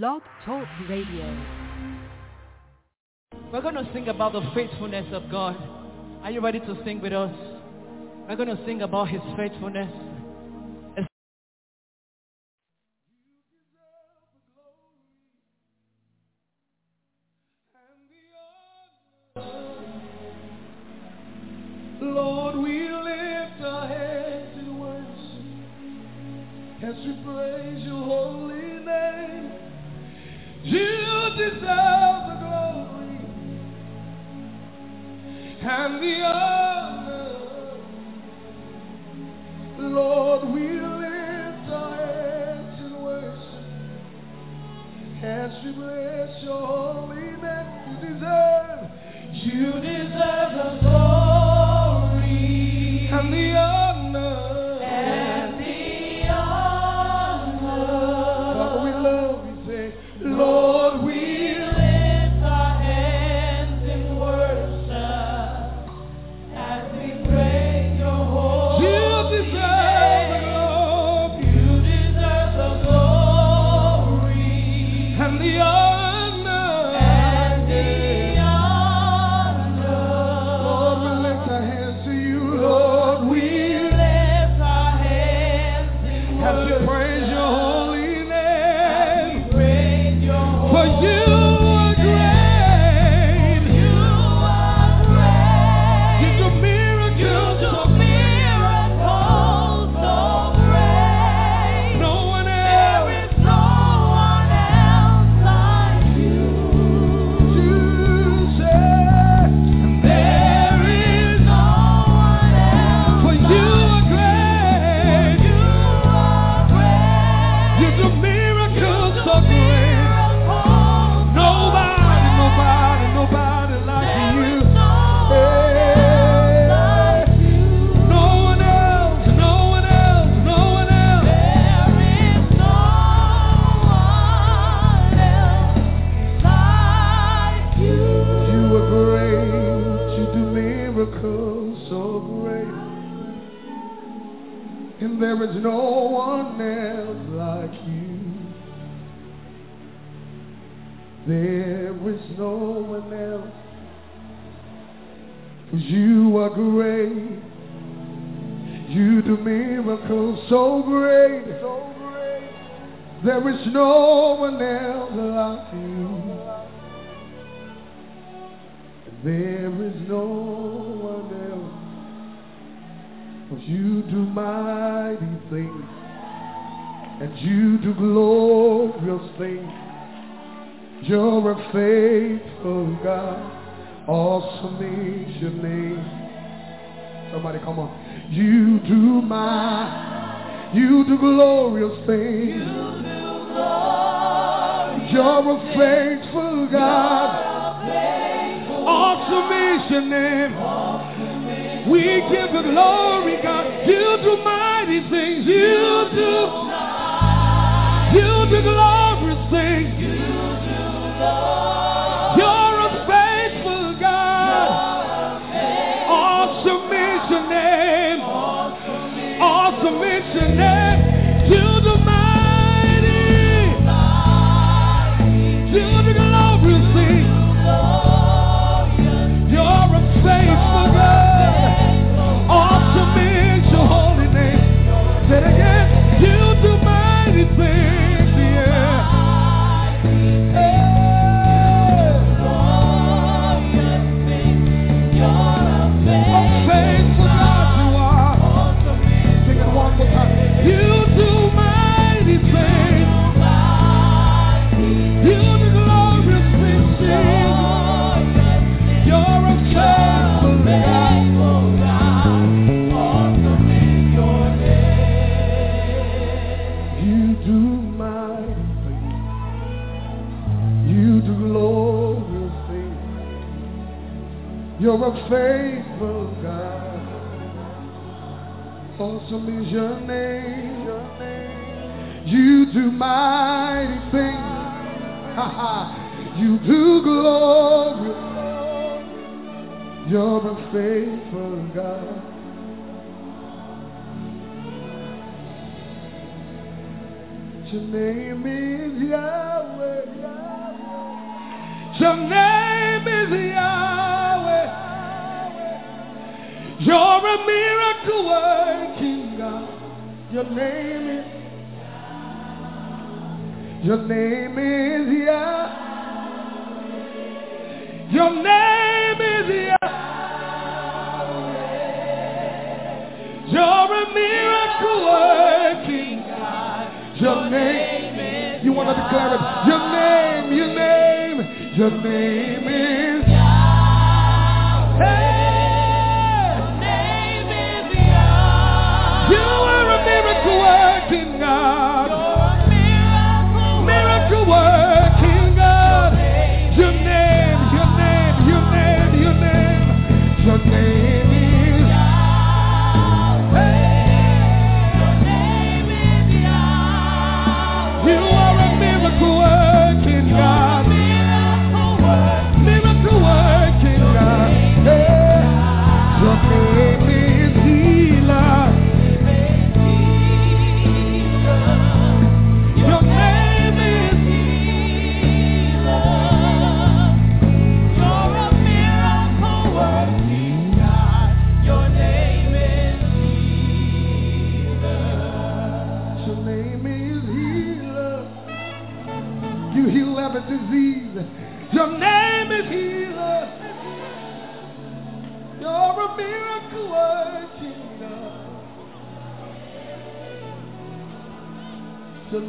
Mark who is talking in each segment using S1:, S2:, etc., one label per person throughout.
S1: Blog Talk Radio.
S2: We're going to sing about the faithfulness of God. Are you ready to sing with us? We're going to sing about his faithfulness.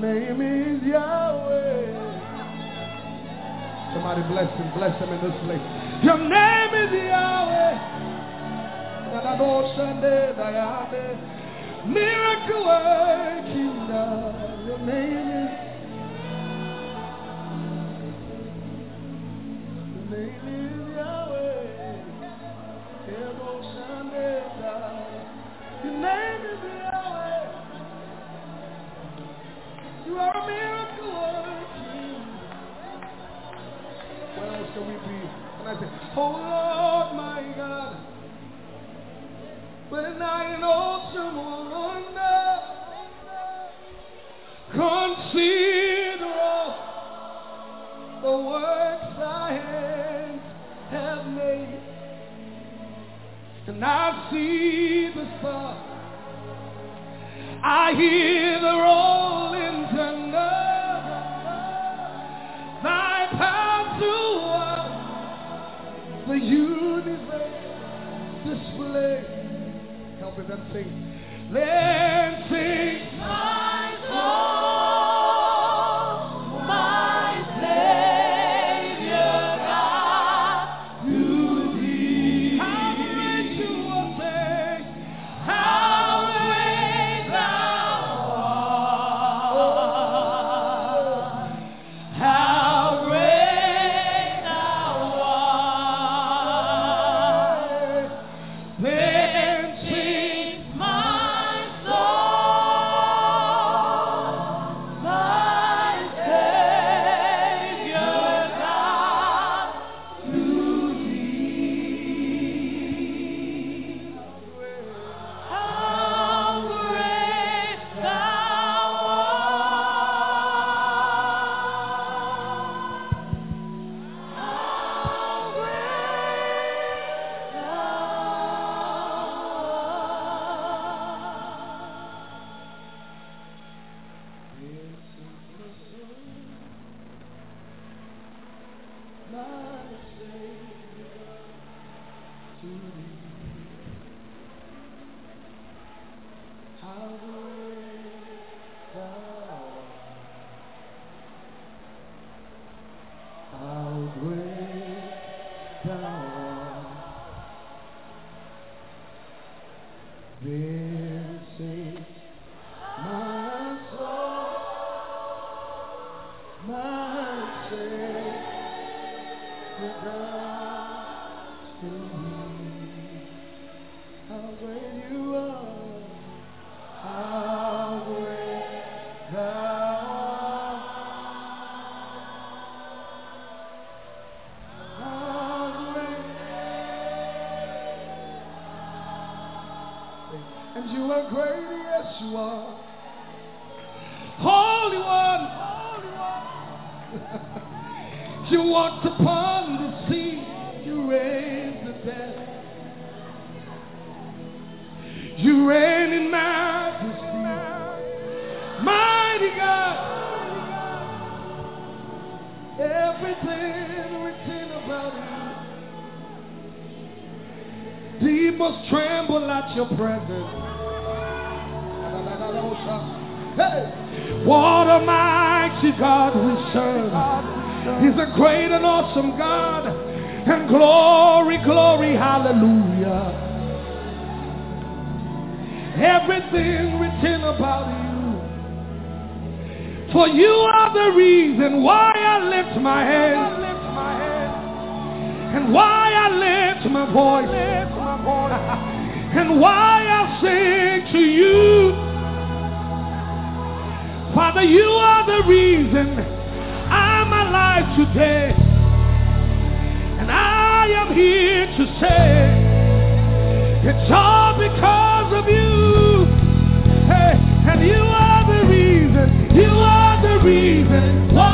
S3: Name is Yahweh.
S2: Somebody bless him, bless him in this place. Your name is Yahweh. Miracle working God. Your name is. Your name is Yahweh. Your name is Yahweh. You are a miracle working. Where else can we be? And I say, Oh Lord, my God. When I in awesome wonder consider all the works thy hands have made, and I see the stars, I hear the rolling thunder, thy power throughout the universe display. Help me then sing. Then sing. How reason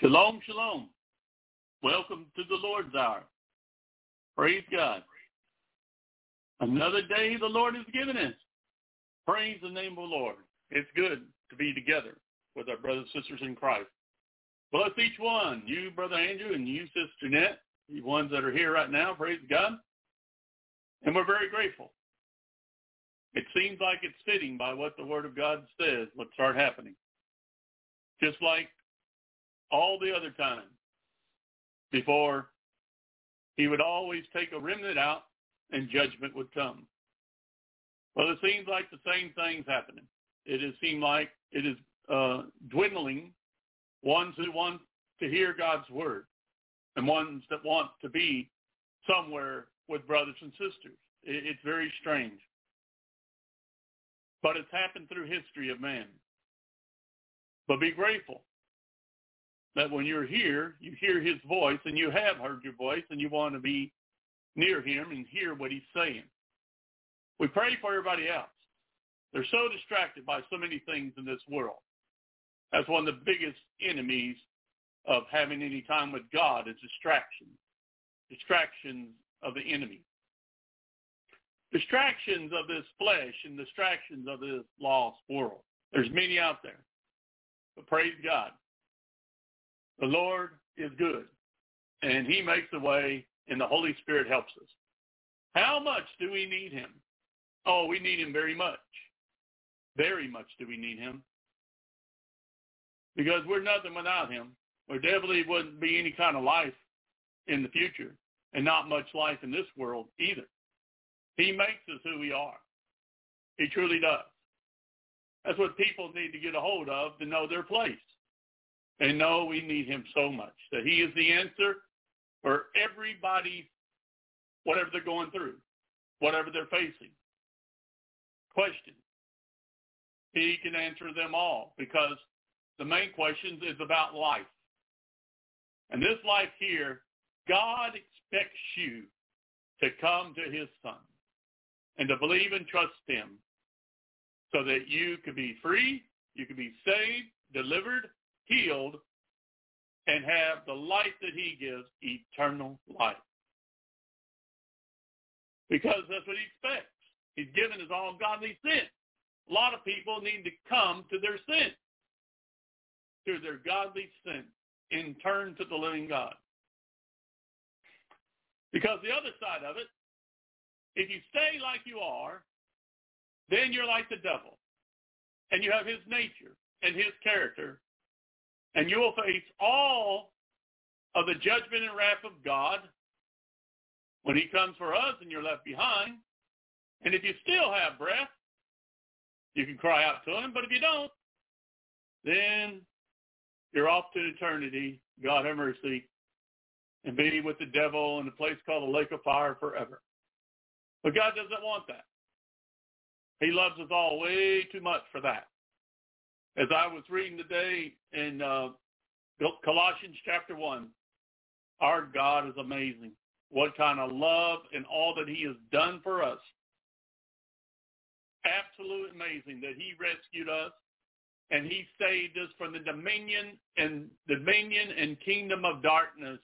S4: Shalom, shalom. Welcome to the Lord's Hour. Praise God. Another day the Lord has given us. Praise the name of the Lord. It's good to be together with our brothers and sisters in Christ. Bless each one, you, Brother Andrew, and you, Sister Net, the ones that are here right now. Praise God. And we're very grateful. It seems like it's fitting by what the Word of God says, what start happening. Just like all the other times before he would always take a remnant out and judgment would come. Well, it seems like the same thing's happening. It has seemed like it is uh, dwindling ones who want to hear God's word and ones that want to be somewhere with brothers and sisters. It, it's very strange. But it's happened through history of man. But be grateful that when you're here, you hear his voice and you have heard your voice and you want to be near him and hear what he's saying. We pray for everybody else. They're so distracted by so many things in this world. That's one of the biggest enemies of having any time with God is distractions, distractions of the enemy, distractions of this flesh and distractions of this lost world. There's many out there. But praise God. The Lord is good, and he makes the way, and the Holy Spirit helps us. How much do we need him? Oh, we need him very much. Very much do we need him. Because we're nothing without him. There definitely wouldn't be any kind of life in the future and not much life in this world either. He makes us who we are. He truly does. That's what people need to get a hold of to know their place. And know we need him so much. That he is the answer for everybody, whatever they're going through, whatever they're facing. Question. He can answer them all because the main question is about life. And this life here, God expects you to come to his son and to believe and trust him so that you could be free, you could be saved, delivered, healed, and have the life that he gives, eternal life. Because that's what he expects. He's given his all godly sin. A lot of people need to come to their sin, to their godly sin, and turn to the living God. Because the other side of it, if you stay like you are, then you're like the devil. And you have his nature and his character. And you will face all of the judgment and wrath of God when he comes for us and you're left behind. And if you still have breath, you can cry out to him. But if you don't, then you're off to eternity. God have mercy. And be with the devil in a place called the lake of fire forever. But God doesn't want that. He loves us all way too much for that. As I was reading today in uh, Colossians chapter 1, our God is amazing. What kind of love and all that he has done for us. Absolutely amazing that he rescued us and he saved us from the dominion and dominion and kingdom of darkness.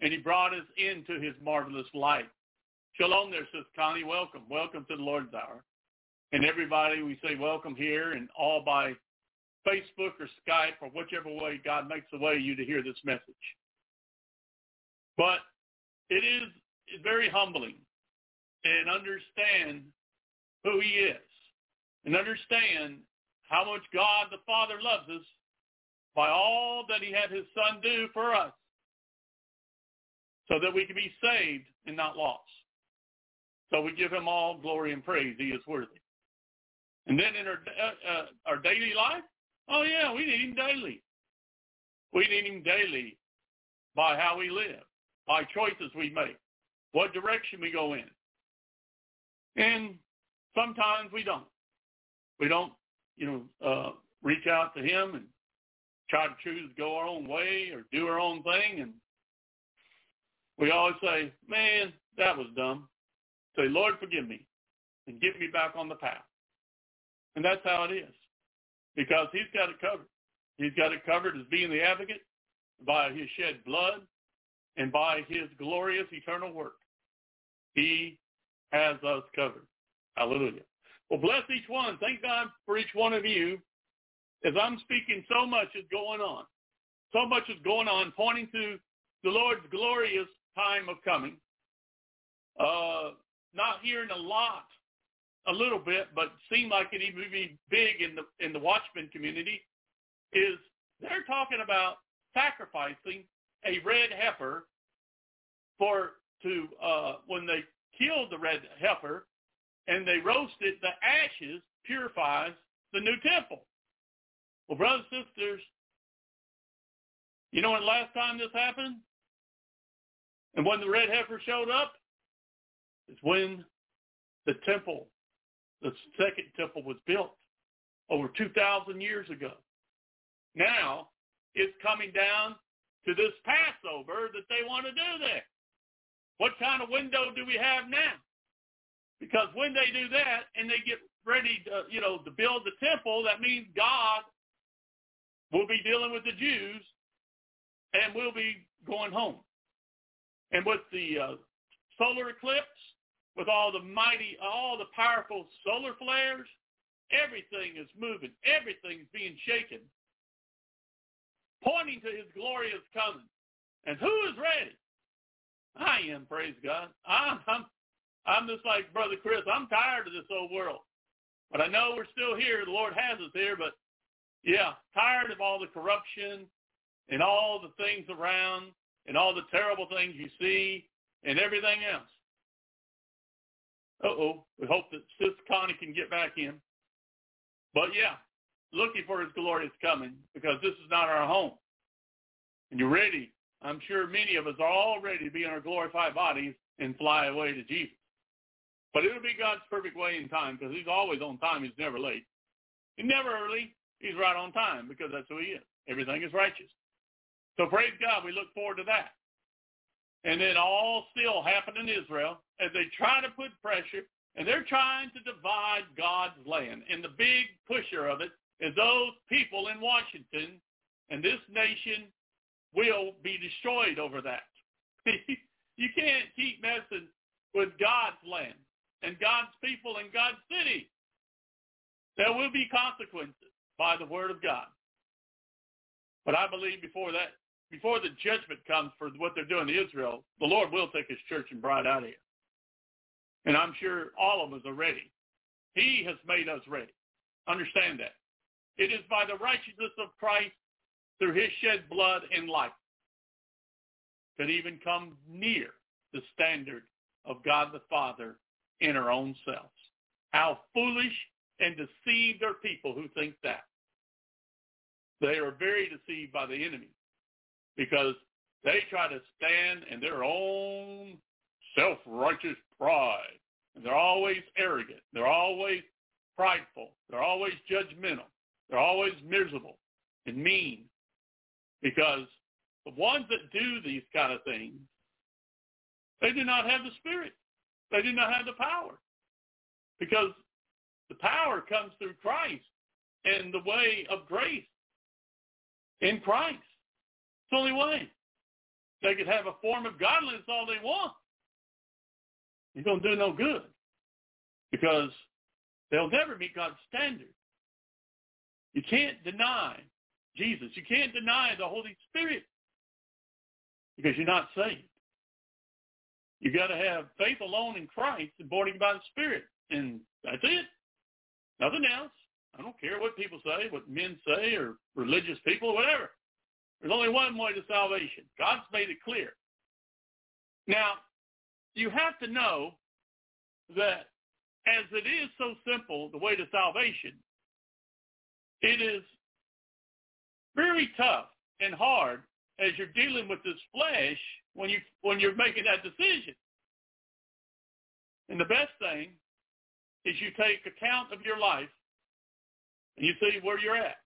S4: And he brought us into his marvelous light. Shalom there, Sister Connie. Welcome. Welcome to the Lord's Hour. And everybody, we say welcome here and all by Facebook or Skype or whichever way God makes a way you to hear this message. But it is very humbling and understand who he is and understand how much God the Father loves us by all that he had his son do for us so that we can be saved and not lost. So we give him all glory and praise. He is worthy. And then in our, uh, uh, our daily life, oh yeah, we need him daily. We need him daily by how we live, by choices we make, what direction we go in. And sometimes we don't. We don't, you know, uh, reach out to him and try to choose to go our own way or do our own thing. And we always say, man, that was dumb. Say, Lord, forgive me and get me back on the path. And that's how it is because he's got it covered. He's got it covered as being the advocate by his shed blood and by his glorious eternal work. He has us covered. Hallelujah. Well, bless each one. Thank God for each one of you. As I'm speaking, so much is going on. So much is going on, pointing to the Lord's glorious time of coming. Uh, not hearing a lot, a little bit, but seem like it even be big in the in the Watchman community, is they're talking about sacrificing a red heifer for to uh, when they killed the red heifer and they roasted the ashes purifies the new temple. Well, brothers and sisters, you know when last time this happened? And when the red heifer showed up? is when the temple, the second temple was built over 2,000 years ago. Now it's coming down to this Passover that they want to do there. What kind of window do we have now? Because when they do that and they get ready to, you know, to build the temple, that means God will be dealing with the Jews and we'll be going home. And with the uh, solar eclipse, with all the mighty, all the powerful solar flares, everything is moving. Everything's being shaken, pointing to his glorious coming. And who is ready? I am, praise God. I'm, I'm, I'm just like Brother Chris. I'm tired of this old world. But I know we're still here. The Lord has us here. But yeah, tired of all the corruption and all the things around and all the terrible things you see and everything else. Uh-oh. We hope that Sis Connie can get back in. But yeah, looking for his glorious coming because this is not our home. And you're ready. I'm sure many of us are all ready to be in our glorified bodies and fly away to Jesus. But it'll be God's perfect way in time because he's always on time. He's never late. He's never early. He's right on time because that's who he is. Everything is righteous. So praise God. We look forward to that. And then all still happen in Israel as they try to put pressure and they're trying to divide God's land. And the big pusher of it is those people in Washington and this nation will be destroyed over that. you can't keep messing with God's land and God's people and God's city. There will be consequences by the word of God. But I believe before that, before the judgment comes for what they're doing to Israel, the Lord will take his church and bride out of here. And I'm sure all of us are ready. He has made us ready. Understand that. It is by the righteousness of Christ through his shed blood and life could even come near the standard of God the Father in our own selves. How foolish and deceived are people who think that. They are very deceived by the enemy because they try to stand in their own self-righteous pride. And they're always arrogant. They're always prideful. They're always judgmental. They're always miserable and mean because the ones that do these kind of things, they do not have the Spirit. They do not have the power because the power comes through Christ and the way of grace in Christ. It's the only way. They could have a form of godliness all they want. It's going to do no good because they'll never meet God's standard. You can't deny Jesus. You can't deny the Holy Spirit because you're not saved. You got to have faith alone in Christ and born again by the Spirit, and that's it. Nothing else. I don't care what people say, what men say, or religious people, whatever. There's only one way to salvation. God's made it clear. Now, you have to know that as it is so simple, the way to salvation, it is very tough and hard as you're dealing with this flesh when you when you're making that decision. And the best thing is you take account of your life and you see where you're at.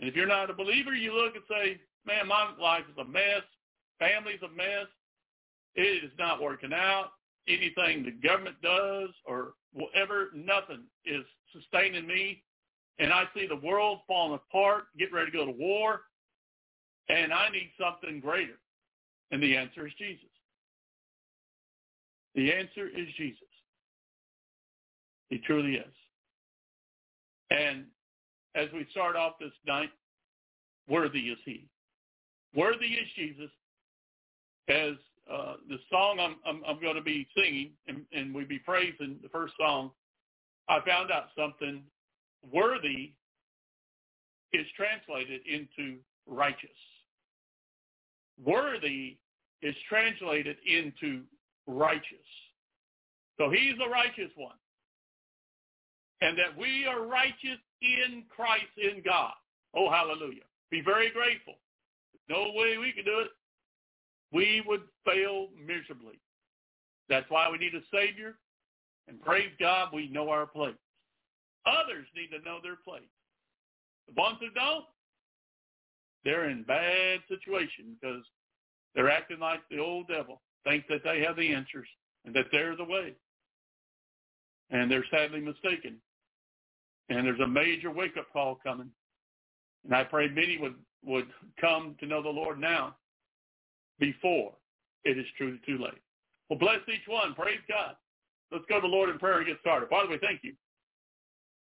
S4: And if you're not a believer, you look and say, man, my life is a mess. Family's a mess. It is not working out. Anything the government does or whatever, nothing is sustaining me. And I see the world falling apart, getting ready to go to war. And I need something greater. And the answer is Jesus. The answer is Jesus. He truly is. And as we start off this night, worthy is he. Worthy is Jesus. As uh, the song I'm, I'm, I'm, going to be singing, and, and we be praising the first song, I found out something. Worthy is translated into righteous. Worthy is translated into righteous. So he's the righteous one. And that we are righteous in Christ, in God. Oh, hallelujah. Be very grateful. No way we could do it. We would fail miserably. That's why we need a Savior. And praise God, we know our place. Others need to know their place. The ones who don't, they're in bad situation because they're acting like the old devil, think that they have the answers and that they're the way. And they're sadly mistaken. And there's a major wake-up call coming. And I pray many would, would come to know the Lord now before it is truly too late. Well, bless each one. Praise God. Let's go to the Lord in prayer and get started. Father, we thank you.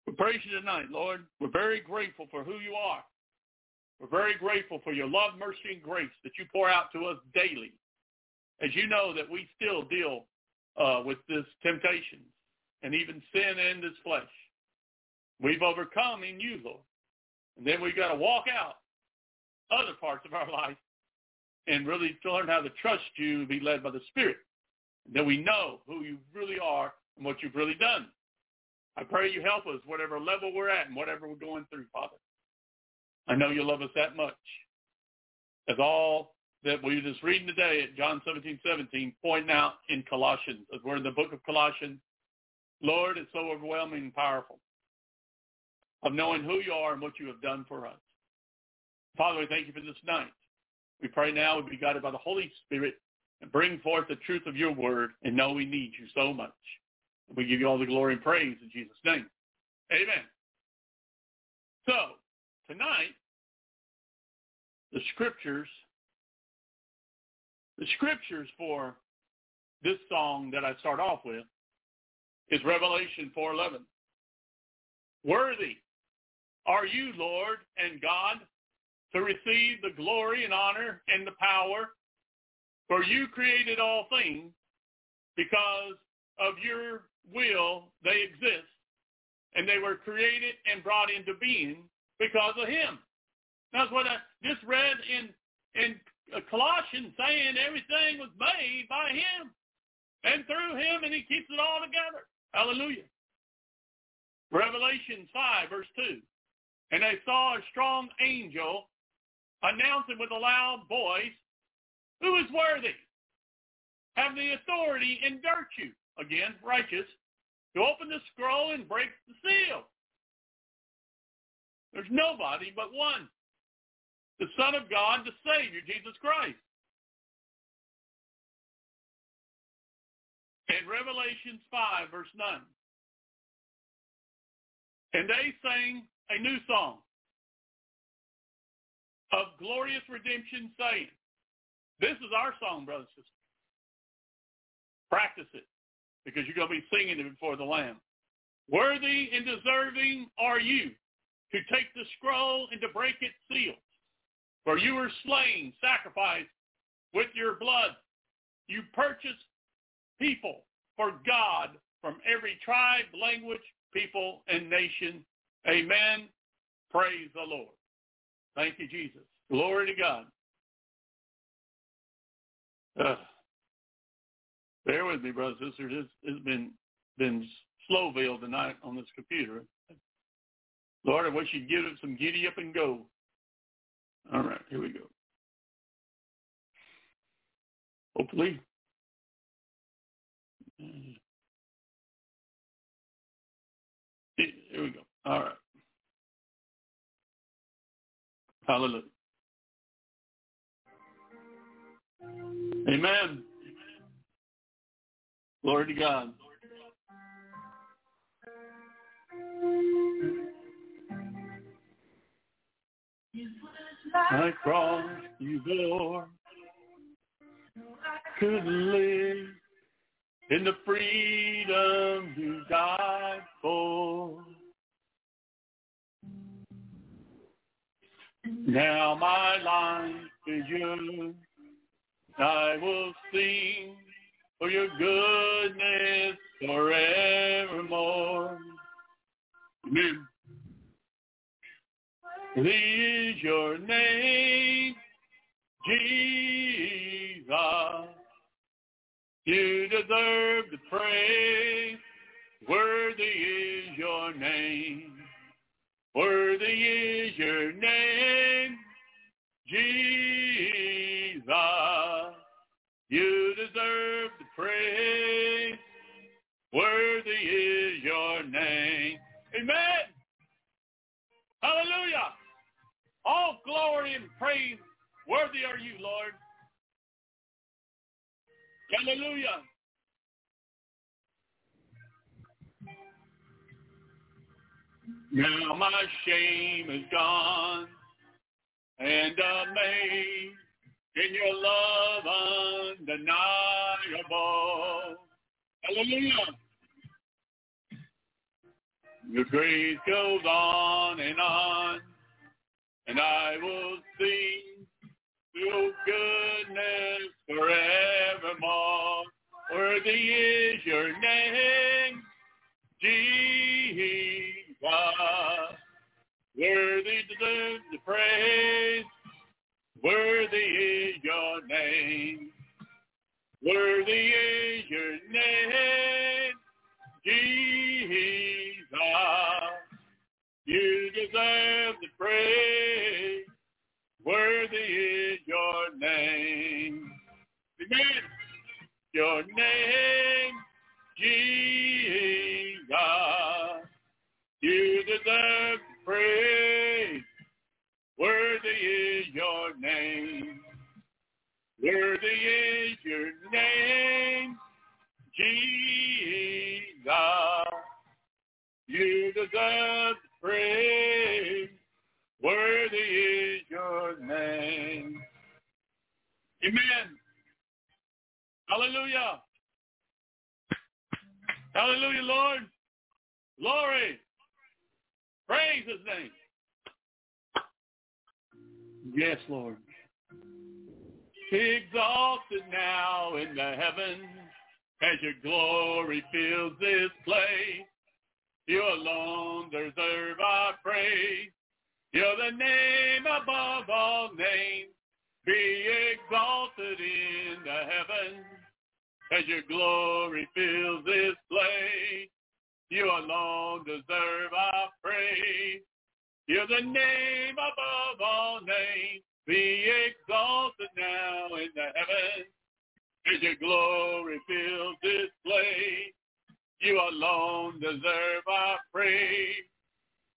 S4: We praise you tonight, Lord. We're very grateful for who you are. We're very grateful for your love, mercy, and grace that you pour out to us daily. As you know that we still deal uh, with this temptation and even sin in this flesh. We've overcome in you, Lord. And then we've got to walk out other parts of our life and really learn how to trust you and be led by the Spirit. Then we know who you really are and what you've really done. I pray you help us whatever level we're at and whatever we're going through, Father. I know you love us that much. As all that we were just reading today at John 17, 17, pointing out in Colossians, as we're in the book of Colossians, Lord, it's so overwhelming and powerful of knowing who you are and what you have done for us. Father, we thank you for this night. We pray now we be guided by the Holy Spirit and bring forth the truth of your word and know we need you so much. We give you all the glory and praise in Jesus' name. Amen. So, tonight, the scriptures, the scriptures for this song that I start off with is Revelation 4.11. Worthy are you, Lord and God, to receive the glory and honor and the power, for you created all things because of your will they exist, and they were created and brought into being because of him. That's what I just read in in Colossians saying everything was made by him and through him, and he keeps it all together. Hallelujah. Revelation 5, verse 2. And I saw a strong angel announcing with a loud voice, who is worthy, have the authority and virtue, again, righteous, to open the scroll and break the seal. There's nobody but one, the Son of God, the Savior, Jesus Christ. In Revelations 5, verse 9. And they sang a new song of glorious redemption saying, this is our song, brothers and sisters. Practice it because you're going to be singing it before the Lamb. Worthy and deserving are you to take the scroll and to break its seals. For you were slain, sacrificed with your blood. You purchased people for God from every tribe, language, people, and nation. Amen. Praise the Lord. Thank you, Jesus. Glory to God. Uh, bear with me, brothers and sisters. It's, it's been been Slowville tonight on this computer. Lord, I wish you'd give it some giddy up and go. All right, here we go. Hopefully. Here we go. All right. Hallelujah. Amen. Glory to God. I crossed you bore, couldn't live in the freedom you died for. Now my life is yours. I will sing for your goodness forevermore. Amen. Is your name, Jesus. You deserve the praise. Worthy is your name. Worthy is your name, Jesus. You deserve the praise. Worthy is your name. Amen. Hallelujah. All glory and praise. Worthy are you, Lord. Hallelujah. Now my shame is gone. and amazed in your love undeniable. Hallelujah. Your grace goes on and on, and I will sing your goodness forevermore. Worthy is your name, Jesus. Worthy deserves the praise. Worthy is your name. Worthy is your name, Jesus. You deserve the praise. Worthy is your name. Amen. Your name, Jesus. You deserve praise. Worthy is your name. Worthy is your name, Jesus. You deserve praise. Worthy is your name. Amen. Hallelujah. Hallelujah, Lord. Glory. Praise his name. Yes, Lord. Exalted now in the heavens as your glory fills this place. You alone deserve our praise. You're the name above all names. Be exalted in the heavens as your glory fills this place. You alone deserve our praise. You're the name above all names. Be exalted now in the heavens as your glory fills this place. You alone deserve our praise.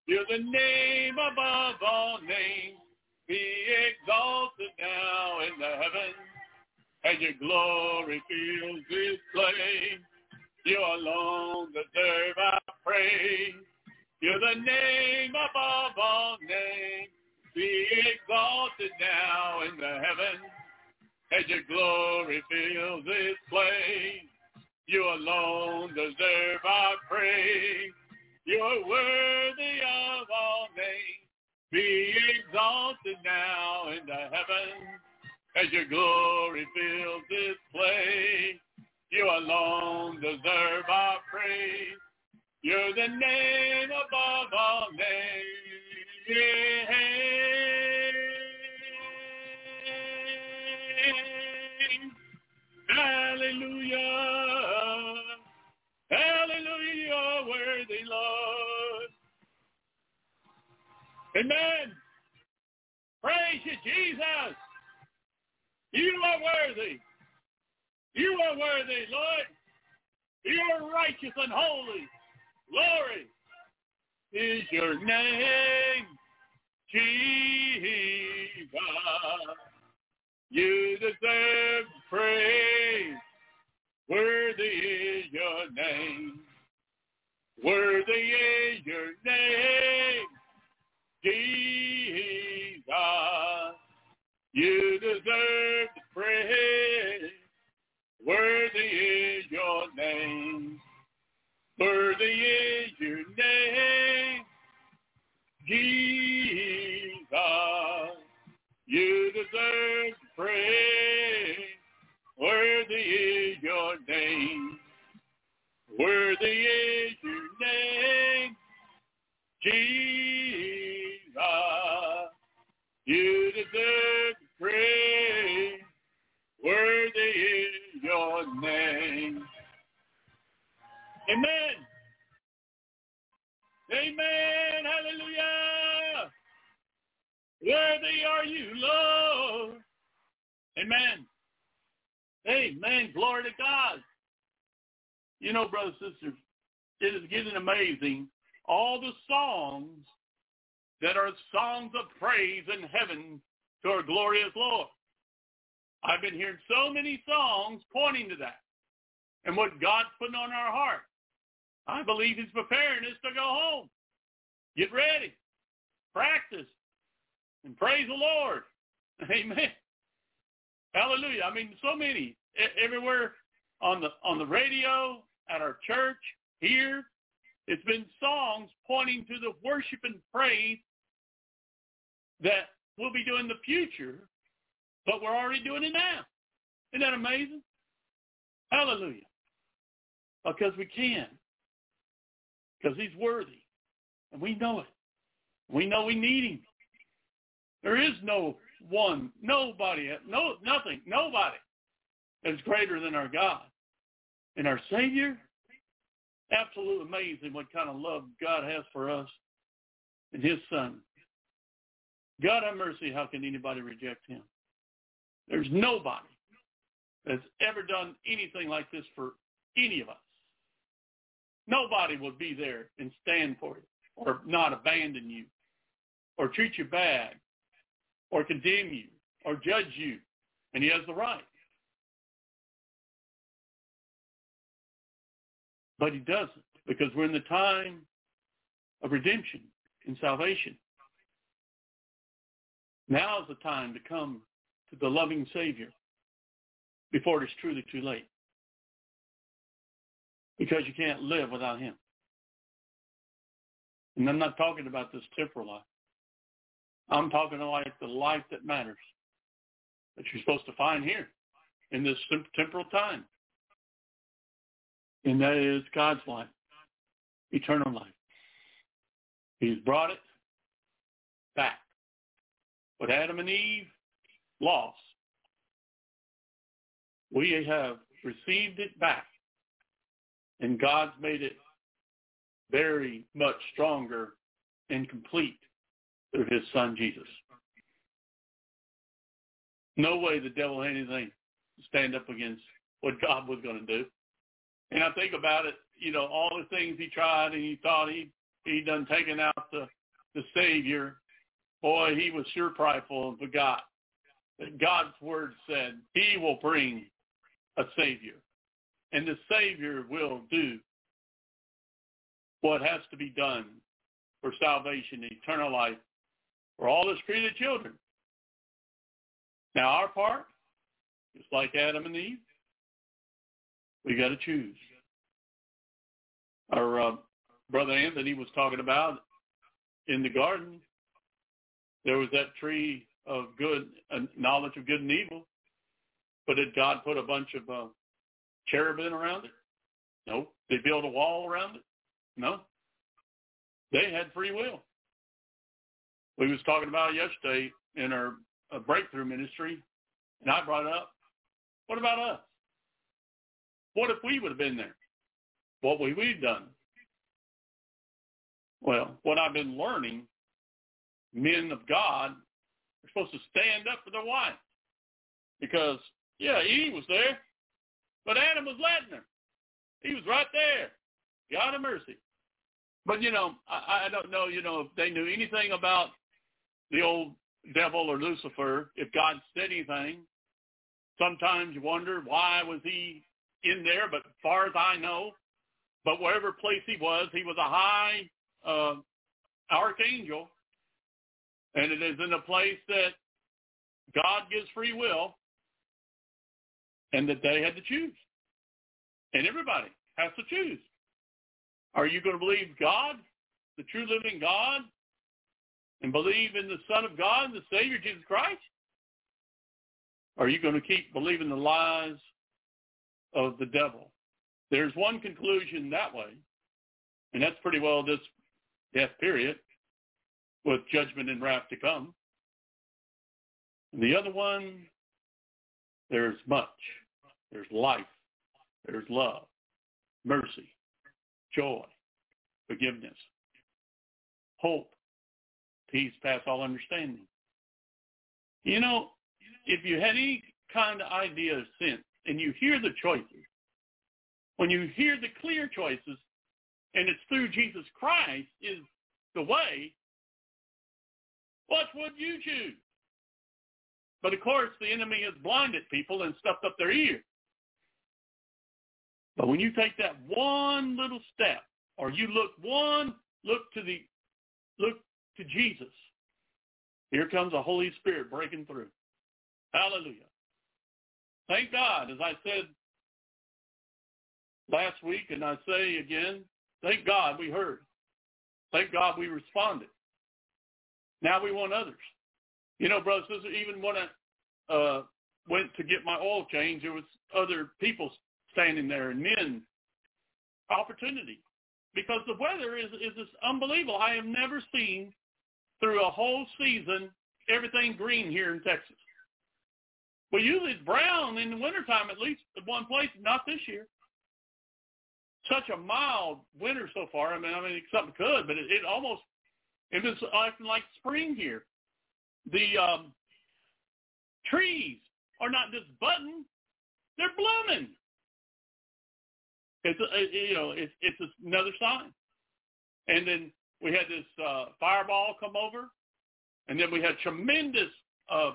S4: You're the name above all names. Be exalted now in the heavens as your glory fills this place. You alone deserve our praise. You're the name above all names. Be exalted now in the heavens as your glory fills this place. You alone deserve our praise. You're worthy of all names. Be exalted now in the heavens as your glory fills this place. You alone deserve our praise. You're the name above all names. Hallelujah. Hallelujah, worthy, Lord. Amen. Praise you, Jesus. You are worthy. You are worthy, Lord. You are righteous and holy. Glory is your name, Jesus. You deserve praise. Worthy is your name. Worthy is your name, Jesus. You deserve Worthy is your name, Jesus. You deserve praise. Worthy is your name. Worthy is your name, Jesus. You deserve Amen. Amen. Hallelujah. Worthy are you, Lord. Amen. Amen. Glory to God. You know, brothers and sisters, it is getting amazing. All the songs that are songs of praise in heaven to our glorious Lord. I've been hearing so many songs pointing to that and what God's putting on our heart. I believe he's preparing us to go home. Get ready. Practice. and praise the Lord. Amen. Hallelujah. I mean, so many everywhere on the on the radio, at our church, here. It's been songs pointing to the worship and praise that we'll be doing in the future, but we're already doing it now. Isn't that amazing? Hallelujah. Because we can. Because he's worthy. And we know it. We know we need him. There is no one, nobody, no, nothing, nobody is greater than our God. And our Savior, absolutely amazing what kind of love God has for us and his son. God have mercy, how can anybody reject him? There's nobody that's ever done anything like this for any of us. Nobody will be there and stand for you or not abandon you or treat you bad or condemn you or judge you. And he has the right. But he doesn't because we're in the time of redemption and salvation. Now is the time to come to the loving Savior before it is truly too late. Because you can't live without him. And I'm not talking about this temporal life. I'm talking about the life that matters, that you're supposed to find here in this temporal time. And that is God's life, eternal life. He's brought it back. What Adam and Eve lost, we have received it back. And God's made it very much stronger and complete through his son Jesus. No way the devil had anything to stand up against what God was going to do. And I think about it, you know, all the things he tried and he thought he he done taken out the the Savior. Boy, he was sure prideful and forgot that God's word said he will bring a Savior. And the Savior will do what has to be done for salvation, eternal life, for all his created children. Now our part, just like Adam and Eve, we got to choose. Our uh, brother Anthony was talking about in the garden, there was that tree of good, uh, knowledge of good and evil, but did God put a bunch of uh, cherubim around it? No. They built a wall around it? No. They had free will we was talking about yesterday in our breakthrough ministry, and I brought up, what about us? What if we would have been there? What would we have done? Well, what I've been learning, men of God are supposed to stand up for their wife. Because, yeah, Eve was there, but Adam was letting her. He was right there. God of mercy. But, you know, I, I don't know, you know, if they knew anything about the old devil or Lucifer, if God said anything, sometimes you wonder why was he in there, but as far as I know, but wherever place he was, he was a high uh, archangel, and it is in a place that God gives free will, and that they had to choose. And everybody has to choose. Are you going to believe God, the true living God, and believe in the Son of God, the Savior, Jesus Christ? Are you going to keep believing the lies of the devil? There's one conclusion that way, and that's pretty well this death period with judgment and wrath to come. And the other one, there's much. There's life. There's love, mercy, joy, forgiveness, hope, peace past all understanding. You know, if you had any kind of idea of sin and you hear the choices, when you hear the clear choices, and it's through Jesus Christ is the way, what would you choose? But of course, the enemy has blinded people and stuffed up their ears. But when you take that one little step, or you look one, look to the, look to Jesus Here comes the Holy Spirit breaking through. Hallelujah. Thank God, as I said last week, and I say again, thank God we heard. Thank God we responded. Now we want others. You know, brothers, even when I uh, went to get my oil change, there was other people standing there and men. Opportunity. Because the weather is, is just unbelievable. I have never seen through a whole season everything green here in Texas. Well, usually it's brown in the wintertime, at least at one place, not this year. Such a mild winter so far. I mean, I mean, something could, but it, it almost it was acting like spring here. The um, trees are not just budding; they're blooming. It's a, you know, it's it's another sign. And then we had this uh, fireball come over, and then we had tremendous uh,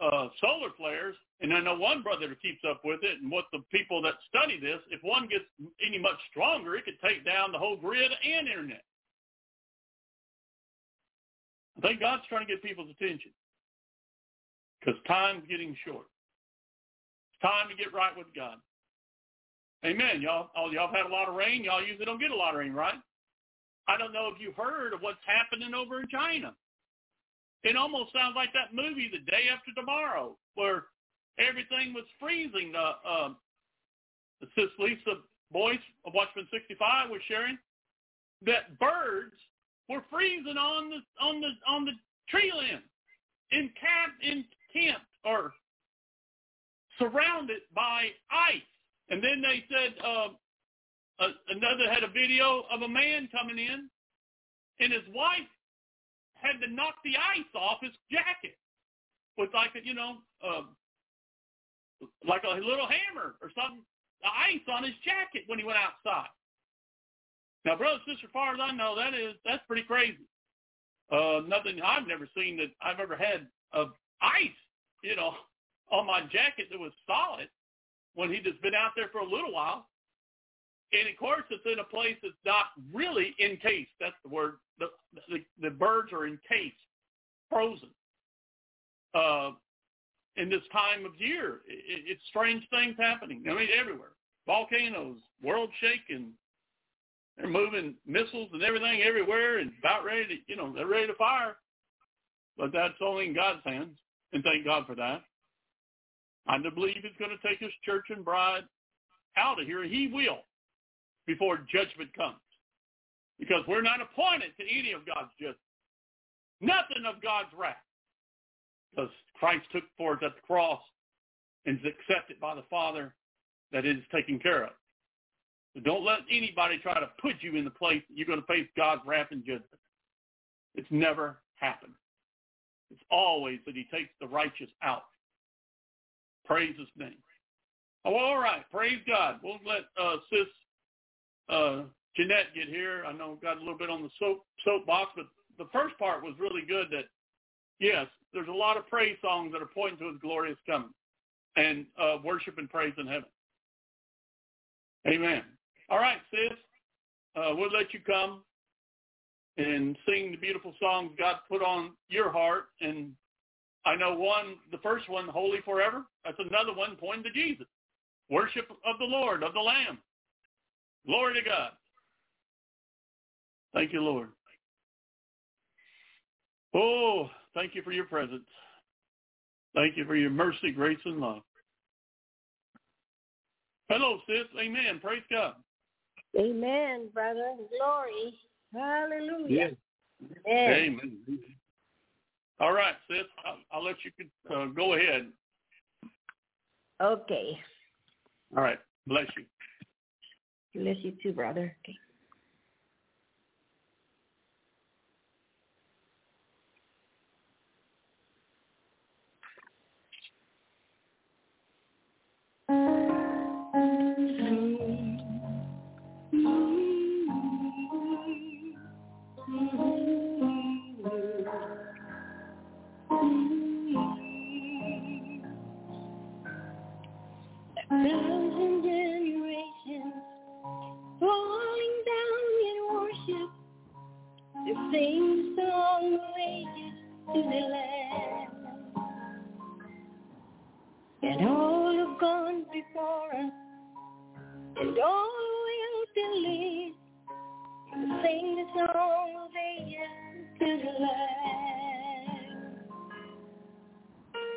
S4: uh, solar flares. And I know one brother keeps up with it, and what the people that study this, if one gets any much stronger, it could take down the whole grid and internet. I think God's trying to get people's attention because time's getting short. It's time to get right with God. Amen. Y'all, oh, y'all have had a lot of rain. Y'all usually don't get a lot of rain, right? I don't know if you've heard of what's happening over in China. It almost sounds like that movie, The Day After Tomorrow, where everything was freezing. Uh, uh, Sis Lisa Boyce of Watchman 65 was sharing that birds were freezing on the on the on the tree limb, encamped, encamped, or surrounded by ice. And then they said uh, uh, another had a video of a man coming in, and his wife had to knock the ice off his jacket with like a, you know, uh, like a little hammer or something, the ice on his jacket when he went outside. Now, brother, sister, far as I know, that is that's pretty crazy. Uh, nothing I've never seen that I've ever had of ice, you know, on my jacket that was solid when he just been out there for a little while. And of course, it's in a place that's not really encased. That's the word. The the, the birds are encased, frozen. Uh, in this time of year, it, it's strange things happening. I mean, everywhere. Volcanoes, world shaking. They're moving missiles and everything everywhere, and about ready to, you know, they're ready to fire. But that's only in God's hands, and thank God for that. I believe He's going to take His church and bride out of here. He will before judgment comes. Because we're not appointed to any of God's judgment. Nothing of God's wrath. Because Christ took for us at the cross and is accepted by the Father that it is taken care of. So don't let anybody try to put you in the place that you're going to face God's wrath and judgment. It's never happened. It's always that he takes the righteous out. Praise his name. Oh, all right. Praise God. We'll let uh, Sis uh, Jeanette get here. I know got a little bit on the soap soapbox, but the first part was really good. That yes, there's a lot of praise songs that are pointing to His glorious coming and uh, worship and praise in heaven. Amen. All right, sis, uh, we'll let you come and sing the beautiful songs God put on your heart. And I know one, the first one, Holy Forever. That's another one pointing to Jesus. Worship of the Lord, of the Lamb. Glory to God. Thank you, Lord. Oh, thank you for your presence. Thank you for your mercy, grace, and love. Hello, sis. Amen. Praise God.
S5: Amen, brother. Glory. Hallelujah.
S4: Yes. Amen. Amen. All right, sis. I'll, I'll let you uh, go ahead.
S5: Okay.
S4: All right. Bless you.
S5: Bless you too, brother. Okay. Uh, sing song wages to the land. And all have gone before us, and all will delete. Sing the song of ages to the land.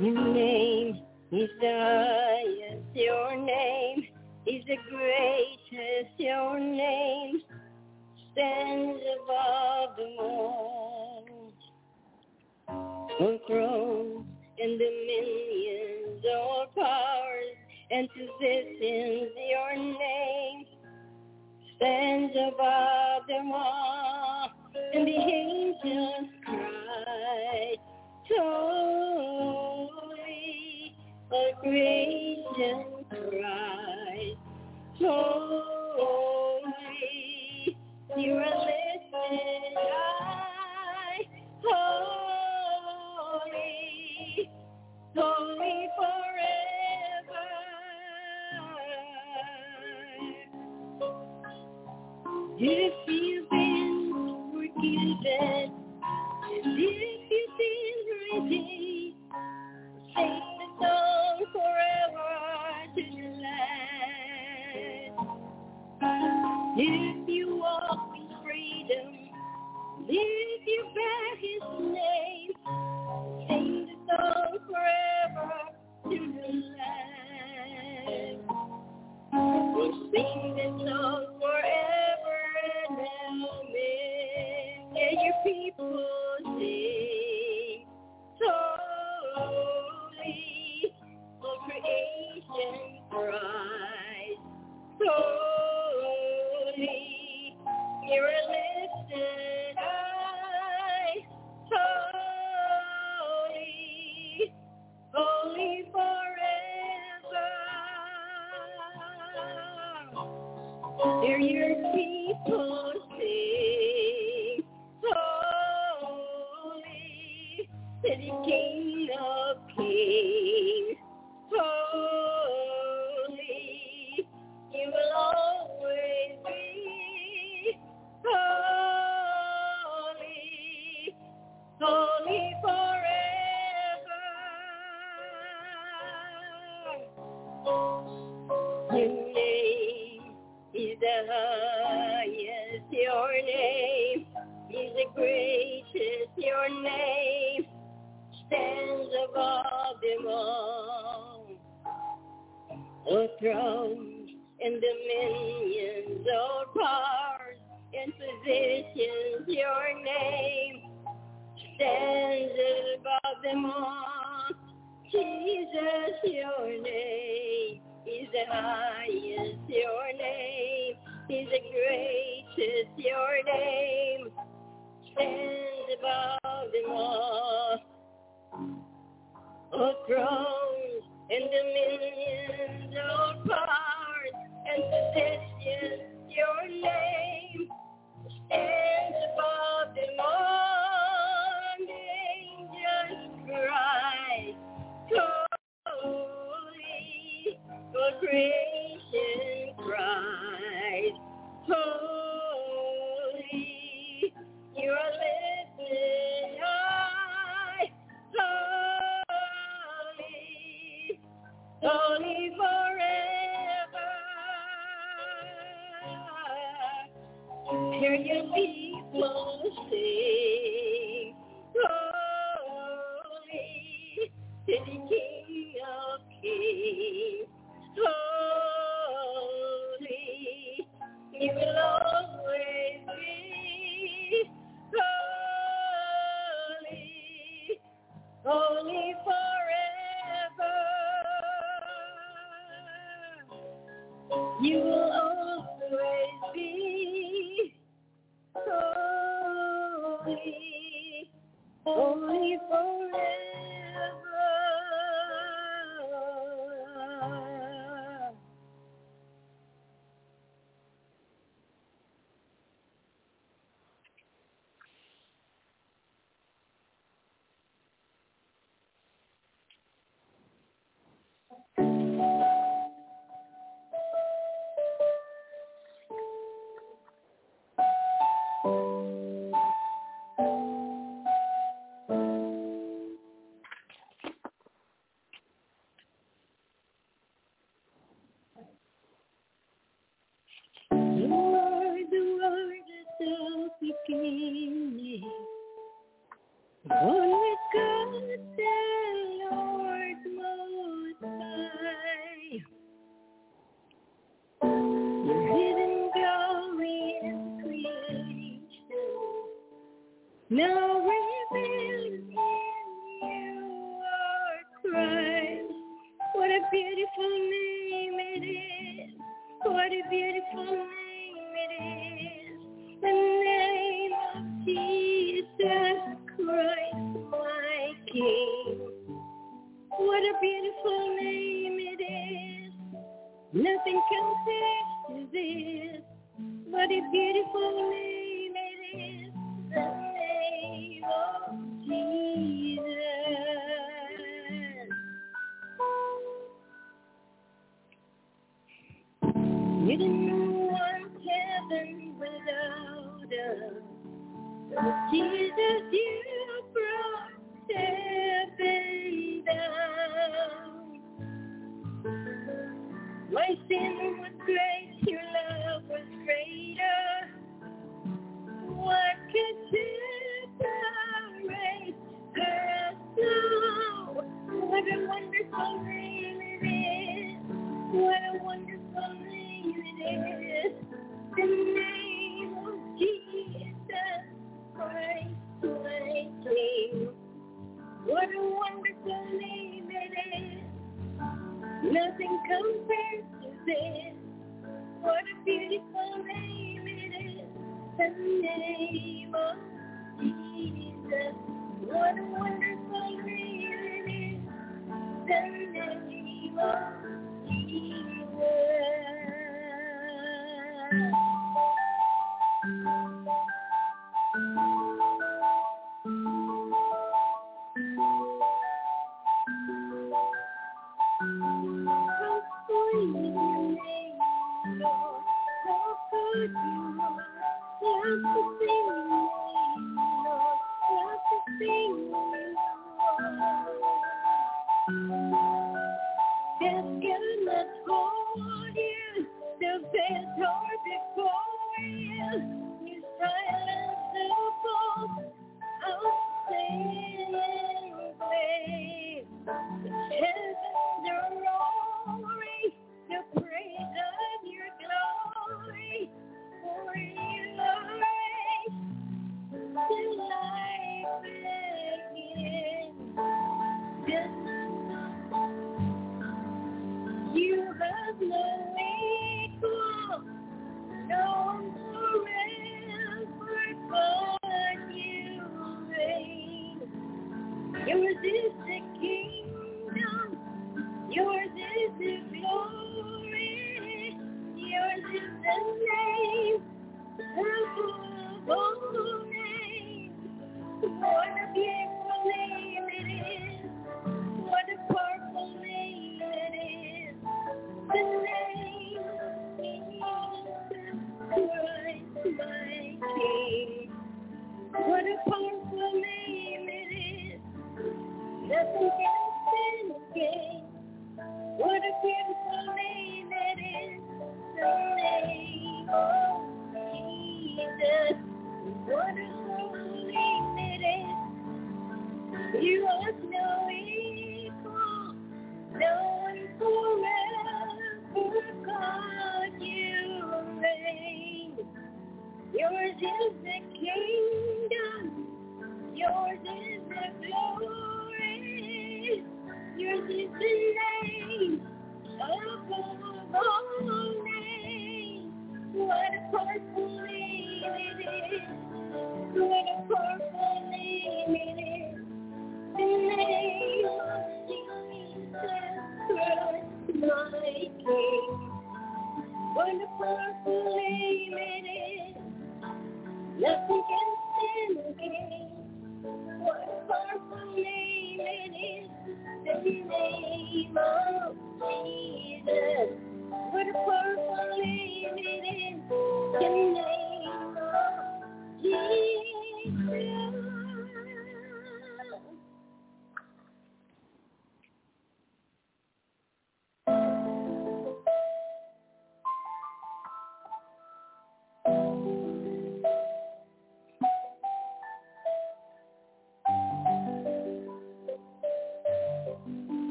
S5: Your name is the highest, your name is the greatest, your name stands above them all. On thrones and dominions, all powers and positions, your name stands above them all. And the angels cry, holy, all creation cries, holy, you are lifted high, holy, holy forever. If you've been forgiven, if you've forever the. If you if you bear his name, song forever to the land. We'll sing the song forever and. Yeah, your people beautiful name it is. What a beautiful name it is. The name of Jesus Christ, my King. What a beautiful name it is. Nothing can to this. What a beautiful name. didn't know what heaven without us. Jesus, you down.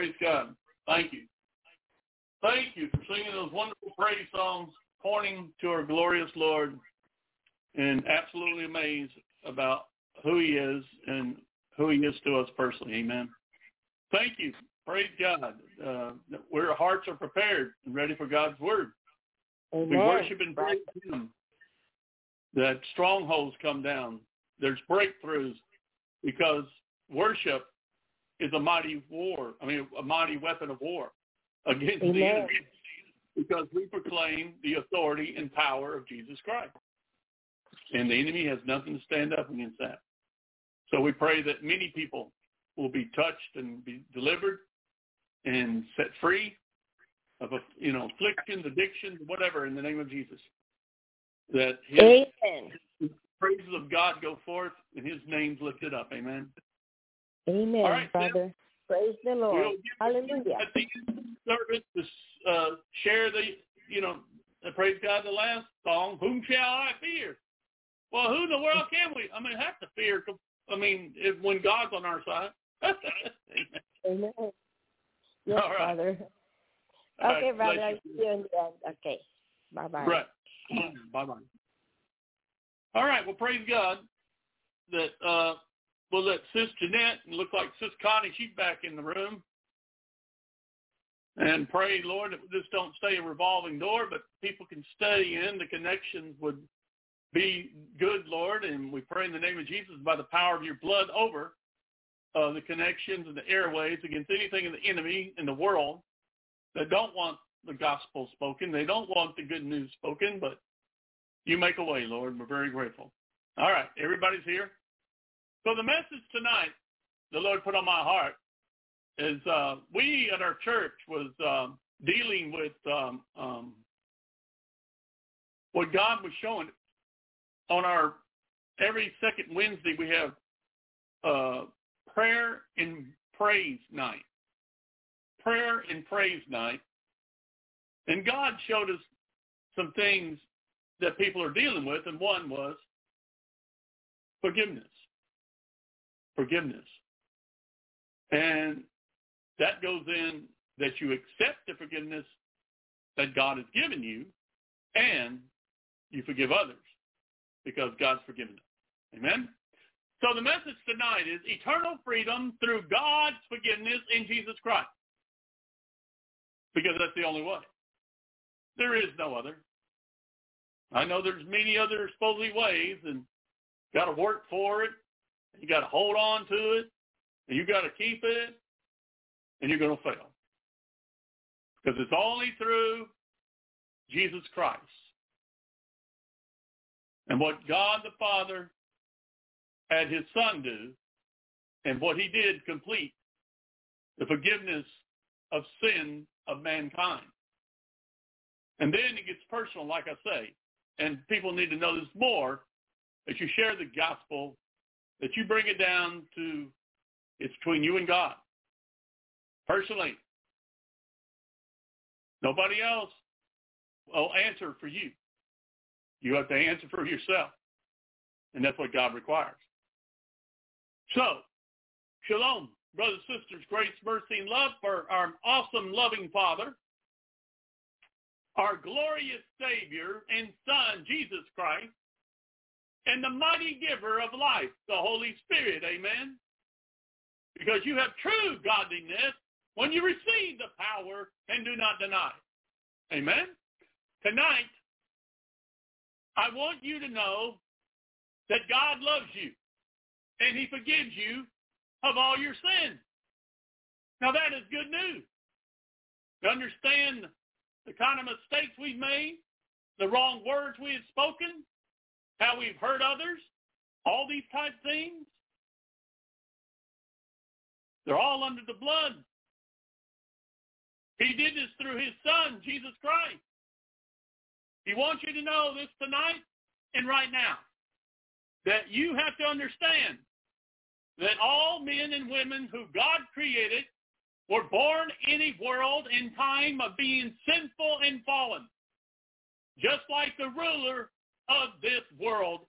S5: Praise God.
S4: Thank you. Thank you for singing those wonderful praise songs pointing to our glorious Lord and absolutely amazed about who he is and who he is to us personally. Amen. Thank you. Praise God. Uh, where our hearts are prepared and ready for God's word. We worship and praise him. That strongholds come down. There's breakthroughs because worship is a mighty war. I mean, a mighty weapon of war against the enemy because we proclaim the authority and power of Jesus Christ. And the enemy has nothing to stand up against that. So we pray that many people will be touched and be delivered and set free of, a, you know, afflictions, addictions, whatever, in the name of Jesus. That his
S5: Amen.
S4: praises of God go forth and his name's lifted up. Amen.
S5: Amen,
S4: All right,
S5: brother. Praise the Lord. Hallelujah.
S4: at the end of the service to uh, share the, you know, praise God, the last song, Whom Shall I Fear? Well, who in the world can we? I mean, have to fear. I mean, if, when God's on our side.
S5: Amen. Yes,
S4: All right. All
S5: Okay,
S4: right,
S5: brother. I'll see you in the end. Okay. Bye-bye.
S4: Right. Bye-bye. All right. Well, praise God that uh, we'll let Sis Jeanette and look like Sis Connie, she's back in the room. And pray, Lord, that this don't stay a revolving door, but people can stay in. The connections would be good, Lord. And we pray in the name of Jesus by the power of your blood over uh, the connections and the airways against anything in the enemy in the world that don't want the gospel spoken. They don't want the good news spoken, but you make a way, Lord. We're very grateful. All right, everybody's here. So the message tonight the Lord put on my heart is uh, we at our church was uh, dealing with um, um, what God was showing on our every second Wednesday. We have uh, prayer and praise night, prayer and praise night, and God showed us some things that people are dealing with, and one was forgiveness. Forgiveness. And that goes in that you accept the forgiveness that God has given you and you forgive others because God's forgiven them. Amen? So the message tonight is eternal freedom through God's forgiveness in Jesus Christ. Because that's the only way. There is no other. I know there's many other supposedly ways and got to work for it. You got to hold on to it. And you got to keep it and you're going to fail. Because it's only through Jesus Christ. And what God the Father had his son do, and what he did complete the forgiveness of sin of mankind. And then it gets personal, like I say. And people need to know this more, that you share the gospel, that you bring it down to, it's between you and God personally. Nobody else will answer for you. You have to answer for yourself. And that's what God requires. So, shalom, brothers sisters, grace, mercy, and love for our awesome, loving Father, our glorious Savior and Son, Jesus Christ, and the mighty giver of life, the Holy Spirit. Amen. Because you have true godliness when you receive the power and do not deny. Amen? Tonight, I want you to know that God loves you and he forgives you of all your sins. Now that is good news. To understand the kind of mistakes we've made, the wrong words we have spoken, how we've hurt others, all these type things, they're all under the blood he did this through his son, Jesus Christ. He wants you to know this tonight and right now that you have to understand that all men and women who God created were born in a world in time of being sinful and fallen, just like the ruler of this world,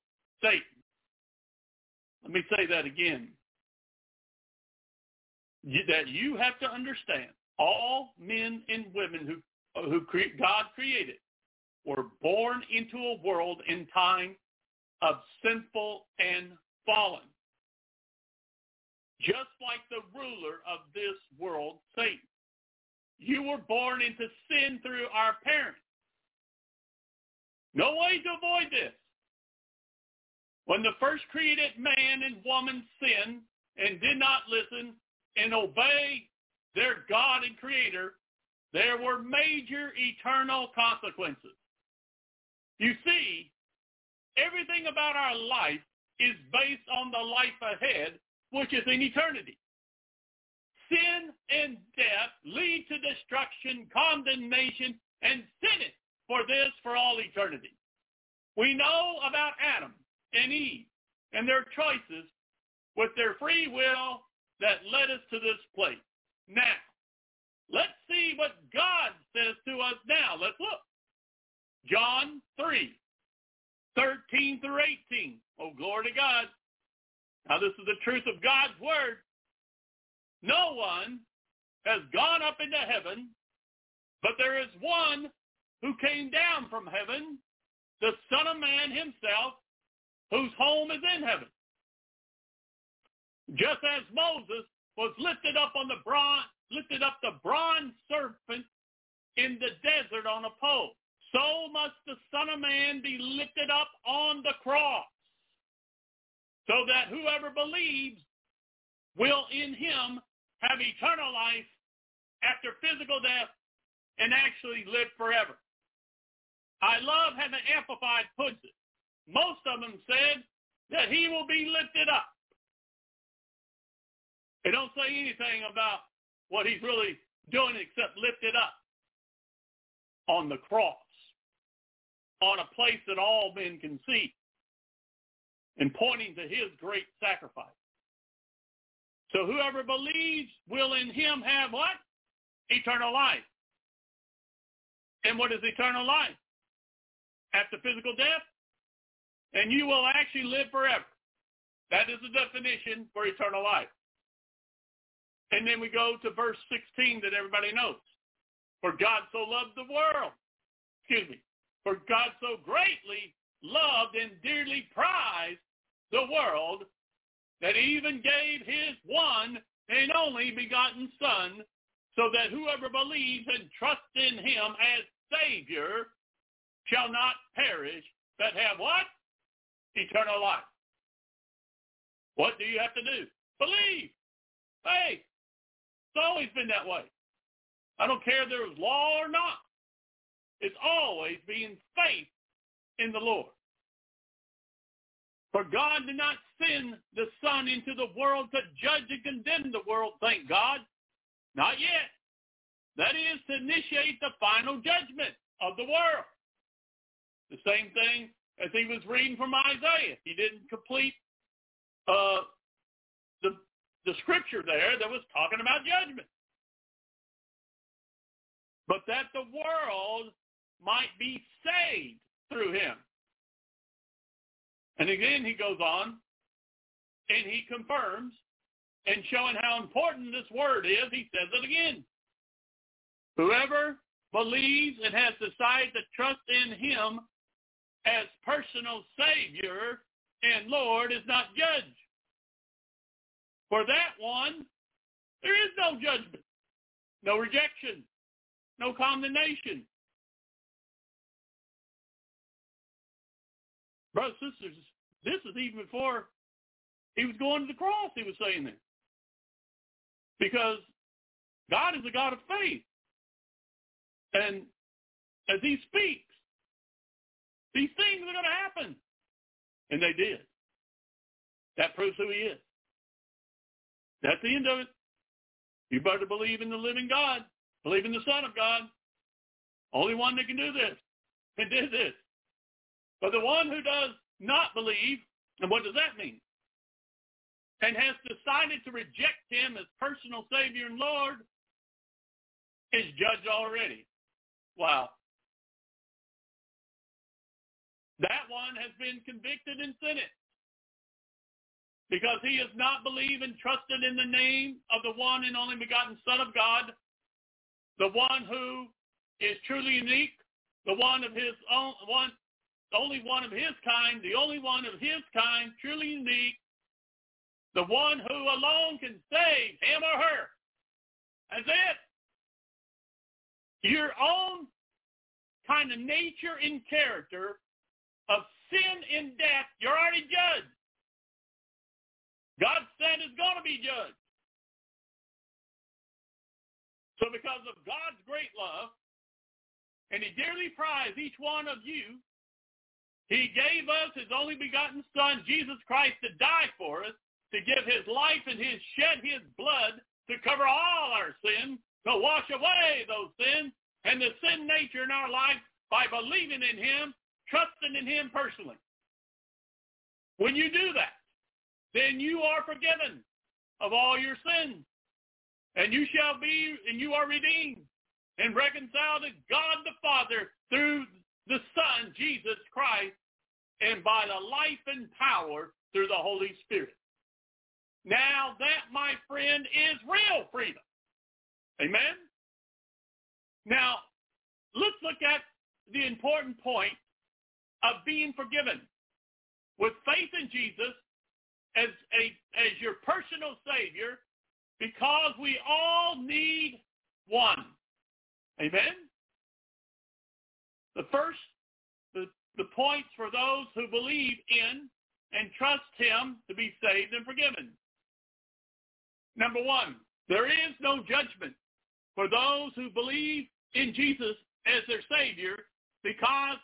S4: Satan. Let me say that again. That you have to understand all men and women who, who cre- God created were born into a world in time of sinful and fallen. Just like the ruler of this world, Satan. You were born into sin through our parents. No way to avoid this. When the first created man and woman sinned and did not listen and obey their God and creator, there were major eternal consequences. You see, everything about our life is based on the life ahead, which is in eternity. Sin and death lead to destruction, condemnation, and sentence for this for all eternity. We know about Adam and Eve and their choices with their free will that led us to this place. Now, let's see what God says to us now. Let's look. John 3, 13 through 18. Oh, glory to God. Now, this is the truth of God's word. No one has gone up into heaven, but there is one who came down from heaven, the Son of Man himself, whose home is in heaven. Just as Moses was lifted up on the bronze, lifted up the bronze serpent in the desert on a pole, so must the Son of Man be lifted up on the cross, so that whoever believes will in him have eternal life after physical death and actually live forever. I love how the Amplified puts it. Most of them said that he will be lifted up. They don't say anything about what he's really doing except lifted up on the cross, on a place that all men can see, and pointing to his great sacrifice. So whoever believes will in him have what? Eternal life. And what is eternal life? After physical death? And you will actually live forever. That is the definition for eternal life. And then we go to verse 16 that everybody knows. For God so loved the world. Excuse me. For God so greatly loved and dearly prized the world that he even gave his one and only begotten Son so that whoever believes and trusts in him as Savior shall not perish, but have what? Eternal life. What do you have to do? Believe. Faith. It's always been that way. I don't care if there was law or not. It's always being faith in the Lord. For God did not send the Son into the world to judge and condemn the world, thank God. Not yet. That is to initiate the final judgment of the world. The same thing as he was reading from Isaiah. He didn't complete uh, the, the scripture there that was talking about judgment. But that the world might be saved through him. And again, he goes on and he confirms and showing how important this word is, he says it again. Whoever believes and has decided to trust in him as personal Savior and Lord is not judged. For that one, there is no judgment, no rejection, no condemnation. Brothers sisters, this is even before he was going to the cross, he was saying that. Because God is a God of faith. And as he speaks, these things are going to happen. And they did. That proves who he is. That's the end of it. You better believe in the living God. Believe in the Son of God. Only one that can do this and did this. But the one who does not believe, and what does that mean? And has decided to reject him as personal Savior and Lord is judged already. Wow. That one has been convicted and sentenced because he has not believed and trusted in the name of the one and only begotten Son of God, the one who is truly unique, the one of his own one the only one of his kind, the only one of his kind, truly unique, the one who alone can save him or her. That's it. Your own kind of nature and character of sin and death, you're already judged. God's said is going to be judged. So because of God's great love, and he dearly prized each one of you, he gave us his only begotten Son, Jesus Christ, to die for us, to give his life and his shed his blood to cover all our sins, to wash away those sins and the sin nature in our life by believing in him, trusting in him personally. When you do that, then you are forgiven of all your sins. And you shall be, and you are redeemed and reconciled to God the Father through the Son, Jesus Christ, and by the life and power through the Holy Spirit. Now that, my friend, is real freedom. Amen? Now, let's look at the important point of being forgiven with faith in Jesus as a as your personal savior because we all need one. Amen. The first the, the points for those who believe in and trust him to be saved and forgiven. Number one, there is no judgment for those who believe in Jesus as their Savior because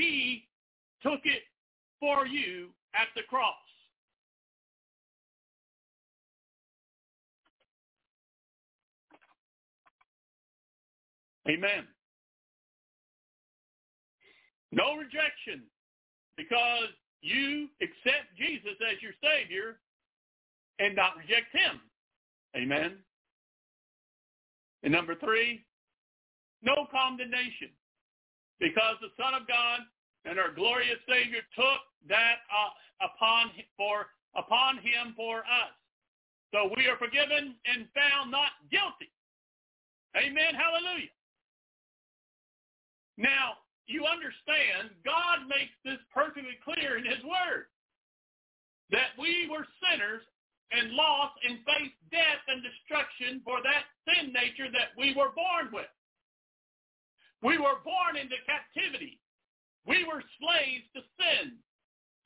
S4: he took it for you at the cross. Amen. No rejection because you accept Jesus as your Savior and not reject him. Amen. And number three, no condemnation because the Son of God and our glorious Savior took that uh, upon for upon him for us. So we are forgiven and found not guilty. Amen. Hallelujah. Now, you understand, God makes this perfectly clear in his word that we were sinners and lost and faced death and destruction for that sin nature that we were born with. We were born into captivity. We were slaves to sin,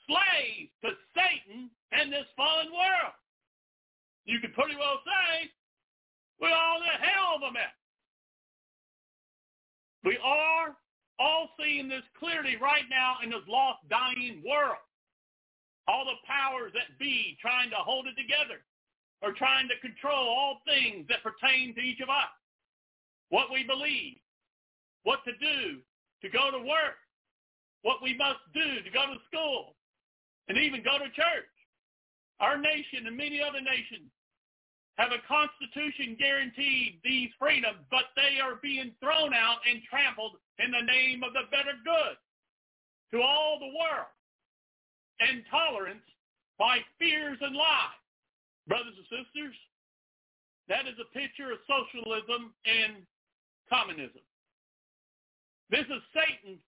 S4: slaves to Satan and this fallen world. You could pretty well say, we're all the hell of a mess. We are all seeing this clearly right now in this lost, dying world all the powers that be trying to hold it together or trying to control all things that pertain to each of us. What we believe, what to do to go to work, what we must do to go to school, and even go to church. Our nation and many other nations have a constitution guaranteed these freedoms, but they are being thrown out and trampled in the name of the better good to all the world and tolerance by fears and lies. Brothers and sisters, that is a picture of socialism and communism. This is Satan's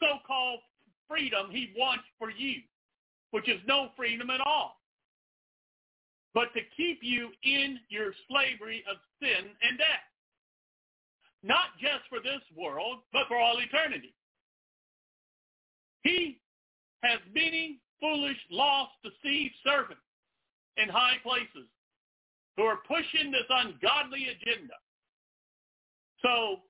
S4: so-called freedom he wants for you, which is no freedom at all, but to keep you in your slavery of sin and death. Not just for this world, but for all eternity. He has many foolish, lost, deceived servants in high places who are pushing this ungodly agenda. So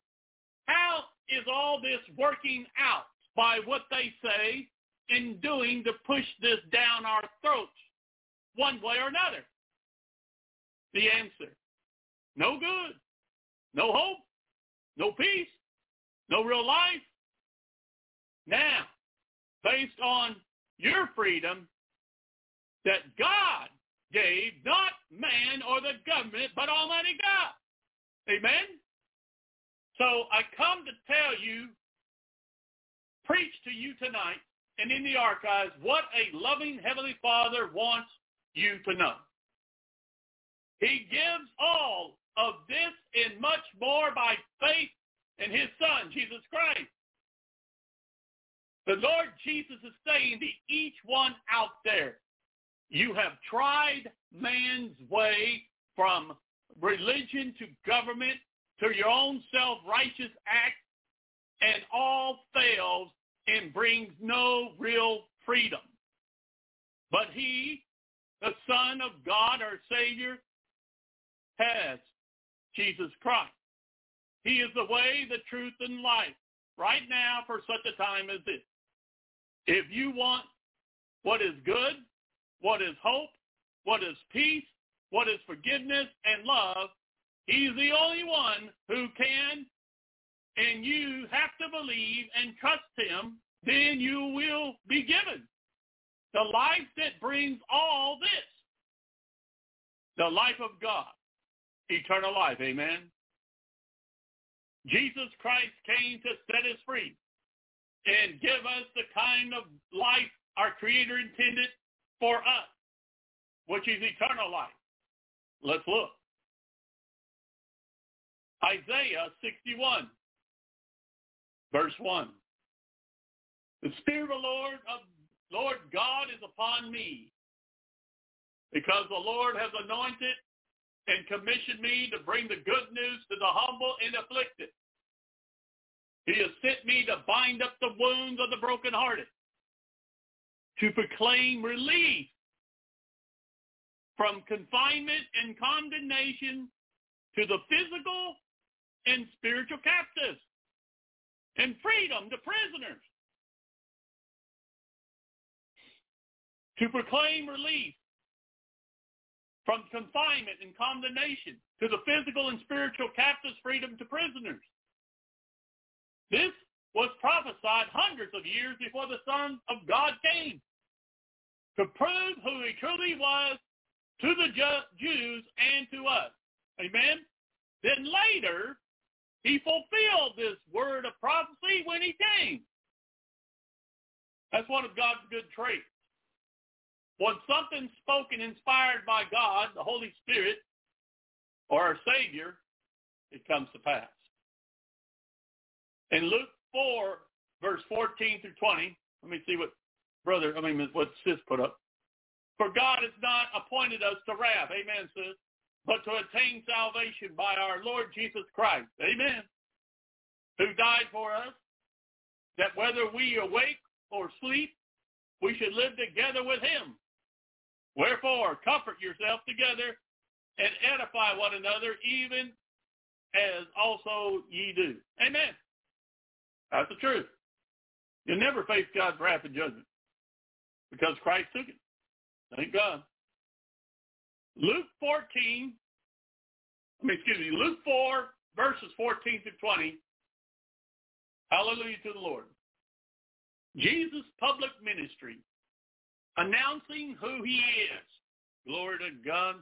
S4: how is all this working out by what they say in doing to push this down our throats one way or another? The answer, no good, no hope, no peace, no real life. Now, based on your freedom that God gave, not man or the government, but Almighty God. Amen? So I come to tell you, preach to you tonight and in the archives what a loving Heavenly Father wants you to know. He gives all of this and much more by faith in his Son, Jesus Christ. The Lord Jesus is saying to each one out there, you have tried man's way from religion to government to your own self-righteous act, and all fails and brings no real freedom. But he, the Son of God, our Savior, has Jesus Christ. He is the way, the truth, and life right now for such a time as this. If you want what is good, what is hope, what is peace, what is forgiveness and love, he's the only one who can, and you have to believe and trust him, then you will be given the life that brings all this. The life of God, eternal life. Amen. Jesus Christ came to set us free and give us the kind of life our Creator intended for us, which is eternal life. Let's look. Isaiah 61, verse 1. The Spirit of the Lord of Lord God is upon me, because the Lord has anointed and commissioned me to bring the good news to the humble and afflicted. He has sent me to bind up the wounds of the brokenhearted, to proclaim relief from confinement and condemnation to the physical and spiritual captives, and freedom to prisoners, to proclaim relief from confinement and condemnation to the physical and spiritual captives, freedom to prisoners. This was prophesied hundreds of years before the Son of God came to prove who he truly was to the Jews and to us. Amen? Then later, he fulfilled this word of prophecy when he came. That's one of God's good traits. When something's spoken inspired by God, the Holy Spirit, or our Savior, it comes to pass. In Luke 4, verse 14 through 20, let me see what brother, I mean, what sis put up. For God has not appointed us to wrath, amen, sis, but to attain salvation by our Lord Jesus Christ, amen, who died for us, that whether we awake or sleep, we should live together with him. Wherefore, comfort yourself together and edify one another, even as also ye do. Amen. That's the truth. You'll never face God's wrath and judgment because Christ took it. Thank God. Luke 14, I mean, excuse me, Luke 4, verses 14 to 20. Hallelujah to the Lord. Jesus' public ministry announcing who he is. Glory to God.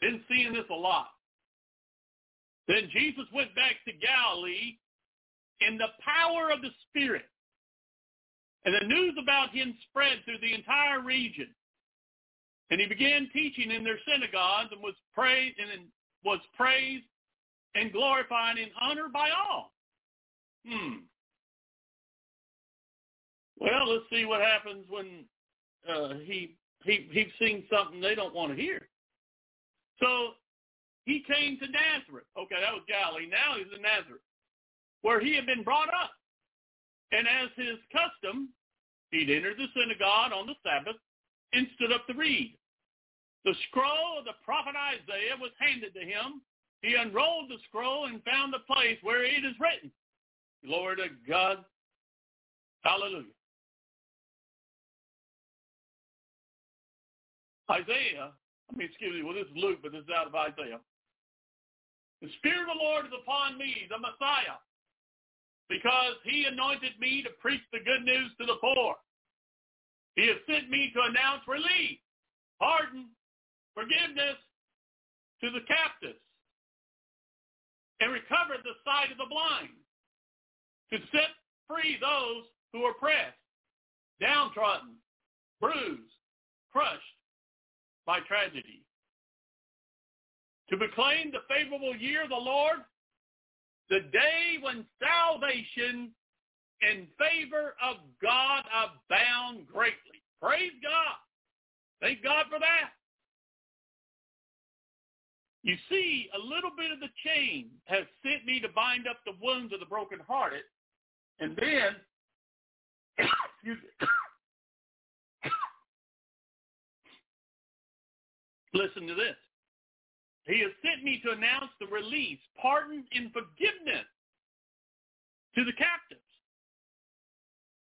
S4: Been seeing this a lot. Then Jesus went back to Galilee in the power of the Spirit. And the news about him spread through the entire region. And he began teaching in their synagogues and was praised and was praised and glorified and honored by all. Hmm. Well, let's see what happens when uh, he he he's seen something they don't want to hear. So he came to Nazareth. Okay, that was Galilee. Now he's in Nazareth, where he had been brought up. And as his custom, he'd entered the synagogue on the Sabbath and stood up to read. The scroll of the prophet Isaiah was handed to him. He unrolled the scroll and found the place where it is written. Glory to God. Hallelujah. Isaiah, I mean, excuse me, well, this is Luke, but this is out of Isaiah. The Spirit of the Lord is upon me, the Messiah, because he anointed me to preach the good news to the poor. He has sent me to announce relief, pardon, forgiveness to the captives, and recover the sight of the blind, to set free those who are oppressed, downtrodden, bruised, crushed, by tragedy. To proclaim the favorable year of the Lord, the day when salvation and favor of God abound greatly. Praise God. Thank God for that. You see, a little bit of the chain has sent me to bind up the wounds of the brokenhearted. And then, excuse me, Listen to this. He has sent me to announce the release, pardon, and forgiveness to the captives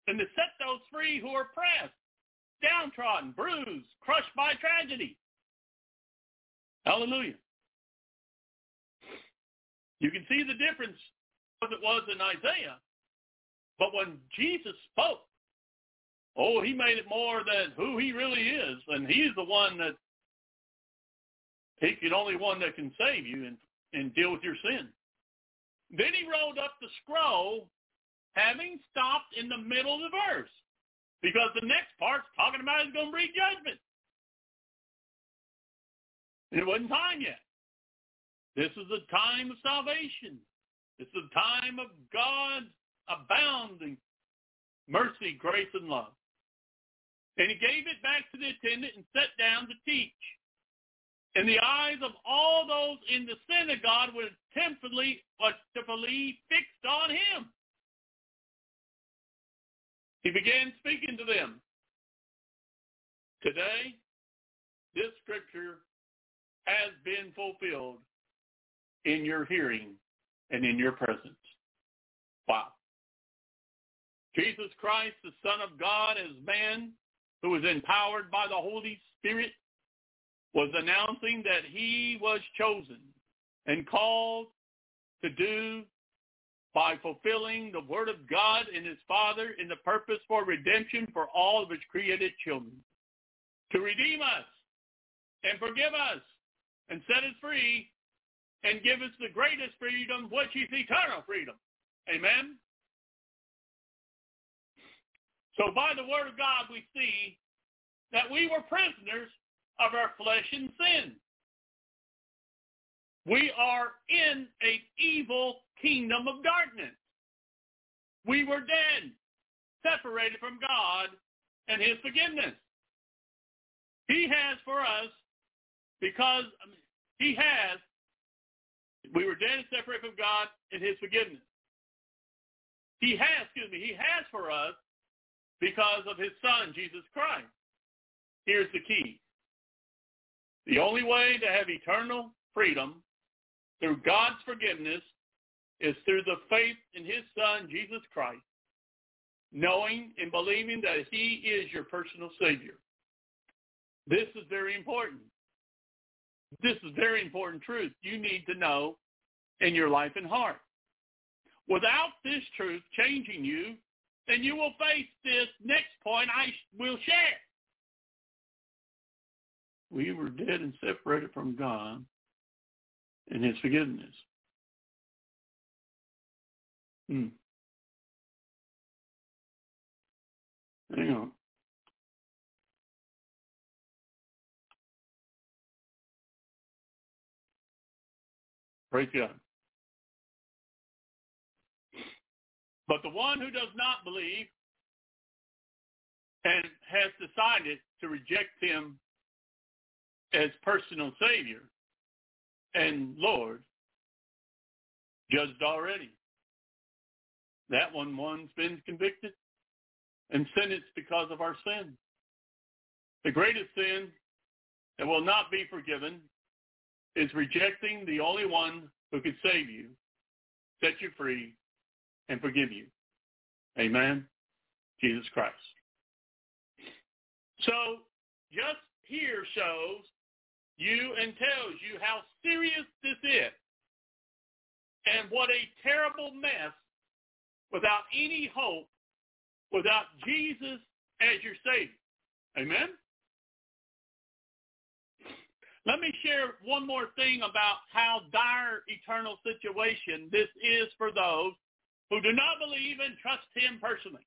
S4: and to set those free who are oppressed, downtrodden, bruised, crushed by tragedy. Hallelujah. You can see the difference as it was in Isaiah. But when Jesus spoke, oh, he made it more than who he really is. And he's the one that He's the only one that can save you and, and deal with your sin. Then he rolled up the scroll, having stopped in the middle of the verse, because the next part's talking about he's going to bring judgment. And it wasn't time yet. This is the time of salvation. It's the time of God's abounding mercy, grace, and love. And he gave it back to the attendant and sat down to teach. And the eyes of all those in the synagogue were temptedly, wonderfully fixed on him. He began speaking to them. Today, this scripture has been fulfilled in your hearing and in your presence. Wow. Jesus Christ, the Son of God, as man who was empowered by the Holy Spirit, was announcing that he was chosen and called to do by fulfilling the word of God and his Father in the purpose for redemption for all of his created children. To redeem us and forgive us and set us free and give us the greatest freedom, which is eternal freedom. Amen? So by the word of God, we see that we were prisoners of our flesh and sin. We are in an evil kingdom of darkness. We were dead, separated from God and his forgiveness. He has for us, because he has, we were dead and separated from God and his forgiveness. He has, excuse me, he has for us because of his son, Jesus Christ. Here's the key. The only way to have eternal freedom through God's forgiveness is through the faith in his son, Jesus Christ, knowing and believing that he is your personal Savior. This is very important. This is very important truth you need to know in your life and heart. Without this truth changing you, then you will face this next point I will share. We were dead and separated from God and his forgiveness. Hmm. Hang on. Praise God. But the one who does not believe and has decided to reject him as personal Savior and Lord, judged already. That one one's been convicted and sentenced because of our sin. The greatest sin that will not be forgiven is rejecting the only one who can save you, set you free, and forgive you. Amen. Jesus Christ. So just here shows you and tells you how serious this is and what a terrible mess without any hope, without Jesus as your Savior. Amen? Let me share one more thing about how dire eternal situation this is for those who do not believe and trust him personally.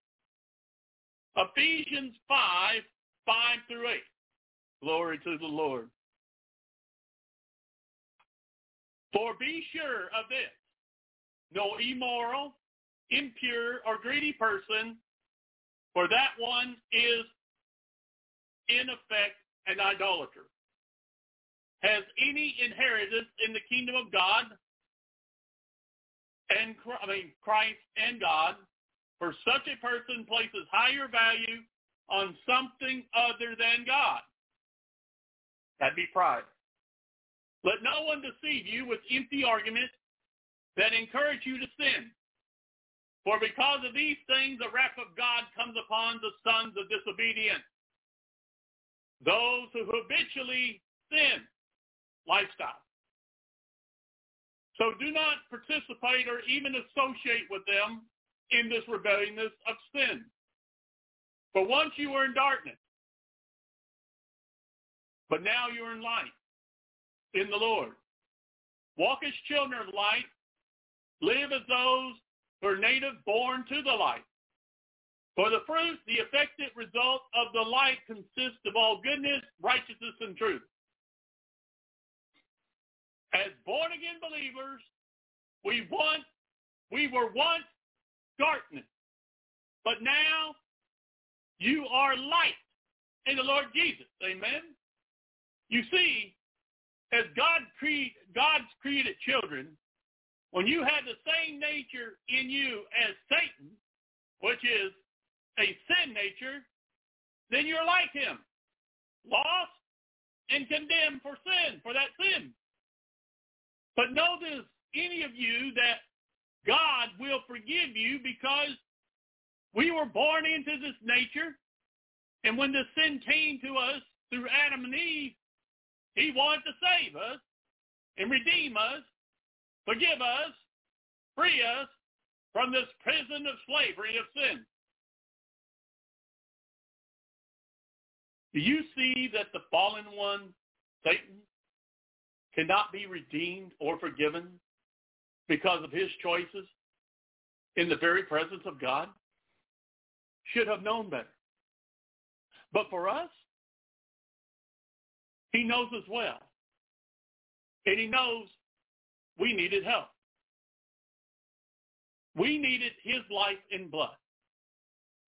S4: Ephesians 5, 5 through 8. Glory to the Lord. For be sure of this, no immoral, impure, or greedy person, for that one is in effect an idolater, has any inheritance in the kingdom of God and I mean Christ and God, for such a person places higher value on something other than God. That'd be pride. Let no one deceive you with empty arguments that encourage you to sin. For because of these things, the wrath of God comes upon the sons of disobedience. Those who habitually sin lifestyle. So do not participate or even associate with them in this rebelliousness of sin. For once you were in darkness, but now you are in light in the Lord. Walk as children of light. Live as those who are native born to the light. For the fruit, the effective result of the light consists of all goodness, righteousness, and truth. As born again believers, we once, we were once darkness. But now you are light in the Lord Jesus. Amen. You see, as God God's created children, when you have the same nature in you as Satan, which is a sin nature, then you're like him, lost and condemned for sin, for that sin. But notice any of you that God will forgive you because we were born into this nature. And when the sin came to us through Adam and Eve, he wanted to save us and redeem us, forgive us, free us from this prison of slavery of sin. Do you see that the fallen one, Satan, cannot be redeemed or forgiven because of his choices in the very presence of God? Should have known better. But for us, he knows us well. And he knows we needed help. We needed his life and blood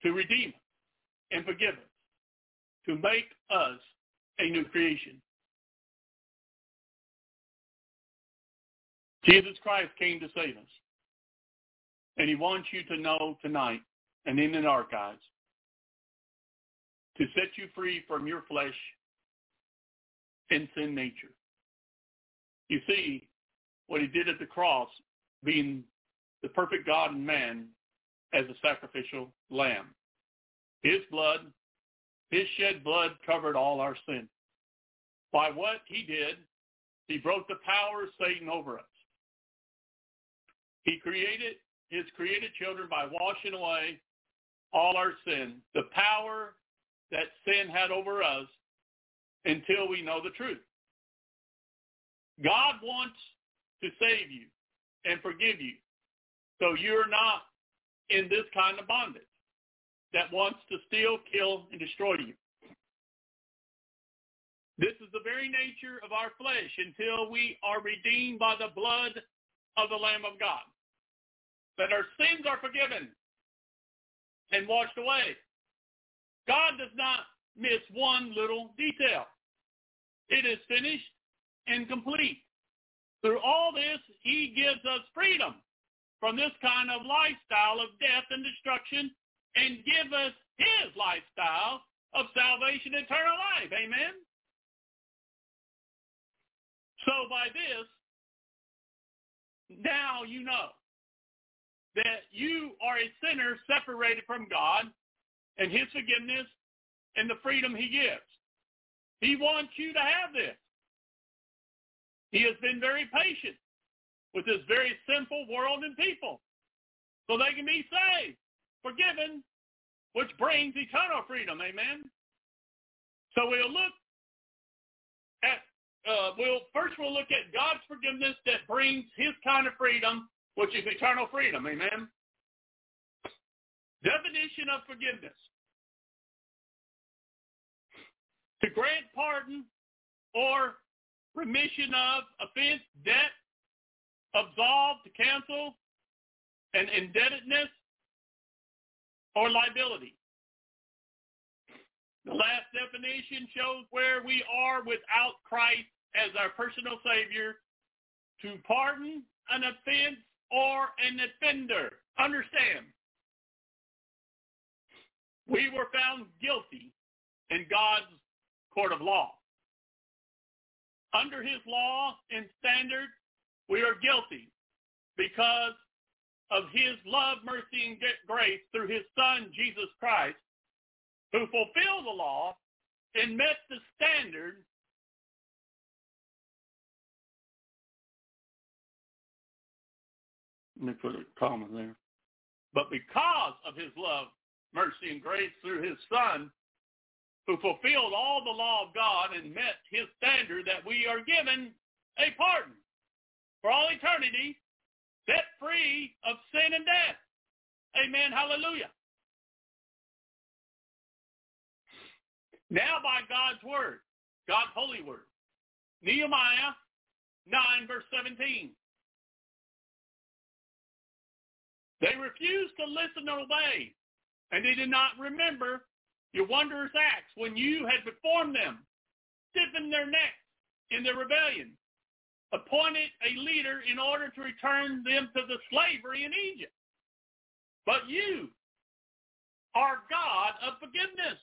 S4: to redeem us and forgive us, to make us a new creation. Jesus Christ came to save us. And he wants you to know tonight and in the archives to set you free from your flesh and sin nature. You see, what he did at the cross, being the perfect God and man as a sacrificial lamb. His blood, his shed blood covered all our sin. By what he did, he broke the power of Satan over us. He created his created children by washing away all our sin, the power that sin had over us until we know the truth. God wants to save you and forgive you so you're not in this kind of bondage that wants to steal, kill, and destroy you. This is the very nature of our flesh until we are redeemed by the blood of the Lamb of God. That our sins are forgiven and washed away. God does not miss one little detail. It is finished and complete. Through all this, he gives us freedom from this kind of lifestyle of death and destruction and give us his lifestyle of salvation, eternal life. Amen? So by this, now you know that you are a sinner separated from God and his forgiveness and the freedom he gives. He wants you to have this. He has been very patient with this very simple world and people so they can be saved, forgiven, which brings eternal freedom. Amen. So we'll look at, uh, we'll first we'll look at God's forgiveness that brings his kind of freedom, which is eternal freedom. Amen. Definition of forgiveness. To grant pardon or remission of offense, debt, absolve, to cancel, an indebtedness, or liability. The last definition shows where we are without Christ as our personal Savior to pardon an offense or an offender. Understand, we were found guilty in God's court of law. Under his law and standard, we are guilty because of his love, mercy, and grace through his son, Jesus Christ, who fulfilled the law and met the standard Let me put a comma there. But because of his love, mercy, and grace through his son, who fulfilled all the law of God and met his standard that we are given a pardon for all eternity, set free of sin and death. Amen. Hallelujah. Now by God's word, God's holy word. Nehemiah 9 verse 17. They refused to listen or obey and they did not remember your wondrous acts when you had performed them, stiffened their necks in their rebellion, appointed a leader in order to return them to the slavery in Egypt. But you are God of forgiveness,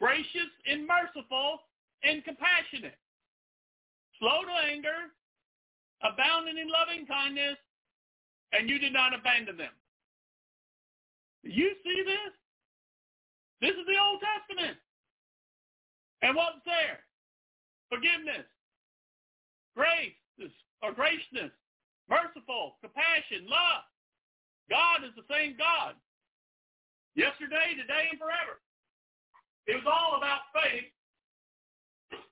S4: gracious and merciful and compassionate, slow to anger, abounding in loving kindness, and you did not abandon them. You see this? This is the Old Testament. And what's there? Forgiveness, grace, or graciousness, merciful, compassion, love. God is the same God. Yesterday, today, and forever. It was all about faith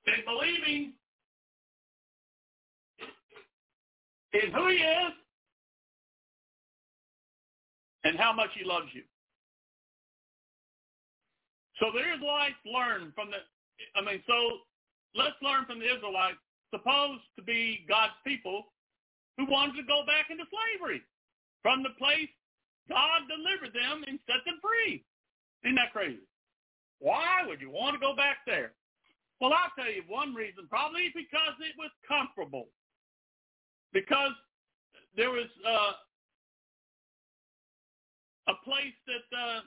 S4: and believing in who he is and how much he loves you. So the Israelites learn from the, I mean, so let's learn from the Israelites, supposed to be God's people, who wanted to go back into slavery from the place God delivered them and set them free. Isn't that crazy? Why would you want to go back there? Well, I'll tell you one reason, probably because it was comfortable. Because there was uh, a place that uh,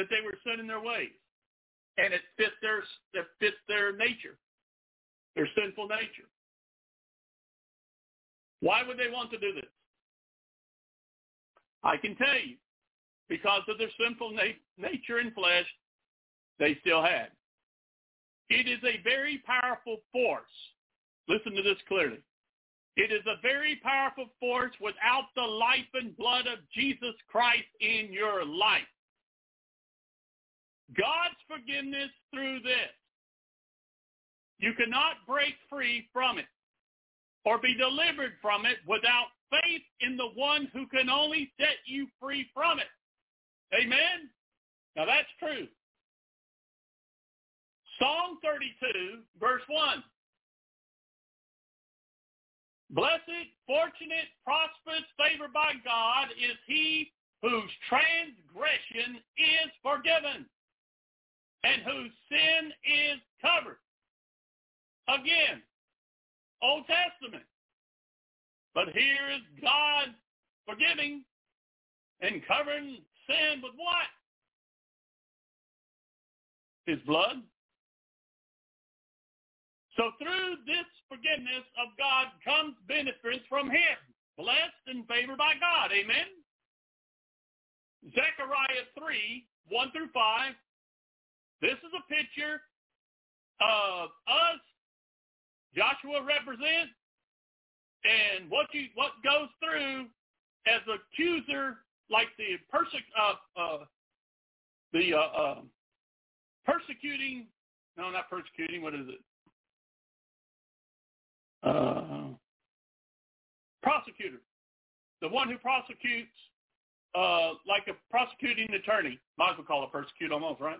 S4: that they were in their ways, and it fit their it fit their nature, their sinful nature. Why would they want to do this? I can tell you, because of their sinful na- nature and flesh, they still had. It is a very powerful force. Listen to this clearly. It is a very powerful force without the life and blood of Jesus Christ in your life. God's forgiveness through this. You cannot break free from it or be delivered from it without faith in the one who can only set you free from it. Amen? Now that's true. Psalm 32, verse 1. Blessed, fortunate, prosperous, favored by God is he whose transgression is forgiven and whose sin is covered. Again, Old Testament. But here is God forgiving and covering sin with what? His blood. So through this forgiveness of God comes benefits from him, blessed and favored by God. Amen? Zechariah 3, 1 through 5. This is a picture of us Joshua represents and what you what goes through as accuser, like the persec uh, uh, the uh, uh, persecuting. No, not persecuting. What is it? Uh, prosecutor, the one who prosecutes, uh, like a prosecuting attorney. Might as well call it persecute almost, right?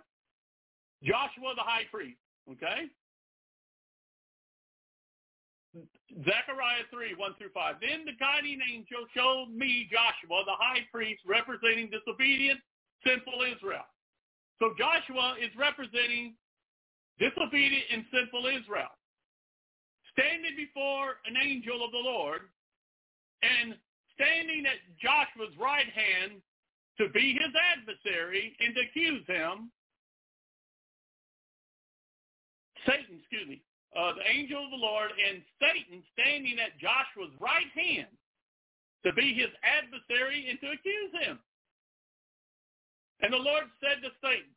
S4: Joshua the high priest. Okay. Zechariah 3, 1 through 5. Then the guiding angel showed me Joshua, the high priest, representing disobedient, sinful Israel. So Joshua is representing disobedient and sinful Israel. Standing before an angel of the Lord and standing at Joshua's right hand to be his adversary and to accuse him. Satan, excuse me, uh, the angel of the Lord and Satan standing at Joshua's right hand to be his adversary and to accuse him. And the Lord said to Satan,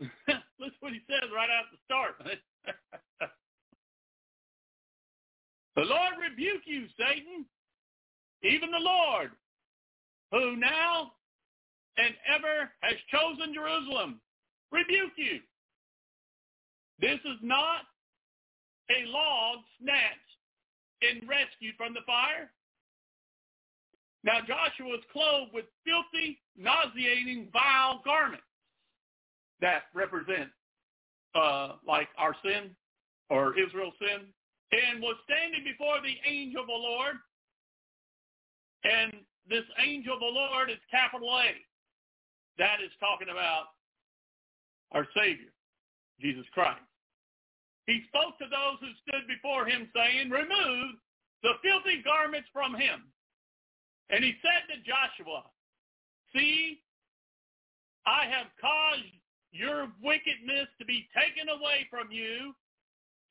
S4: listen what he says right at the start. the Lord rebuke you, Satan, even the Lord, who now and ever has chosen Jerusalem, rebuke you. This is not a log snatched and rescued from the fire? Now Joshua was clothed with filthy, nauseating, vile garments that represent uh, like our sin or Israel's sin, and was standing before the angel of the Lord. And this angel of the Lord is capital A. That is talking about our Savior, Jesus Christ. He spoke to those who stood before him, saying, Remove the filthy garments from him. And he said to Joshua, See, I have caused your wickedness to be taken away from you,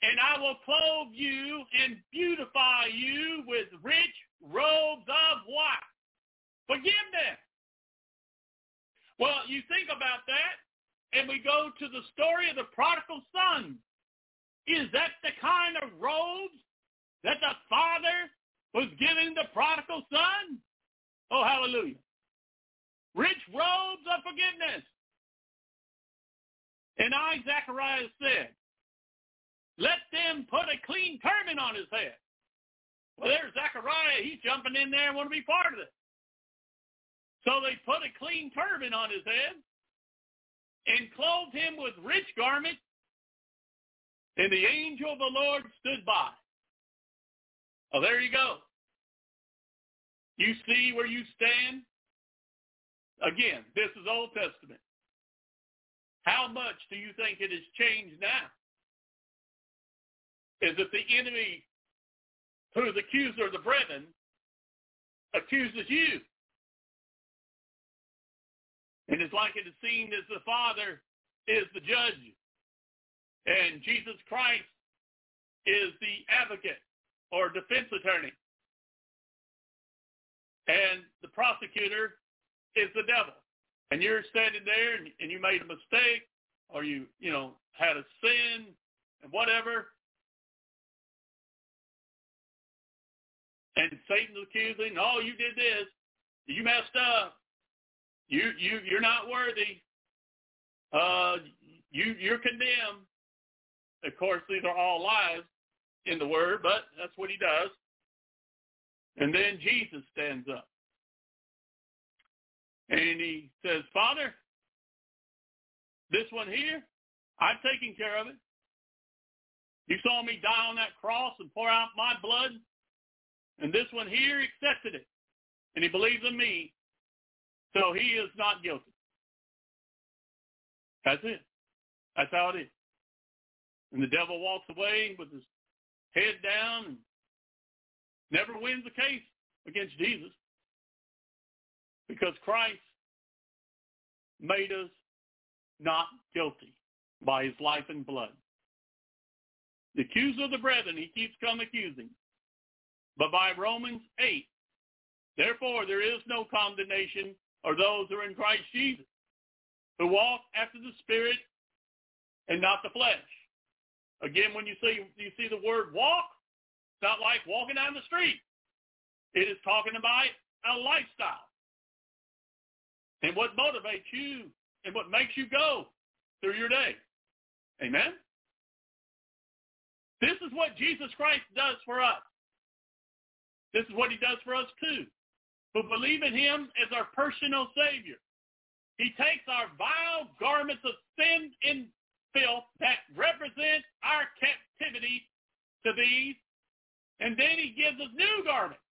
S4: and I will clothe you and beautify you with rich robes of what? Forgiveness. Well, you think about that, and we go to the story of the prodigal son. Is that the kind of robes that the father was giving the prodigal son? Oh, hallelujah. Rich robes of forgiveness. And I, Zacharias, said, let them put a clean turban on his head. Well, there's Zachariah. He's jumping in there and want to be part of it. So they put a clean turban on his head and clothed him with rich garments and the angel of the Lord stood by. Oh, there you go. You see where you stand? Again, this is Old Testament. How much do you think it has changed now? Is it the enemy who is accuser of the brethren accuses you? And it's like it is seen as the Father is the judge and Jesus Christ is the advocate or defense attorney. And the prosecutor is the devil. And you're standing there and, and you made a mistake or you, you know, had a sin and whatever. And Satan's accusing, oh, you did this. You messed up. You, you, you're not worthy. Uh, you, you're condemned. Of course, these are all lies in the word, but that's what he does. And then Jesus stands up. And he says, Father, this one here, I've taken care of it. You saw me die on that cross and pour out my blood. And this one here accepted it. And he believes in me. So he is not guilty. That's it. That's how it is. And the devil walks away with his head down and never wins the case against Jesus because Christ made us not guilty by his life and blood. The accuser of the brethren, he keeps come accusing. But by Romans 8, therefore there is no condemnation or those who are in Christ Jesus, who walk after the Spirit and not the flesh. Again, when you see you see the word walk, it's not like walking down the street. It is talking about a lifestyle. And what motivates you and what makes you go through your day. Amen? This is what Jesus Christ does for us. This is what he does for us too. Who believe in him as our personal Savior. He takes our vile garments of sin and filth that represents our captivity to these, and then he gives us new garments.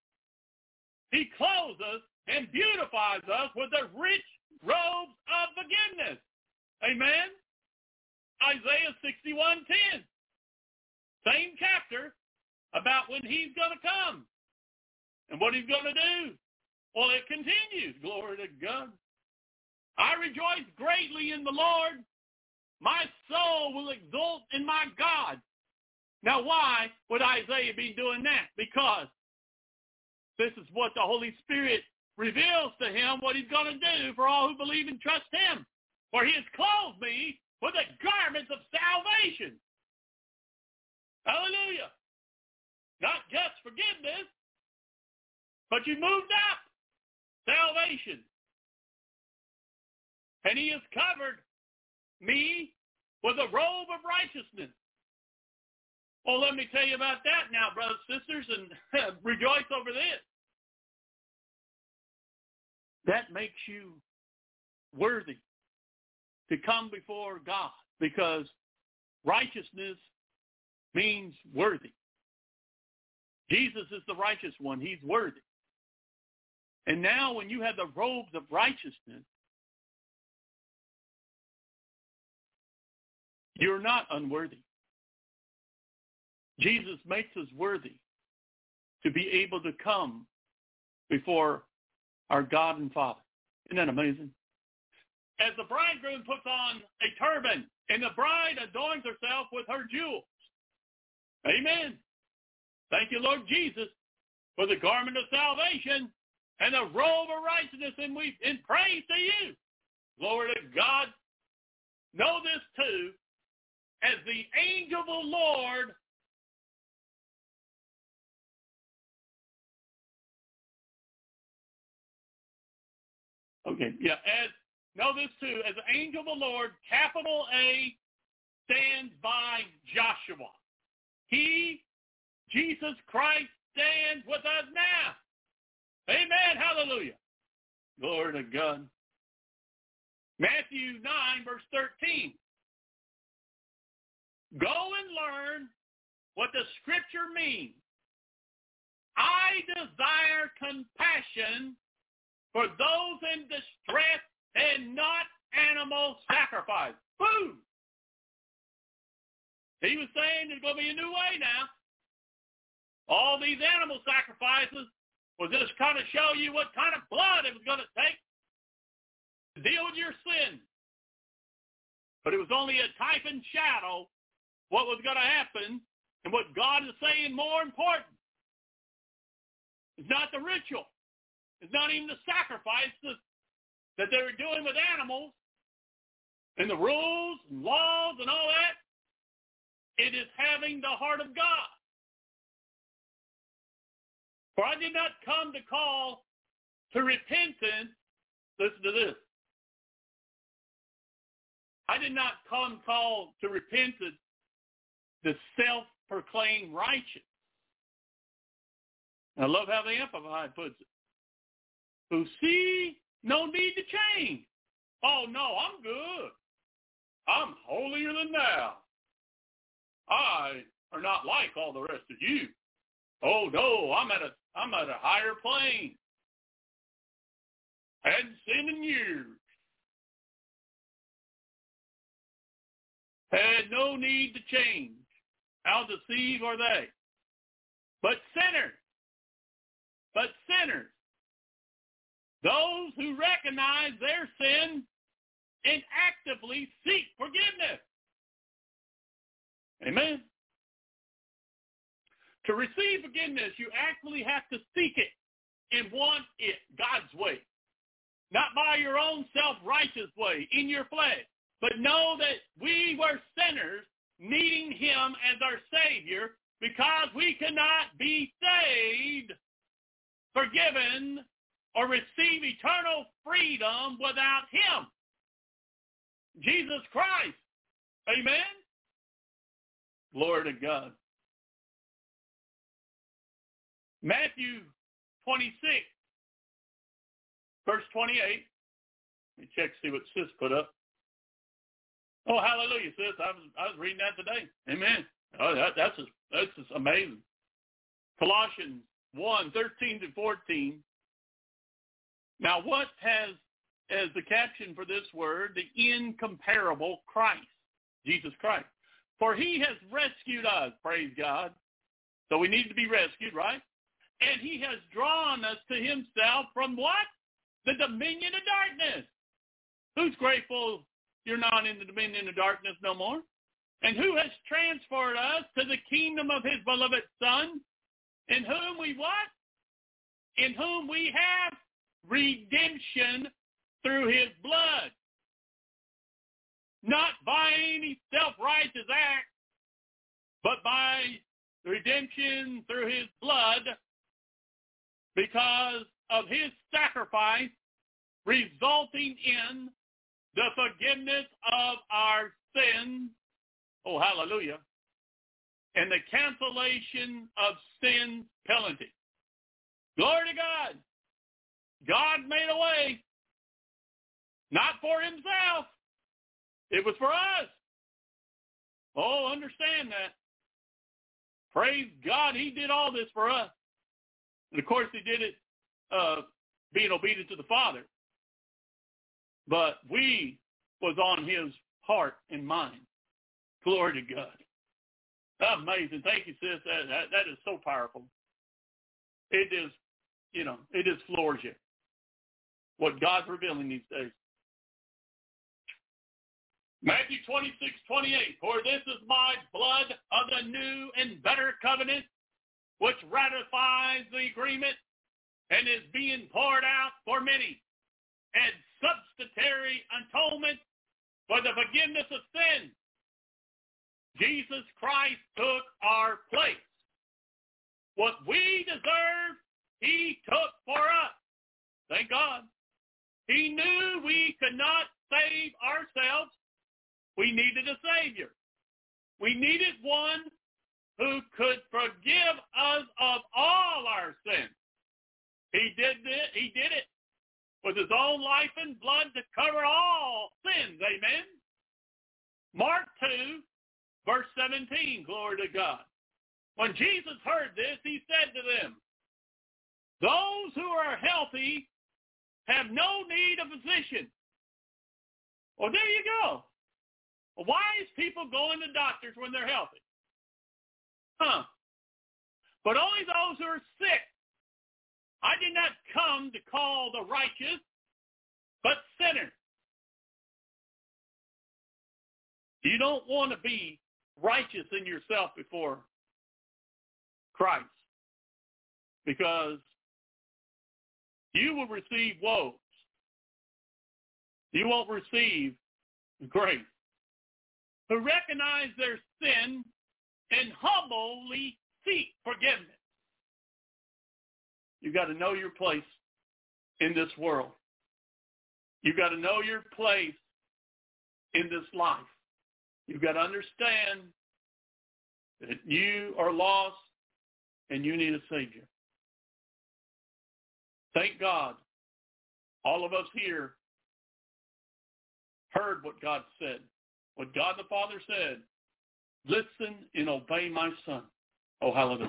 S4: He clothes us and beautifies us with the rich robes of forgiveness. Amen? Isaiah 61.10. Same chapter about when he's going to come and what he's going to do. Well, it continues. Glory to God. I rejoice greatly in the Lord. My soul will exult in my God. Now, why would Isaiah be doing that? Because this is what the Holy Spirit reveals to him what he's going to do for all who believe and trust him. For he has clothed me with the garments of salvation. Hallelujah. Not just forgiveness, but you moved up. Salvation. And he has covered me with a robe of righteousness. Well, let me tell you about that now, brothers and sisters, and rejoice over this. That makes you worthy to come before God because righteousness means worthy. Jesus is the righteous one. He's worthy. And now when you have the robes of righteousness, you're not unworthy. Jesus makes us worthy to be able to come before our God and Father. Isn't that amazing? As the bridegroom puts on a turban and the bride adorns herself with her jewels. Amen. Thank you, Lord Jesus, for the garment of salvation and the robe of righteousness, and we in praise to you. Glory to God. Know this too, as the angel of the Lord Okay, yeah, as know this too, as the angel of the Lord, capital A, stands by Joshua. He, Jesus Christ, stands with us now. Amen. Hallelujah. Glory to God. Matthew 9, verse 13. Go and learn what the scripture means. I desire compassion for those in distress and not animal sacrifice. Boom! He was saying there's going to be a new way now. All these animal sacrifices was just kind of show you what kind of blood it was going to take to deal with your sin. But it was only a type and shadow what was going to happen and what God is saying more important. It's not the ritual. It's not even the sacrifices that they were doing with animals and the rules and laws and all that. It is having the heart of God. For I did not come to call to repentance. Listen to this. I did not come call to repentance the self-proclaimed righteous. I love how the Amplified puts it. Who see no need to change. Oh no, I'm good. I'm holier than thou. I are not like all the rest of you. Oh no, I'm at a I'm at a higher plane. Hadn't sinned in years. Had no need to change. How deceived are they? But sinners, but sinners, those who recognize their sin and actively seek forgiveness. Amen. To receive forgiveness, you actually have to seek it and want it God's way. Not by your own self-righteous way in your flesh, but know that we were sinners needing him as our Savior because we cannot be saved, forgiven, or receive eternal freedom without him. Jesus Christ. Amen? Glory to God. Matthew 26, verse 28. Let me check see what sis put up. Oh, hallelujah, sis. I was I was reading that today. Amen. Oh, that, that's just, that's just amazing. Colossians 1, 13 to 14. Now, what has as the caption for this word, the incomparable Christ, Jesus Christ. For he has rescued us, praise God. So we need to be rescued, right? And he has drawn us to himself from what? The dominion of darkness. Who's grateful you're not in the dominion of darkness no more? And who has transferred us to the kingdom of his beloved Son, in whom we what? In whom we have redemption through his blood. Not by any self-righteous act, but by redemption through his blood because of his sacrifice resulting in the forgiveness of our sins. Oh, hallelujah. And the cancellation of sin penalty. Glory to God. God made a way. Not for himself. It was for us. Oh, understand that. Praise God, he did all this for us. And of course, he did it uh, being obedient to the Father. But we was on his heart and mind. Glory to God. Amazing. Thank you, sis. That, that, that is so powerful. It is, you know, it is floors you. What God's revealing these days. Matthew 26, 28. For this is my blood of the new and better covenant, which ratifies the agreement and is being poured out for many and substitutory atonement for the forgiveness of sin. Jesus Christ took our place. What we deserve, he took for us. Thank God. He knew we could not save ourselves. We needed a Savior. We needed one who could forgive us of all our sins. He did it. He did it with his own life and blood to cover all sins. Amen. Mark 2, verse 17, glory to God. When Jesus heard this, he said to them, those who are healthy have no need of physician. Well, there you go. Why is people going to doctors when they're healthy? Huh. But only those who are sick. I did not come to call the righteous, but sinners. You don't want to be righteous in yourself before Christ because you will receive woes. You won't receive grace. Who recognize their sin and humbly seek forgiveness. You've got to know your place in this world. You've got to know your place in this life. You've got to understand that you are lost and you need a Savior. Thank God all of us here heard what God said, what God the Father said. Listen and obey my Son. Oh, hallelujah.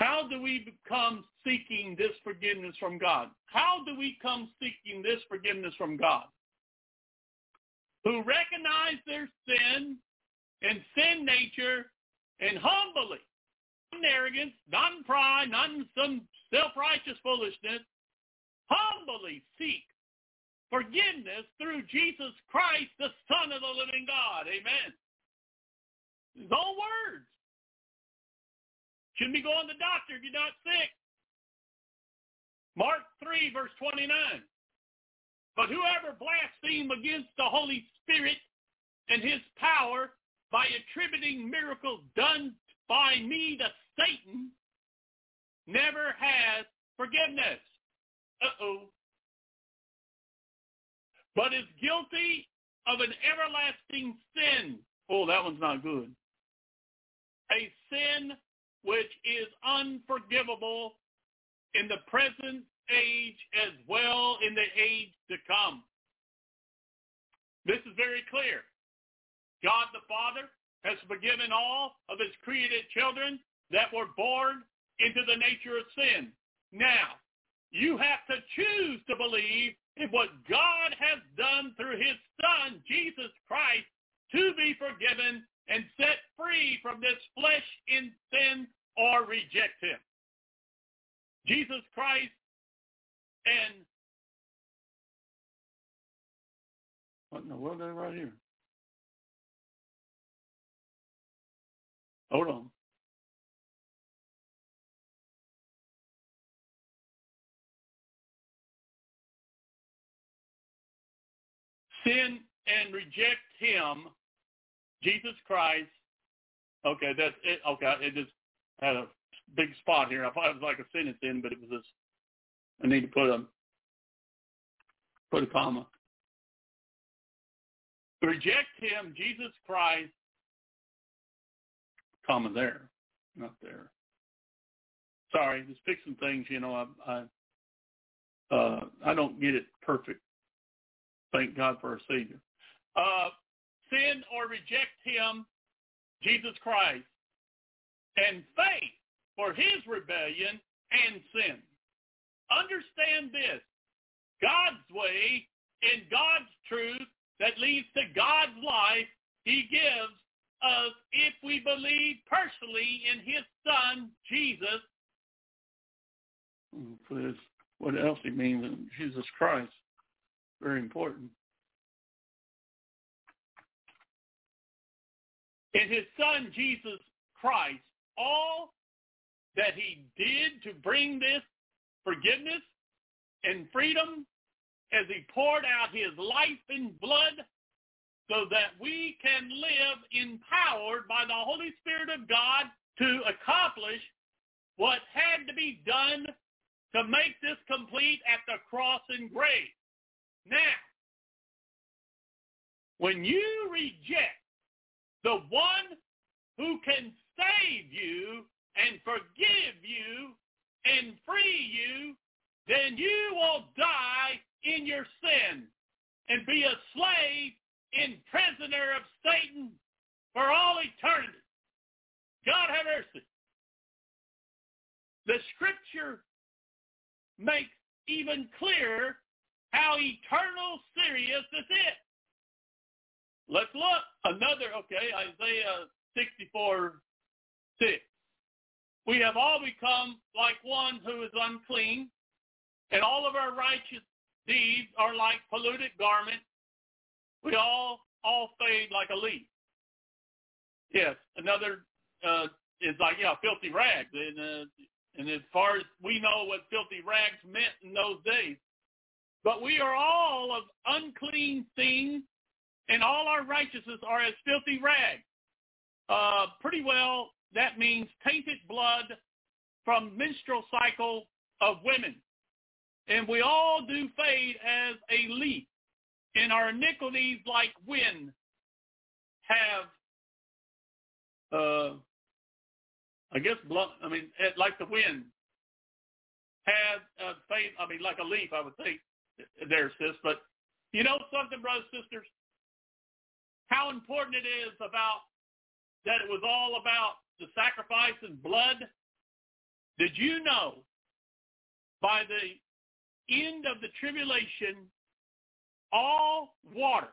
S4: How do we become seeking this forgiveness from God? How do we come seeking this forgiveness from God? Who recognize their sin and sin nature and humbly, not in arrogance, not in pride, not in some self-righteous foolishness, humbly seek forgiveness through Jesus Christ, the Son of the living God. Amen. His own words. Shouldn't be going to the doctor if you're not sick. Mark 3, verse 29. But whoever blasphemes against the Holy Spirit and his power by attributing miracles done by me to Satan never has forgiveness. Uh-oh. But is guilty of an everlasting sin. Oh, that one's not good. A sin which is unforgivable in the present age as well in the age to come. This is very clear. God the Father has forgiven all of his created children that were born into the nature of sin. Now, you have to choose to believe in what God has done through his Son, Jesus Christ, to be forgiven and set free from this flesh in sin or reject him. Jesus Christ and what in the world is right here? Hold on. Sin and reject him, Jesus Christ. Okay, that's it. Okay, it just had a big spot here. I thought it was like a sentence in, but it was this. I need to put a put a comma. Reject him, Jesus Christ. Comma there, not there. Sorry, just fixing things. You know, I I, uh, I don't get it perfect. Thank God for our Savior. Uh, sin or reject him, Jesus Christ, and faith for his rebellion and sin. understand this. God's way and God's truth that leads to God's life, he gives us if we believe personally in his son, Jesus. For what else he means in Jesus Christ. Very important. In his son, Jesus Christ, all that he did to bring this forgiveness and freedom as he poured out his life and blood so that we can live empowered by the Holy Spirit of God to accomplish what had to be done to make this complete at the cross and grave. Now, when you reject the one who can save you and forgive you and free you, then you will die in your sin and be a slave and prisoner of Satan for all eternity. God have mercy. The scripture makes even clearer how eternal serious this is. Let's look. Another, okay, Isaiah 64, 6. We have all become like one who is unclean, and all of our righteous deeds are like polluted garments. We all all fade like a leaf. Yes, another uh, is like yeah, filthy rags, and uh, and as far as we know, what filthy rags meant in those days. But we are all of unclean things, and all our righteousness are as filthy rags. Uh, pretty well, that means tainted blood from menstrual cycle of women. And we all do fade as a leaf, and our iniquities like wind have, uh, I guess, blood, I mean, like the wind has uh, fade, I mean, like a leaf, I would think, there, sis. But you know something, brothers sisters? How important it is about that it was all about the sacrifice and blood. Did you know by the end of the tribulation, all water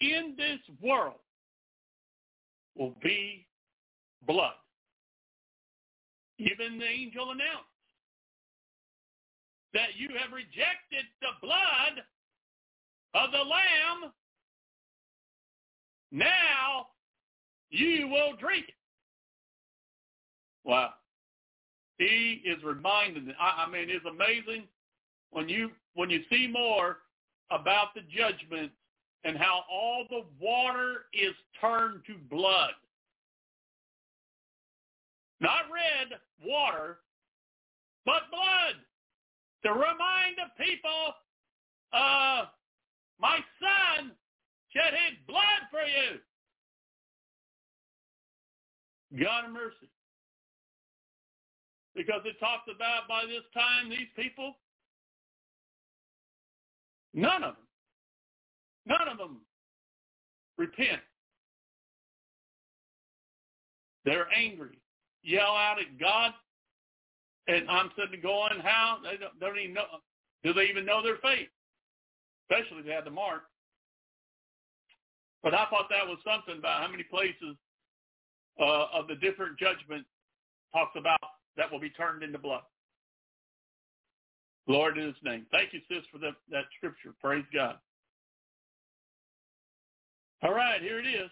S4: in this world will be blood. Even the angel announced that you have rejected the blood of the Lamb. Now you will drink it. Wow. He is reminding. I, I mean, it's amazing when you when you see more about the judgment and how all the water is turned to blood. Not red water, but blood. To remind the people, uh, my son shed his blood for you. God of mercy. Because it talks about by this time these people, none of them, none of them repent. They're angry, yell out at God, and I'm sitting going, how? They don't, don't even know. Do they even know their faith? Especially if they had the mark. But I thought that was something about how many places uh, of the different judgments talks about that will be turned into blood. Lord in his name. Thank you, sis, for the, that scripture. Praise God. All right, here it is.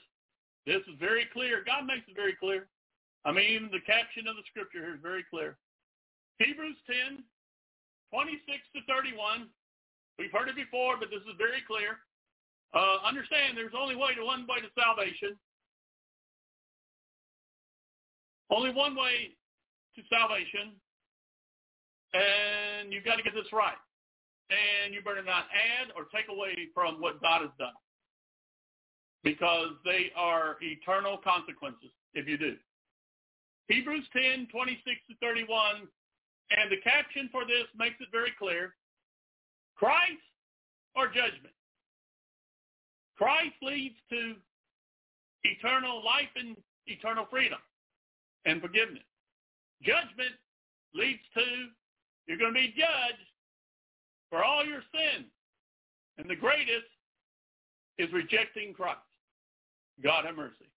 S4: This is very clear. God makes it very clear. I mean, the caption of the scripture here is very clear. Hebrews 10, 26 to 31. We've heard it before, but this is very clear. Uh, understand there's only way to one way to salvation. Only one way to salvation, and you've got to get this right. And you better not add or take away from what God has done because they are eternal consequences if you do. Hebrews 10, 26 to 31, and the caption for this makes it very clear. Christ or judgment? Christ leads to eternal life and eternal freedom and forgiveness. Judgment leads to You're going to be judged for all your sins. And the greatest is rejecting Christ. God have mercy.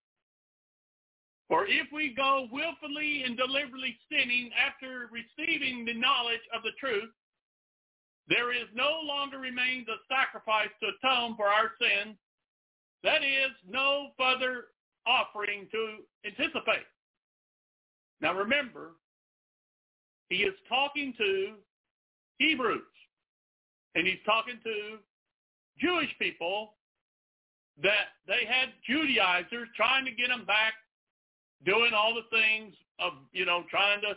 S4: For if we go willfully and deliberately sinning after receiving the knowledge of the truth, there is no longer remains a sacrifice to atone for our sin. That is, no further offering to anticipate. Now remember, he is talking to Hebrews, and he's talking to Jewish people that they had Judaizers trying to get them back doing all the things of, you know, trying to,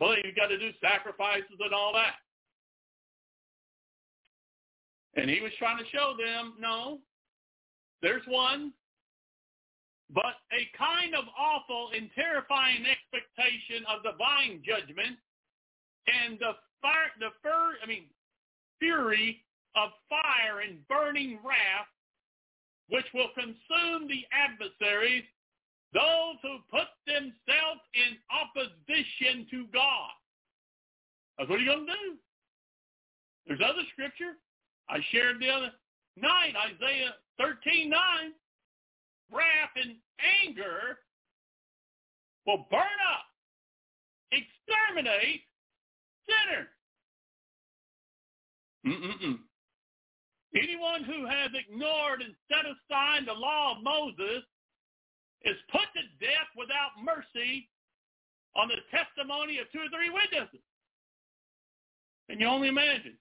S4: well, you've got to do sacrifices and all that. And he was trying to show them, no, there's one, but a kind of awful and terrifying expectation of divine judgment and the fire, the fur, I mean, fury of fire and burning wrath, which will consume the adversaries those who put themselves in opposition to God. That's what you're going to do. There's other scripture. I shared the other night, Isaiah 13, 9. Wrath and anger will burn up, exterminate sinners. Mm-mm-mm. Anyone who has ignored and set aside the law of Moses is put to death without mercy on the testimony of two or three witnesses. And you only imagine.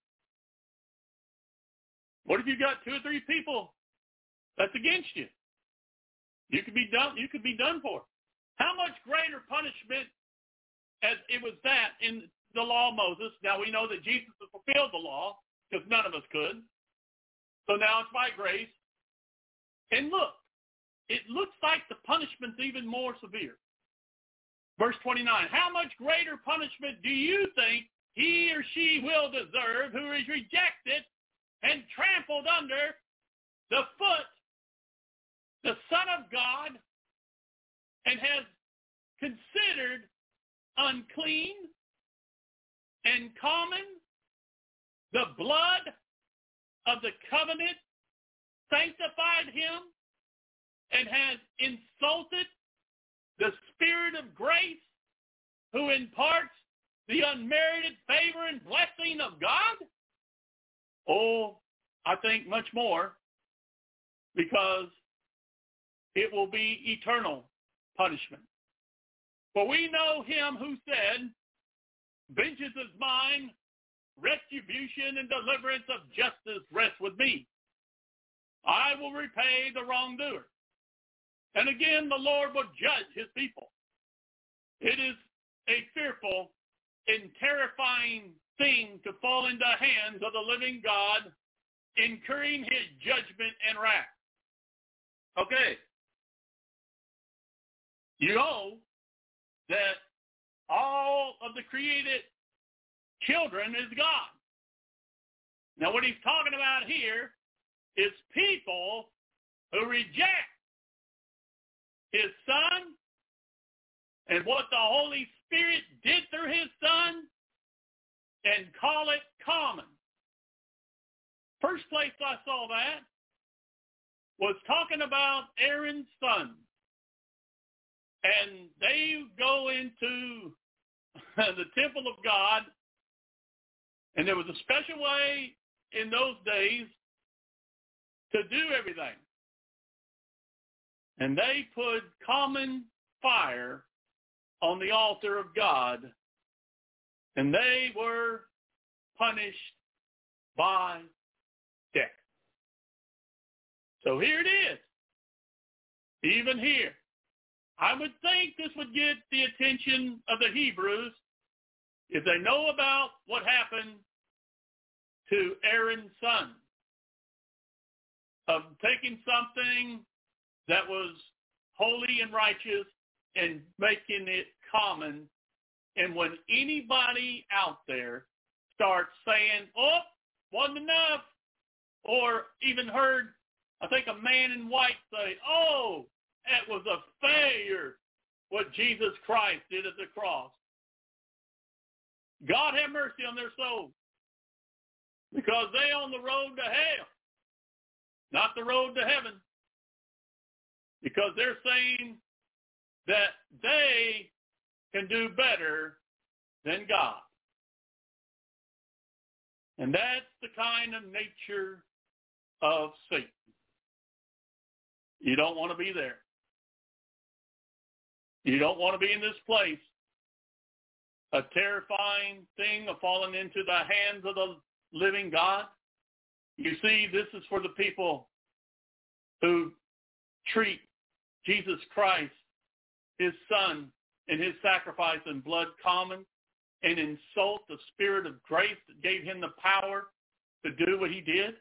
S4: What if you got two or three people that's against you? You could be done. You could be done for. How much greater punishment as it was that in the law of Moses? Now we know that Jesus fulfilled the law because none of us could. So now it's by grace. And look, it looks like the punishment's even more severe. Verse 29, how much greater punishment do you think he or she will deserve who is rejected and trampled under the foot the Son of God and has considered unclean and common the blood of the covenant sanctified him and has insulted the Spirit of grace who imparts the unmerited favor and blessing of God? Oh, I think much more because it will be eternal punishment. For we know him who said, vengeance is mine, retribution and deliverance of justice rest with me. I will repay the wrongdoer. And again, the Lord will judge his people. It is a fearful and terrifying thing to fall into the hands of the living God, incurring his judgment and wrath. Okay. You know that all of the created children is God. Now what he's talking about here is people who reject his son and what the Holy Spirit did through his son and call it common. First place I saw that was talking about Aaron's son. And they go into the temple of God, and there was a special way in those days to do everything and they put common fire on the altar of God, and they were punished by death. So here it is. Even here. I would think this would get the attention of the Hebrews if they know about what happened to Aaron's son of taking something that was holy and righteous and making it common. And when anybody out there starts saying, oh, wasn't enough, or even heard, I think a man in white say, oh, that was a failure what Jesus Christ did at the cross. God have mercy on their souls. Because they on the road to hell, not the road to heaven. Because they're saying that they can do better than God. And that's the kind of nature of Satan. You don't want to be there. You don't want to be in this place. A terrifying thing of falling into the hands of the living God. You see, this is for the people who treat Jesus Christ, his son, and his sacrifice and blood common and insult the spirit of grace that gave him the power to do what he did?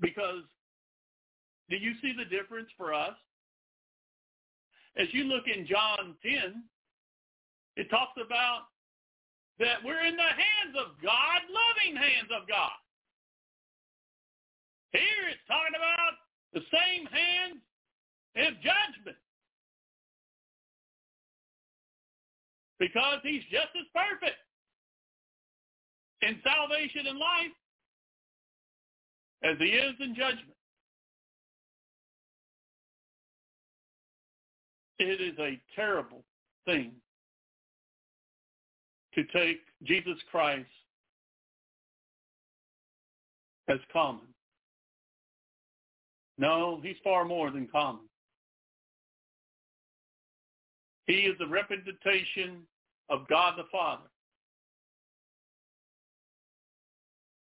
S4: Because do you see the difference for us? As you look in John 10, it talks about that we're in the hands of God, loving hands of God. Here it's talking about the same hands of judgment. Because he's just as perfect in salvation and life as he is in judgment. It is a terrible thing to take Jesus Christ as common. No, he's far more than common. He is the representation of God the Father.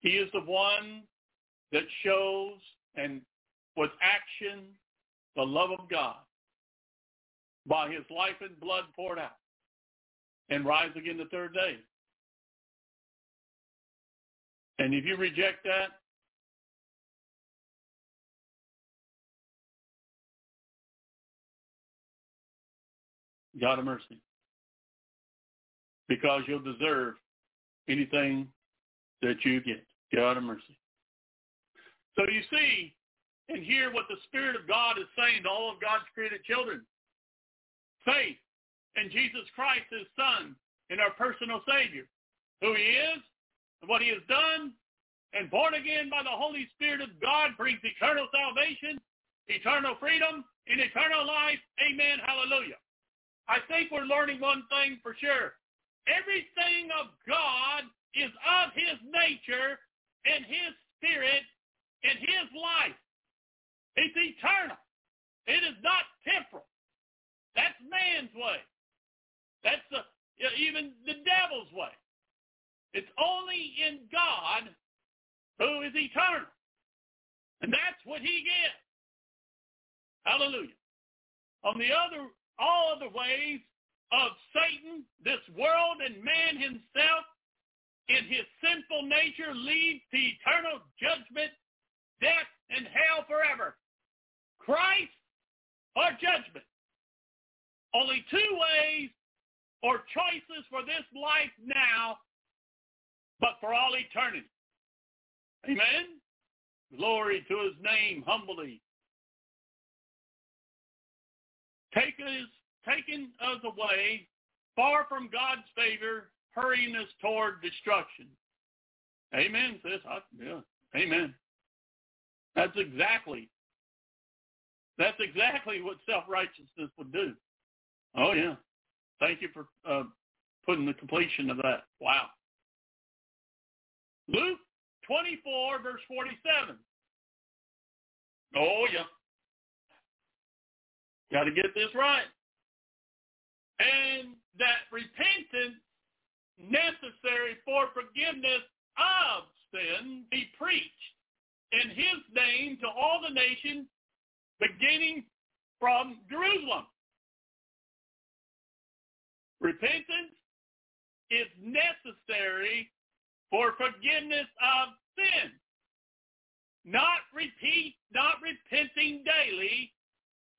S4: He is the one that shows and with action the love of God by his life and blood poured out and rise again the third day. And if you reject that, God of mercy. Because you'll deserve anything that you get. God of mercy. So you see and hear what the Spirit of God is saying to all of God's created children. Faith in Jesus Christ, his Son, and our personal Savior, who he is, and what he has done, and born again by the Holy Spirit of God brings eternal salvation, eternal freedom, and eternal life. Amen. Hallelujah. I think we're learning one thing for sure. Everything of God is of his nature and his spirit and his life. It's eternal. It is not temporal. That's man's way. That's the, even the devil's way. It's only in God who is eternal. And that's what he gets. Hallelujah. On the other all other ways of Satan, this world, and man himself in his sinful nature leads to eternal judgment, death, and hell forever. Christ or judgment. Only two ways or choices for this life now, but for all eternity. Amen? Glory to his name humbly taken us, taken us away far from God's favor, hurrying us toward destruction. Amen, sis. I, yeah. Amen. That's exactly, that's exactly what self-righteousness would do. Oh, yeah. Thank you for uh, putting the completion of that. Wow. Luke 24, verse 47. Oh, yeah. Got to get this right. And that repentance necessary for forgiveness of sin be preached in his name to all the nations, beginning from Jerusalem. Repentance is necessary for forgiveness of sin. Not repeat, not repenting daily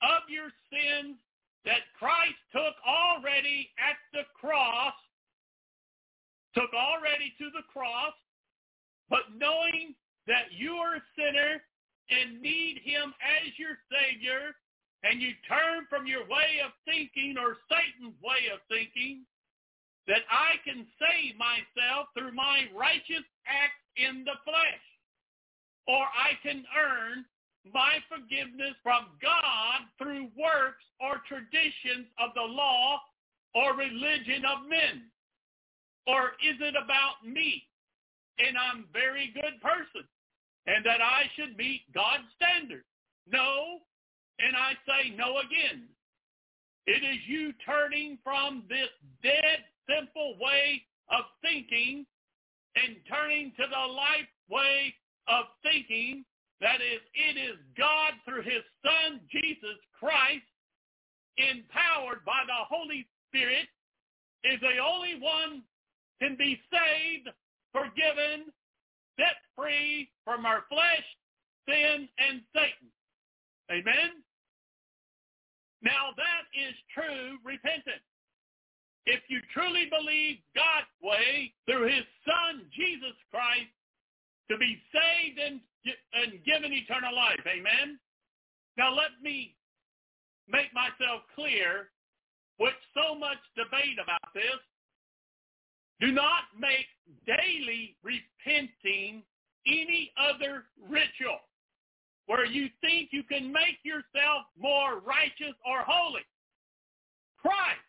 S4: of your sins that Christ took already at the cross, took already to the cross, but knowing that you are a sinner and need him as your Savior, and you turn from your way of thinking or Satan's way of thinking, that I can save myself through my righteous acts in the flesh, or I can earn my forgiveness from God through works or traditions of the law or religion of men? Or is it about me and I'm a very good person and that I should meet God's standards? No, and I say no again. It is you turning from this dead, simple way of thinking and turning to the life way of thinking that is, it is God through his son, Jesus Christ, empowered by the Holy Spirit, is the only one can be saved, forgiven, set free from our flesh, sin, and Satan. Amen? Now that is true repentance. If you truly believe God's way through his son, Jesus Christ, to be saved and, and given eternal life. Amen? Now let me make myself clear, with so much debate about this. Do not make daily repenting any other ritual where you think you can make yourself more righteous or holy. Christ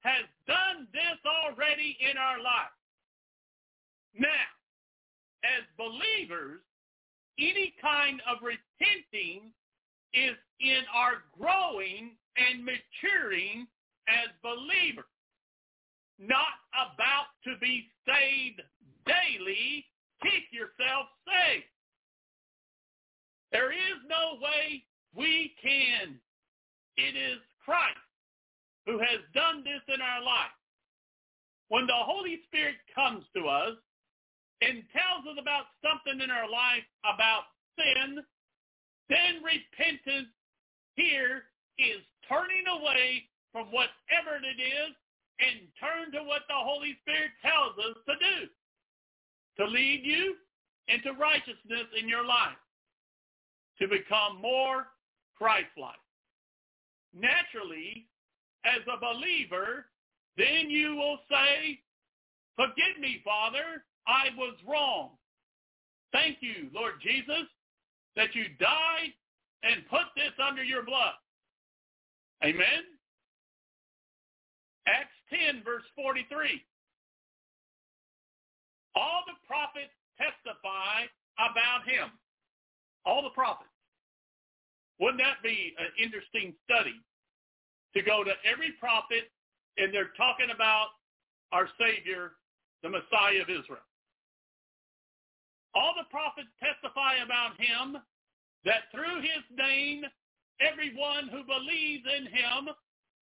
S4: has done this already in our life. Now, as believers, any kind of repenting is in our growing and maturing as believers, not about to be saved daily. Keep yourself saved. There is no way we can. It is Christ who has done this in our life. When the Holy Spirit comes to us, and tells us about something in our life about sin, then repentance here is turning away from whatever it is and turn to what the Holy Spirit tells us to do, to lead you into righteousness in your life, to become more Christ-like. Naturally, as a believer, then you will say, forgive me, Father, I was wrong. Thank you, Lord Jesus, that you died and put this under your blood. Amen. Acts 10, verse 43. All the prophets testify about him. All the prophets. Wouldn't that be an interesting study to go to every prophet and they're talking about our Savior, the Messiah of Israel? All the prophets testify about him that through his name, everyone who believes in him,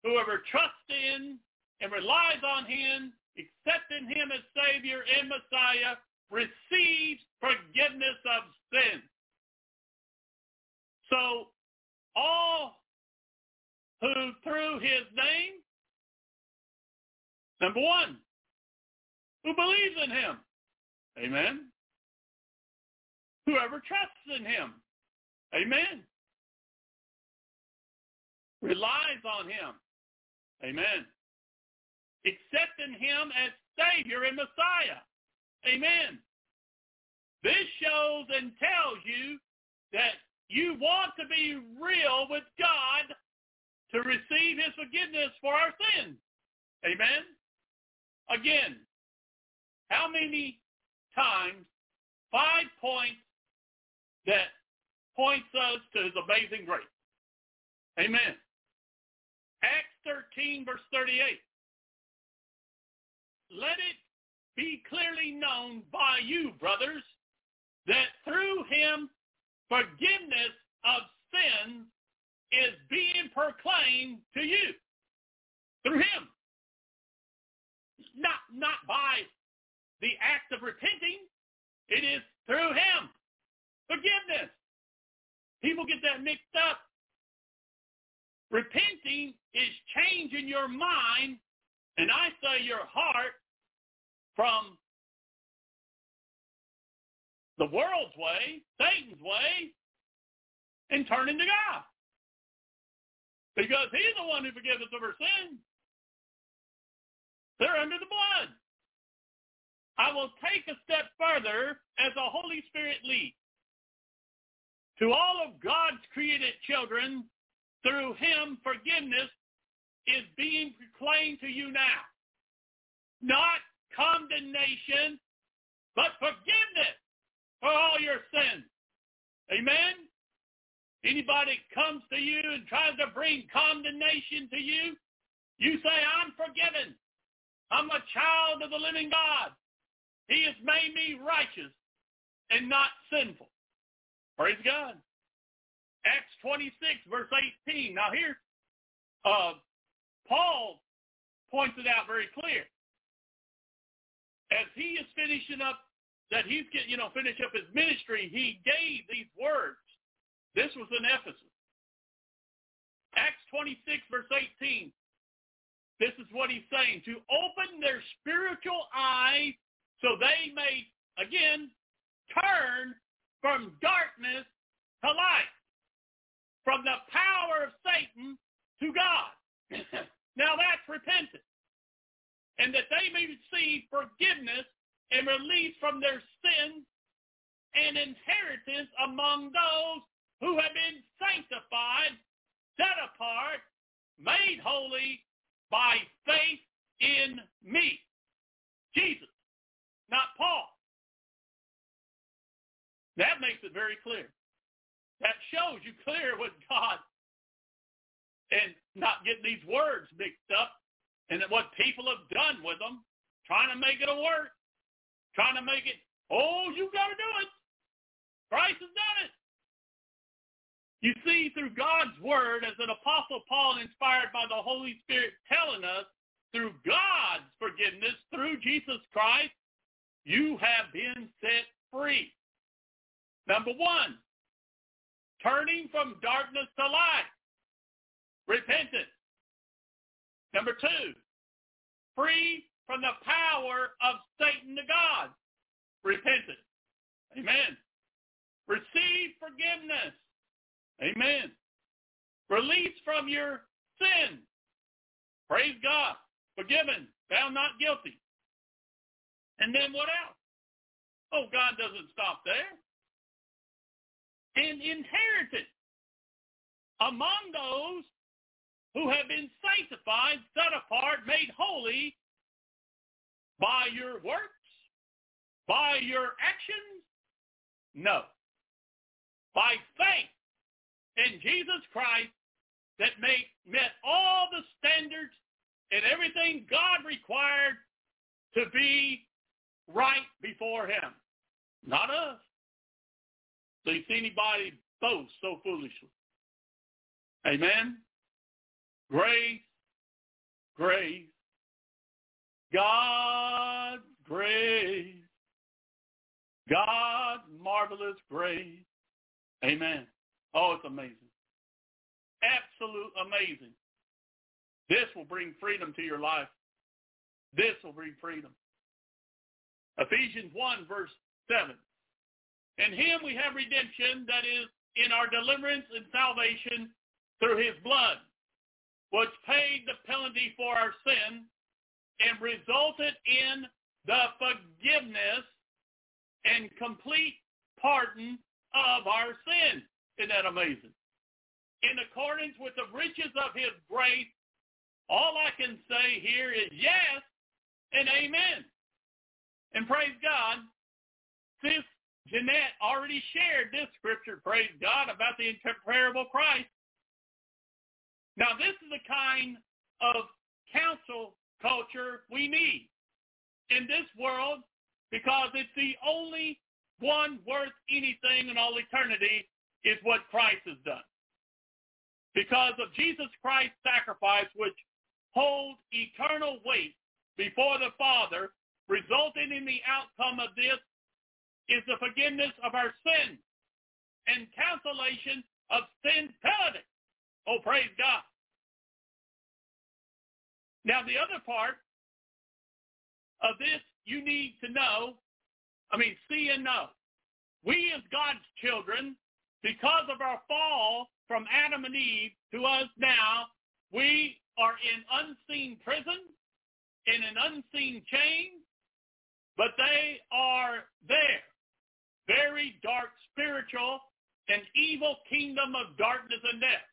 S4: whoever trusts in and relies on him, accepting him as Savior and Messiah, receives forgiveness of sin. So all who through his name, number one, who believes in him. Amen whoever trusts in him. Amen. Relies on him. Amen. Accepting him as Savior and Messiah. Amen. This shows and tells you that you want to be real with God to receive his forgiveness for our sins. Amen. Again, how many times, five points that points us to his amazing grace. Amen. Acts 13, verse 38. Let it be clearly known by you, brothers, that through him forgiveness of sins is being proclaimed to you. Through him. Not, not by the act of repenting. It is through him. Forgiveness. People get that mixed up. Repenting is changing your mind, and I say your heart, from the world's way, Satan's way, and turning to God. Because he's the one who forgives us of our sins. They're under the blood. I will take a step further as the Holy Spirit leads. To all of God's created children, through him forgiveness is being proclaimed to you now. Not condemnation, but forgiveness for all your sins. Amen? Anybody comes to you and tries to bring condemnation to you, you say, I'm forgiven. I'm a child of the living God. He has made me righteous and not sinful. Praise God. Acts 26, verse 18. Now here, uh, Paul points it out very clear. As he is finishing up, that he's getting, you know, finish up his ministry, he gave these words. This was in Ephesus. Acts 26, verse 18. This is what he's saying. To open their spiritual eyes so they may, again, turn from darkness to light, from the power of Satan to God. now that's repentance. And that they may receive forgiveness and release from their sins and inheritance among those who have been sanctified, set apart, made holy by faith in me. Jesus, not Paul. That makes it very clear. That shows you clear what God and not getting these words mixed up and what people have done with them, trying to make it a work, trying to make it, oh, you got to do it. Christ has done it. You see, through God's word, as an apostle Paul inspired by the Holy Spirit telling us, through God's forgiveness, through Jesus Christ, you have been set free. Number one, turning from darkness to light. Repentance. Number two, free from the power of Satan to God. Repentance. Amen. Receive forgiveness. Amen. Release from your sin. Praise God. Forgiven. Found not guilty. And then what else? Oh, God doesn't stop there and inherited among those who have been sanctified, set apart, made holy by your works, by your actions? No. By faith in Jesus Christ that make, met all the standards and everything God required to be right before him. Not us. So you see anybody boast so foolishly. Amen? Grace, grace, God's grace, God's marvelous grace. Amen. Oh, it's amazing. Absolute amazing. This will bring freedom to your life. This will bring freedom. Ephesians 1, verse 7. In him we have redemption, that is, in our deliverance and salvation through his blood, which paid the penalty for our sin and resulted in the forgiveness and complete pardon of our sin. Isn't that amazing? In accordance with the riches of his grace, all I can say here is yes and amen. And praise God, this Jeanette already shared this scripture, praise God, about the incomparable Christ. Now, this is the kind of counsel culture we need in this world because it's the only one worth anything in all eternity is what Christ has done. Because of Jesus Christ's sacrifice, which holds eternal weight before the Father, resulting in the outcome of this is the forgiveness of our sins and cancellation of sin penalty. Oh, praise God. Now, the other part of this you need to know, I mean, see and know. We as God's children, because of our fall from Adam and Eve to us now, we are in unseen prison in an unseen chain, but they are there. Very dark spiritual and evil kingdom of darkness and death.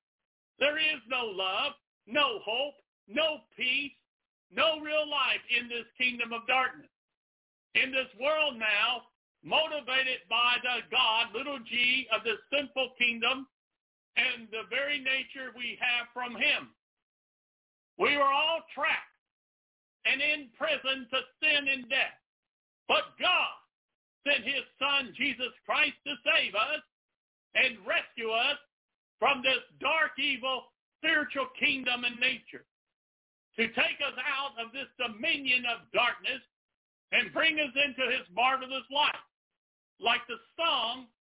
S4: There is no love, no hope, no peace, no real life in this kingdom of darkness. In this world now, motivated by the God, little g, of this sinful kingdom and the very nature we have from him. We were all trapped and in prison to sin and death. But God sent his son, Jesus Christ, to save us and rescue us from this dark, evil, spiritual kingdom and nature. To take us out of this dominion of darkness and bring us into his marvelous light. Like the song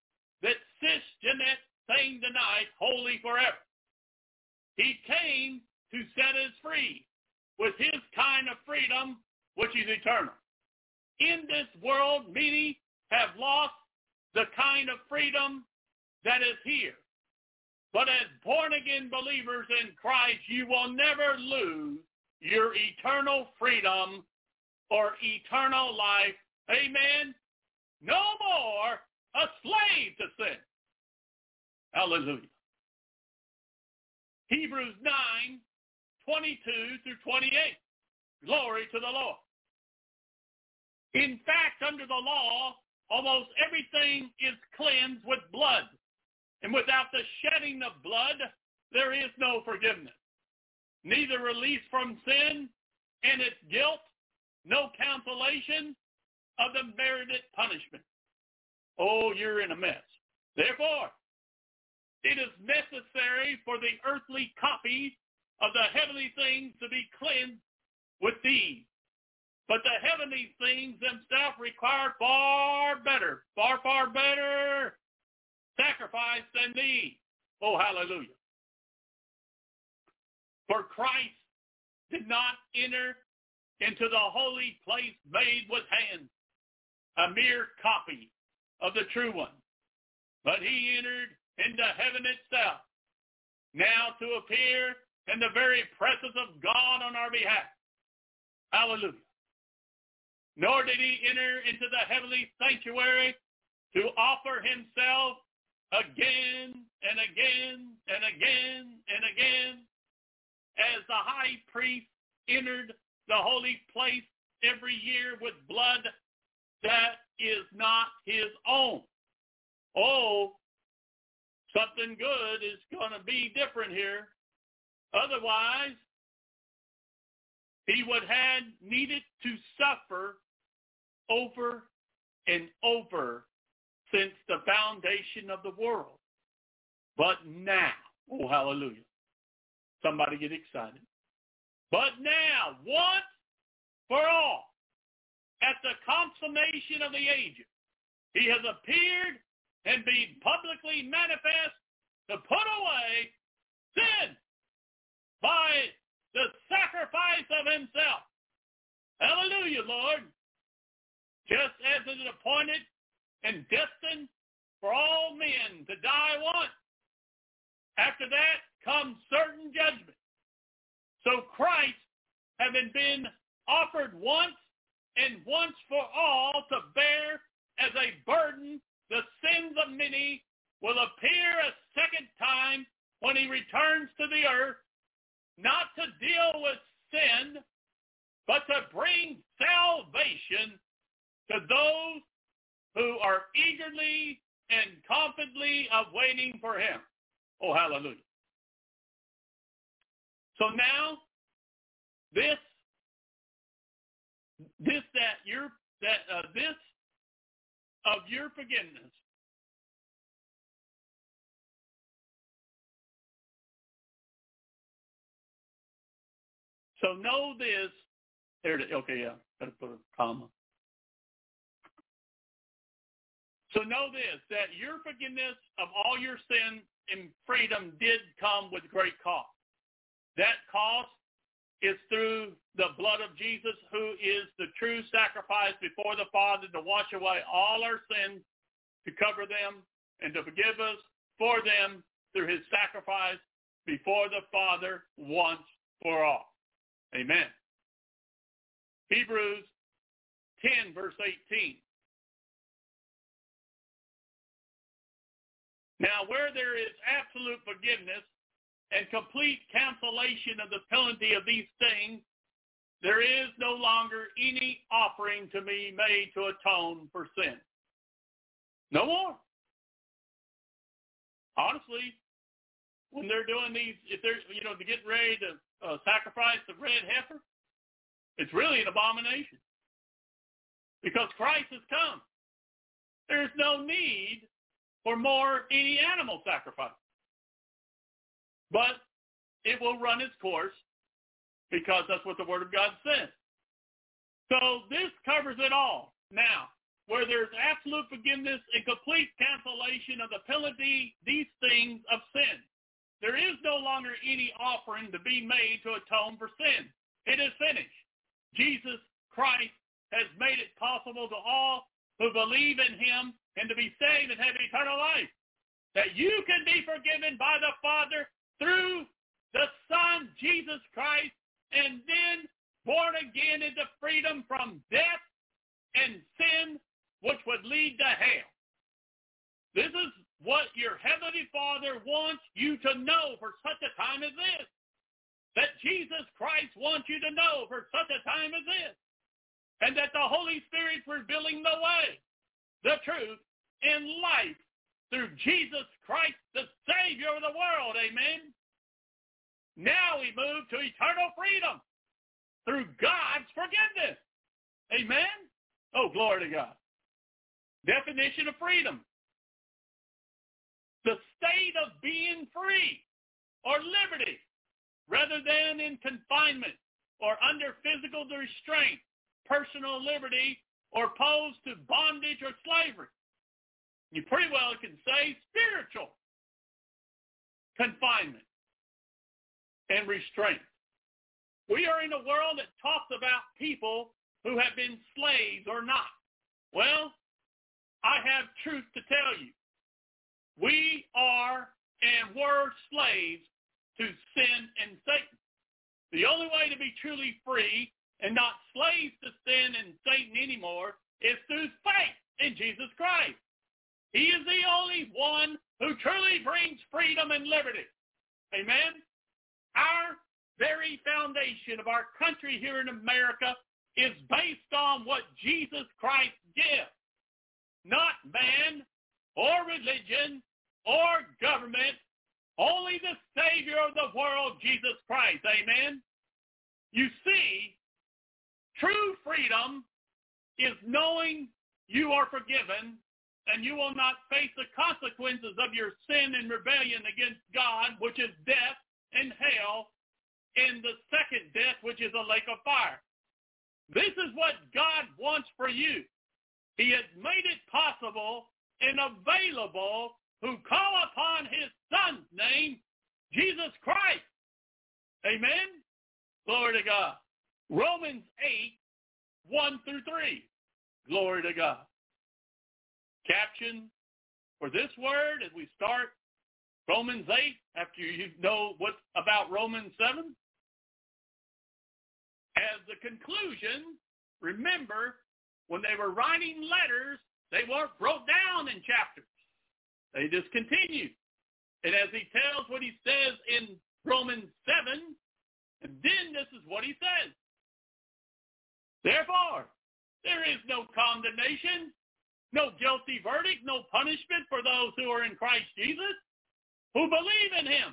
S4: that Sis Jeanette sang tonight, Holy Forever. He came to set us free with his kind of freedom, which is eternal. In this world, many have lost the kind of freedom that is here. But as born-again believers in Christ, you will never lose your eternal freedom or eternal life. Amen. No more a slave to sin. Hallelujah. Hebrews 9, 22 through 28. Glory to the Lord. In fact, under the law, almost everything is cleansed with blood. And without the shedding of blood, there is no forgiveness. Neither release from sin and its guilt, no cancellation of the merited punishment. Oh, you're in a mess. Therefore, it is necessary for the earthly copy of the heavenly things to be cleansed with these. But the heavenly things themselves require far better, far, far better sacrifice than these. Oh, hallelujah. For Christ did not enter into the holy place made with hands, a mere copy of the true one. But he entered into heaven itself, now to appear in the very presence of God on our behalf. Hallelujah. Nor did he enter into the heavenly sanctuary to offer himself again and again and again and again as the high priest entered the holy place every year with blood that is not his own. Oh, something good is going to be different here. Otherwise, he would have needed to suffer over and over since the foundation of the world. But now, oh hallelujah. Somebody get excited. But now, once for all, at the consummation of the ages, he has appeared and been publicly manifest to put away sin by the sacrifice of himself. Hallelujah, Lord. Just as it is appointed and destined for all men to die once. After that comes certain judgment. So Christ, having been offered once and once for all to bear as a burden the sins of many will appear a second time when he returns to the earth, not to deal with sin, but to bring salvation to those who are eagerly and confidently awaiting for him. Oh, hallelujah. So now, this, this that you're that uh, this of your forgiveness. So know this. There, okay, yeah, gotta put a comma. So know this, that your forgiveness of all your sin and freedom did come with great cost. That cost is through the blood of Jesus, who is the true sacrifice before the Father to wash away all our sins, to cover them, and to forgive us for them through his sacrifice before the Father once for all. Amen. Hebrews 10, verse 18. Now, where there is absolute forgiveness and complete cancellation of the penalty of these things, there is no longer any offering to be made to atone for sin. No more. Honestly, when they're doing these, if they're, you know, to get ready to uh, sacrifice the red heifer, it's really an abomination because Christ has come. There's no need for more any animal sacrifice. But it will run its course because that's what the Word of God says. So this covers it all. Now, where there's absolute forgiveness and complete cancellation of the penalty, these things of sin. There is no longer any offering to be made to atone for sin. It is finished. Jesus Christ has made it possible to all who believe in him and to be saved and have eternal life. That you can be forgiven by the Father through the Son, Jesus Christ, and then born again into freedom from death and sin, which would lead to hell. This is what your Heavenly Father wants you to know for such a time as this. That Jesus Christ wants you to know for such a time as this. And that the Holy Spirit's revealing the way, the truth, in life through Jesus Christ, the Savior of the world. Amen. Now we move to eternal freedom through God's forgiveness. Amen. Oh, glory to God. Definition of freedom. The state of being free or liberty rather than in confinement or under physical restraint, personal liberty, or opposed to bondage or slavery. You pretty well can say spiritual confinement and restraint. We are in a world that talks about people who have been slaves or not. Well, I have truth to tell you. We are and were slaves to sin and Satan. The only way to be truly free and not slaves to sin and Satan anymore is through faith in Jesus Christ. He is the only one who truly brings freedom and liberty. Amen? Our very foundation of our country here in America is based on what Jesus Christ gives, not man or religion or government, only the Savior of the world, Jesus Christ. Amen? You see, true freedom is knowing you are forgiven and you will not face the consequences of your sin and rebellion against God, which is death and hell, and the second death, which is a lake of fire. This is what God wants for you. He has made it possible and available who call upon his son's name, Jesus Christ. Amen? Glory to God. Romans 8, 1 through 3. Glory to God caption for this word as we start Romans 8 after you know what about Romans 7? As the conclusion, remember when they were writing letters, they weren't broke down in chapters. They just continued. And as he tells what he says in Romans 7, and then this is what he says. Therefore, there is no condemnation no guilty verdict, no punishment for those who are in Christ Jesus, who believe in him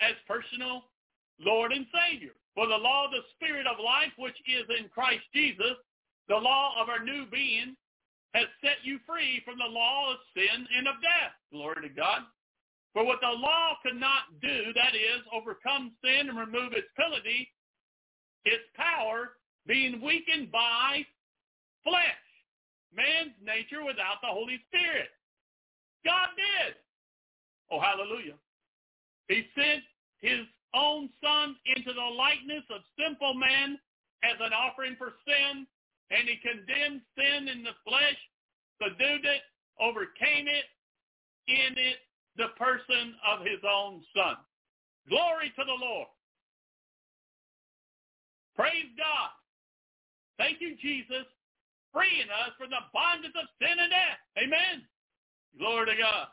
S4: as personal Lord and Savior. For the law of the Spirit of life, which is in Christ Jesus, the law of our new being, has set you free from the law of sin and of death. Glory to God. For what the law could not do, that is, overcome sin and remove its penalty, its power being weakened by flesh man's nature without the Holy Spirit. God did. Oh, hallelujah. He sent his own son into the likeness of sinful man as an offering for sin, and he condemned sin in the flesh, subdued it, overcame it, in it, the person of his own son. Glory to the Lord. Praise God. Thank you, Jesus, freeing us from the bondage of sin and death. Amen. Glory to God.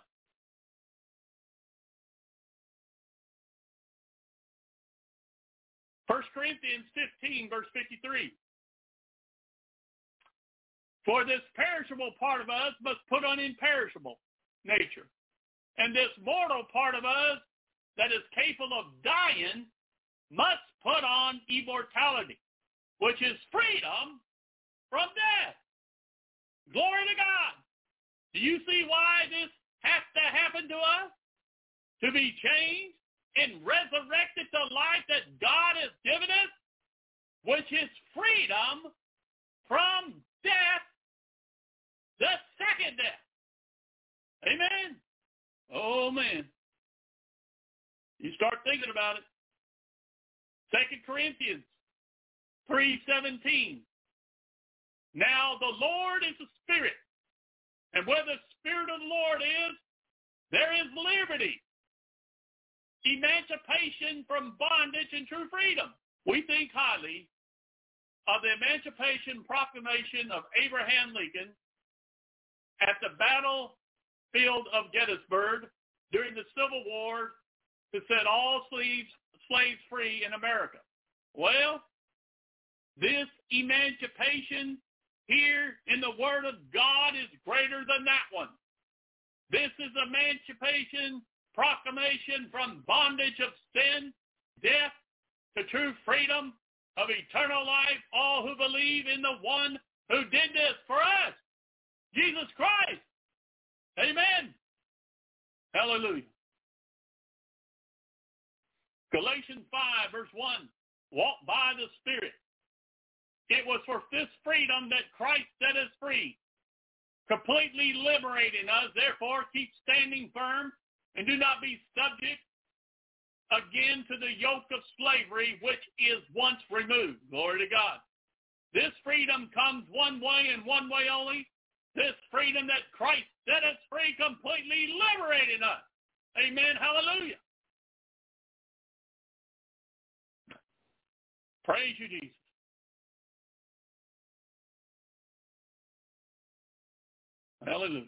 S4: First Corinthians 15, verse 53. For this perishable part of us must put on imperishable nature. And this mortal part of us that is capable of dying must put on immortality, which is freedom from death. Glory to God. Do you see why this has to happen to us? To be changed and resurrected to life that God has given us, which is freedom from death, the second death. Amen. Oh, man. You start thinking about it. Second Corinthians 3.17. Now the Lord is a spirit, and where the spirit of the Lord is, there is liberty, emancipation from bondage and true freedom. We think highly of the Emancipation Proclamation of Abraham Lincoln at the battlefield of Gettysburg during the Civil War to set all slaves, slaves free in America. Well, this emancipation here in the Word of God is greater than that one. This is emancipation, proclamation from bondage of sin, death, to true freedom of eternal life, all who believe in the one who did this for us, Jesus Christ. Amen. Hallelujah. Galatians 5, verse 1. Walk by the Spirit. It was for this freedom that Christ set us free, completely liberating us. Therefore, keep standing firm and do not be subject again to the yoke of slavery which is once removed. Glory to God. This freedom comes one way and one way only. This freedom that Christ set us free, completely liberating us. Amen. Hallelujah. Praise you, Jesus. Hallelujah.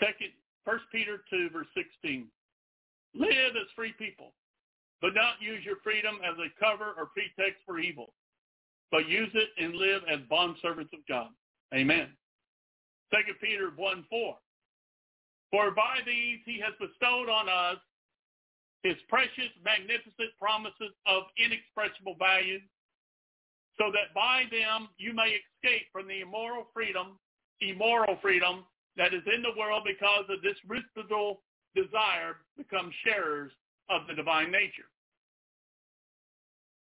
S4: Second, First Peter 2, verse 16. Live as free people, but not use your freedom as a cover or pretext for evil, but use it and live as bondservants of God. Amen. Second Peter 1, 4. For by these he has bestowed on us his precious, magnificent promises of inexpressible value, so that by them you may escape from the immoral freedom, immoral freedom that is in the world because of this residual desire become sharers of the divine nature.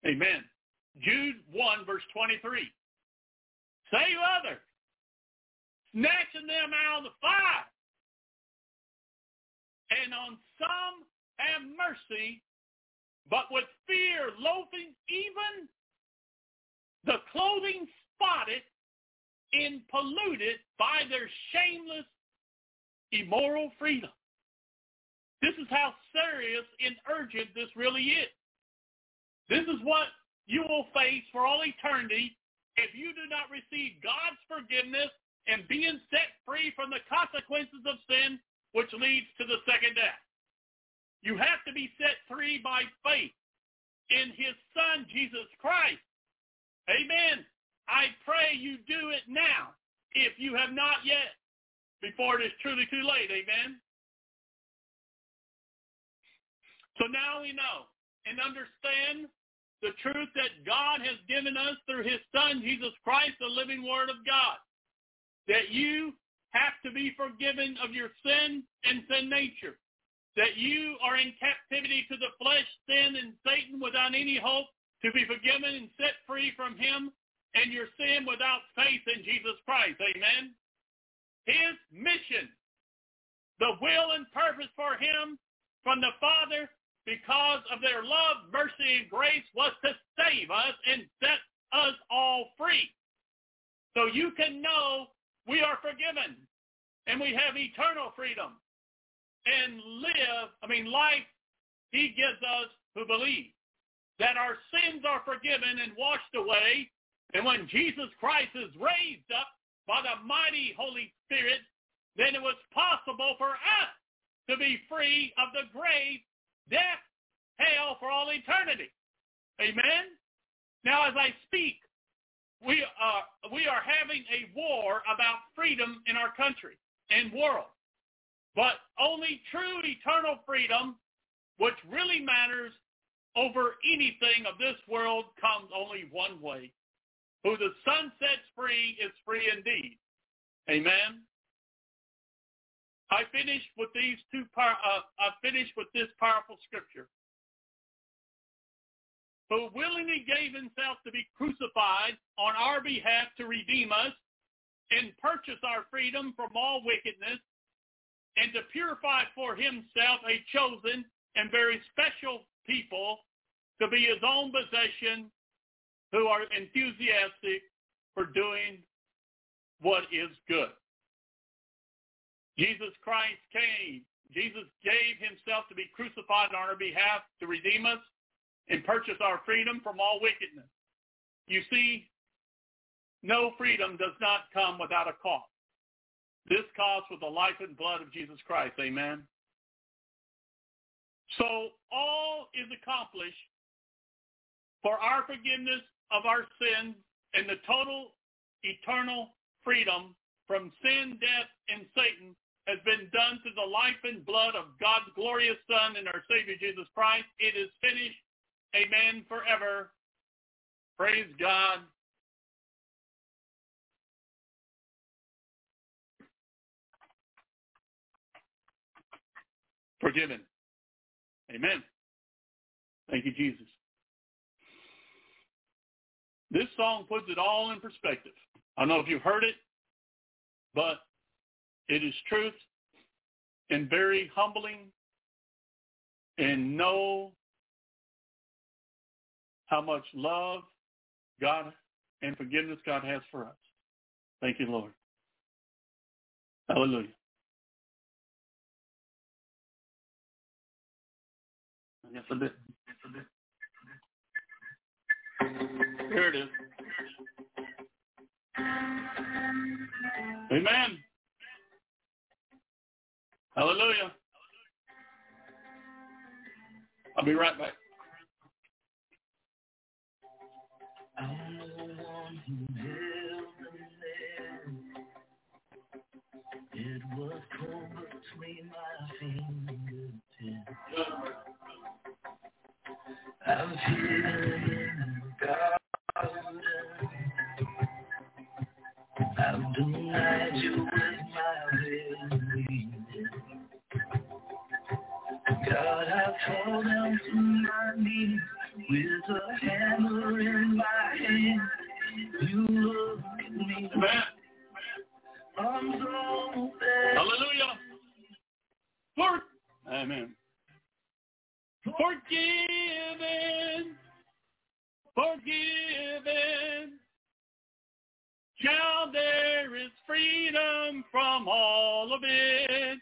S4: Amen. Jude 1 verse 23. Save others, snatching them out of the fire. And on some have mercy, but with fear loathing even the clothing spotted and polluted by their shameless, immoral freedom. This is how serious and urgent this really is. This is what you will face for all eternity if you do not receive God's forgiveness and being set free from the consequences of sin, which leads to the second death. You have to be set free by faith in his son, Jesus Christ. Amen. I pray you do it now if you have not yet, before it is truly too late. Amen. So now we know and understand the truth that God has given us through his son, Jesus Christ, the living word of God. That you have to be forgiven of your sin and sin nature. That you are in captivity to the flesh, sin, and Satan without any hope to be forgiven and set free from him and your sin without faith in Jesus Christ. Amen. His mission, the will and purpose for him from the Father because of their love, mercy, and grace was to save us and set us all free. So you can know we are forgiven and we have eternal freedom and live, I mean, life he gives us who believe. That our sins are forgiven and washed away. And when Jesus Christ is raised up by the mighty Holy Spirit, then it was possible for us to be free of the grave, death, hell for all eternity. Amen? Now as I speak, we are, we are having a war about freedom in our country and world. But only true eternal freedom, which really matters over anything of this world, comes only one way. Who the Son sets free is free indeed. Amen. I finished with these two. Par- uh, I finished with this powerful scripture. Who willingly gave himself to be crucified on our behalf to redeem us and purchase our freedom from all wickedness and to purify for himself a chosen and very special people to be his own possession who are enthusiastic for doing what is good. Jesus Christ came. Jesus gave himself to be crucified on our behalf to redeem us and purchase our freedom from all wickedness. You see, no freedom does not come without a cost. This cost was the life and blood of Jesus Christ. Amen. So all is accomplished for our forgiveness of our sins and the total eternal freedom from sin, death, and Satan has been done through the life and blood of God's glorious Son and our Savior Jesus Christ. It is finished. Amen. Forever. Praise God. Forgiven. Amen. Thank you, Jesus. This song puts it all in perspective. I don't know if you've heard it, but it is truth and very humbling and know how much love God and forgiveness God has for us. Thank you, Lord. Hallelujah. Here it is. Amen. Hallelujah. I'll be right back.
S6: It was cold between my fingertips. I'm the garden. I've denied you with my very God, I fall down to my knees with a hammer in my hand. You look at me,
S4: Amen.
S6: arms open.
S4: Hallelujah. For, amen. Forgiven. Forgiven. Child, there is freedom from all of it.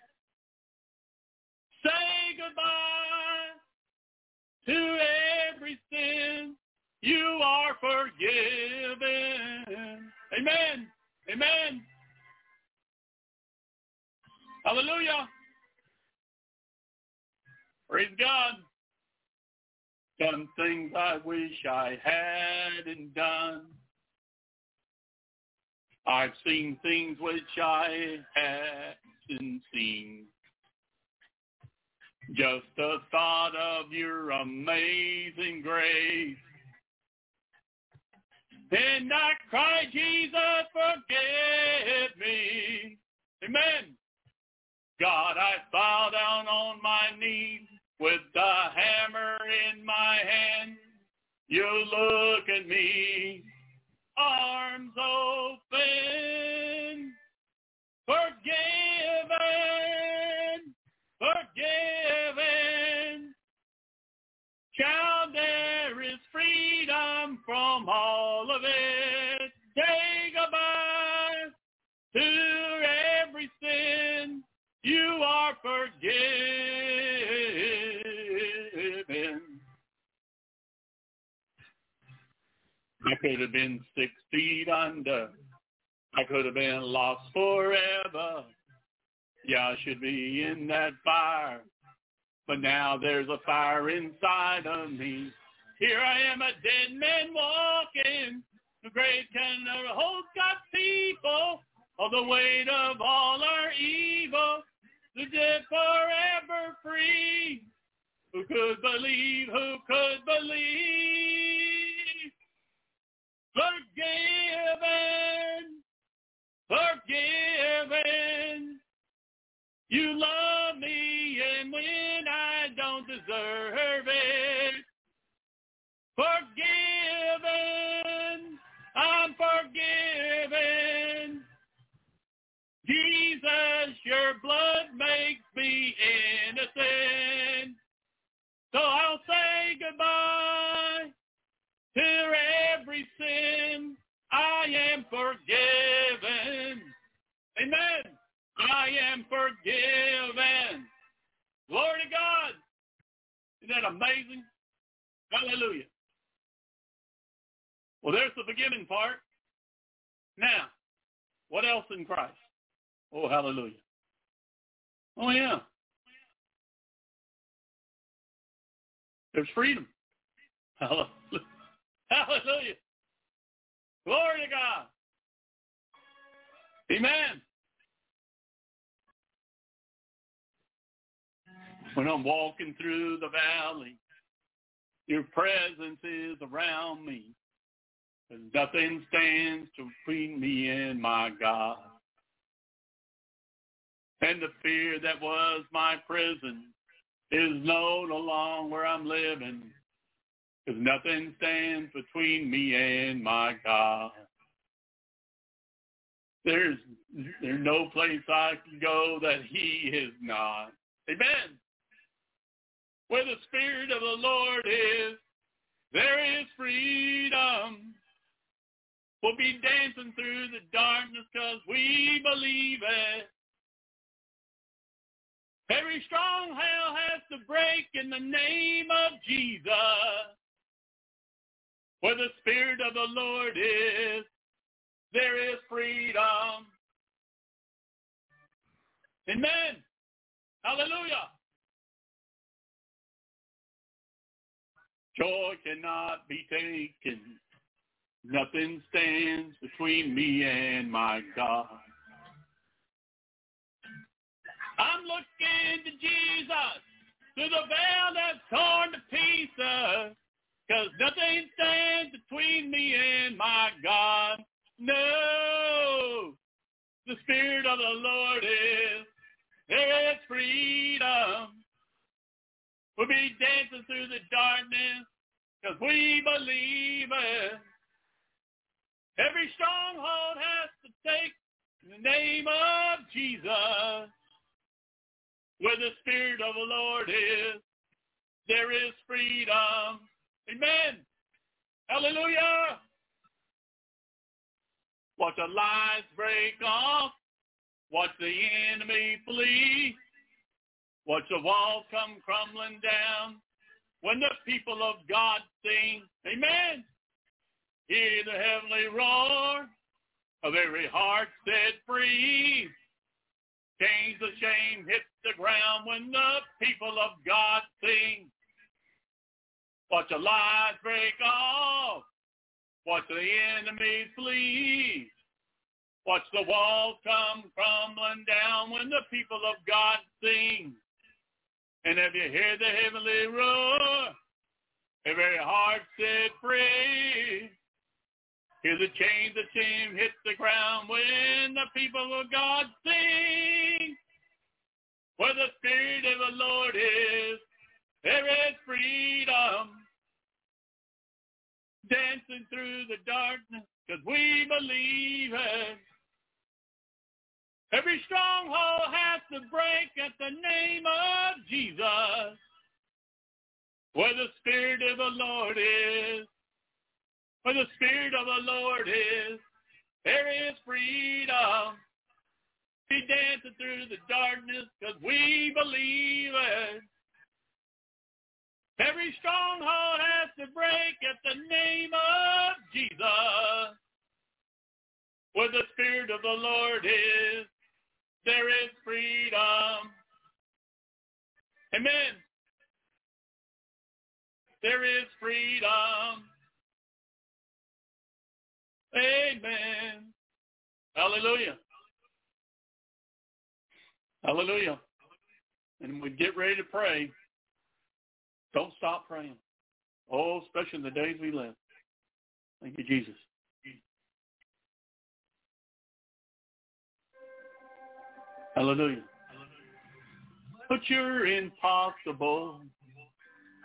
S4: Say goodbye to every sin. You are forgiven. Amen. Amen. Hallelujah. Praise God. Done things I wish I hadn't done. I've seen things which I hadn't seen. Just the thought of your amazing grace. And I cry, Jesus, forgive me. Amen. God, I bow down on my knees with the hammer in my hand. You look at me, arms open, forgiven, forgiven. Child, there is freedom from all of it. Say goodbye to every sin. You are forgiven. I could have been six feet under. I could have been lost forever. Yeah, I should be in that fire. But now there's a fire inside of me. Here I am, a dead man walking. The grave can hold God's people. All the weight of all our evil. The dead forever free. Who could believe? Who could believe? Forgiven. Forgiven. You love me and when I don't deserve it. Forgiven. I'm forgiven. Jesus, your blood makes me innocent. So I'll say goodbye to every sin. I am forgiven. Amen. I am forgiven. Glory to God. Isn't that amazing? Hallelujah. Well, there's the forgiving part. Now, what else in Christ? Oh, hallelujah. Oh, yeah. There's freedom. Hallelujah. Hallelujah. Glory to God. Amen. When I'm walking through the valley, your presence is around me. And nothing stands between me and my God. And the fear that was my prison is no longer where I'm living. Because nothing stands between me and my God. There's there's no place I can go that he is not. Amen. Where the Spirit of the Lord is, there is freedom. We'll be dancing through the darkness because we believe it. Every stronghold has to break in the name of Jesus. Where the Spirit of the Lord is, there is freedom. Amen. Hallelujah. Joy cannot be taken. Nothing stands between me and my God. I'm looking to Jesus, to the veil that's torn to pieces, because nothing stands between me and my God. No, the Spirit of the Lord is, there is freedom. We'll be dancing through the darkness because we believe it. Every stronghold has to take in the name of Jesus. Where the Spirit of the Lord is, there is freedom. Amen. Hallelujah. Watch the lies break off. Watch the enemy flee. Watch the walls come crumbling down. When the people of God sing, Amen. Hear the heavenly roar of every heart set free. Chains of shame hit the ground when the people of God sing. Watch the lies break off. Watch the enemy flee. Watch the walls come crumbling down when the people of God sing. And if you hear the heavenly roar, every heart set free. Hear the chains of shame hit the ground when the people of God sing. Where the Spirit of the Lord is, there is freedom. Dancing through the darkness because we believe it. Every stronghold has to break at the name of Jesus. Where the Spirit of the Lord is, where the Spirit of the Lord is, there is freedom. We dancing through the darkness because we believe it. Every stronghold has to break at the name of Jesus. Where the Spirit of the Lord is, there is freedom. Amen. There is freedom. Amen. Hallelujah. Hallelujah. And we get ready to pray. Don't stop praying. Oh, especially in the days we live. Thank you, Jesus. Hallelujah. But you're impossible.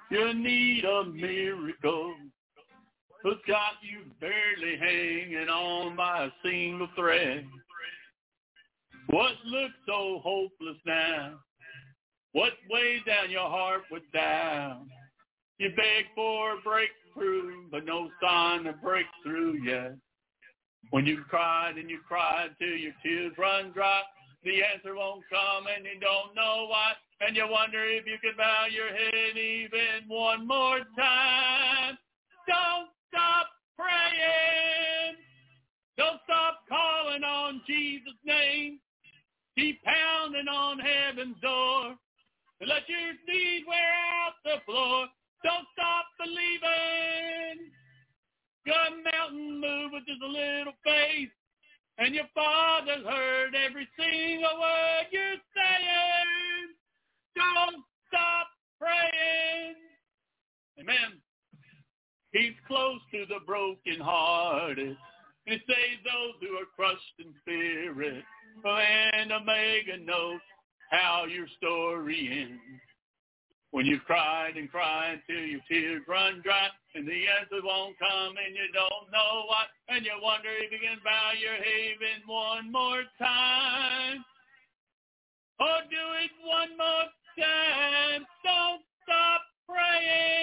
S4: You need a miracle. Who's got you barely hanging on by a single thread? What looks so hopeless now? What weighs down your heart with doubt? You beg for a breakthrough, but no sign of breakthrough yet. When you cried and you cried till your tears run dry, the answer won't come and you don't know why. And you wonder if you can bow your head even one more time. Don't stop praying. Don't stop calling on Jesus' name. Keep pounding on heaven's door. And let your knees wear out the floor. Don't stop believing. Got mountain move with just a little faith. And your father's heard every single word you're saying. Don't stop praying. Amen. He's close to the brokenhearted. And he saves those who are crushed in spirit. And Omega knows how your story ends. When you've cried and cried till your tears run dry and the answer won't come and you don't know why and you wonder if you can bow your haven one more time. Oh, do it one more time. Don't stop praying.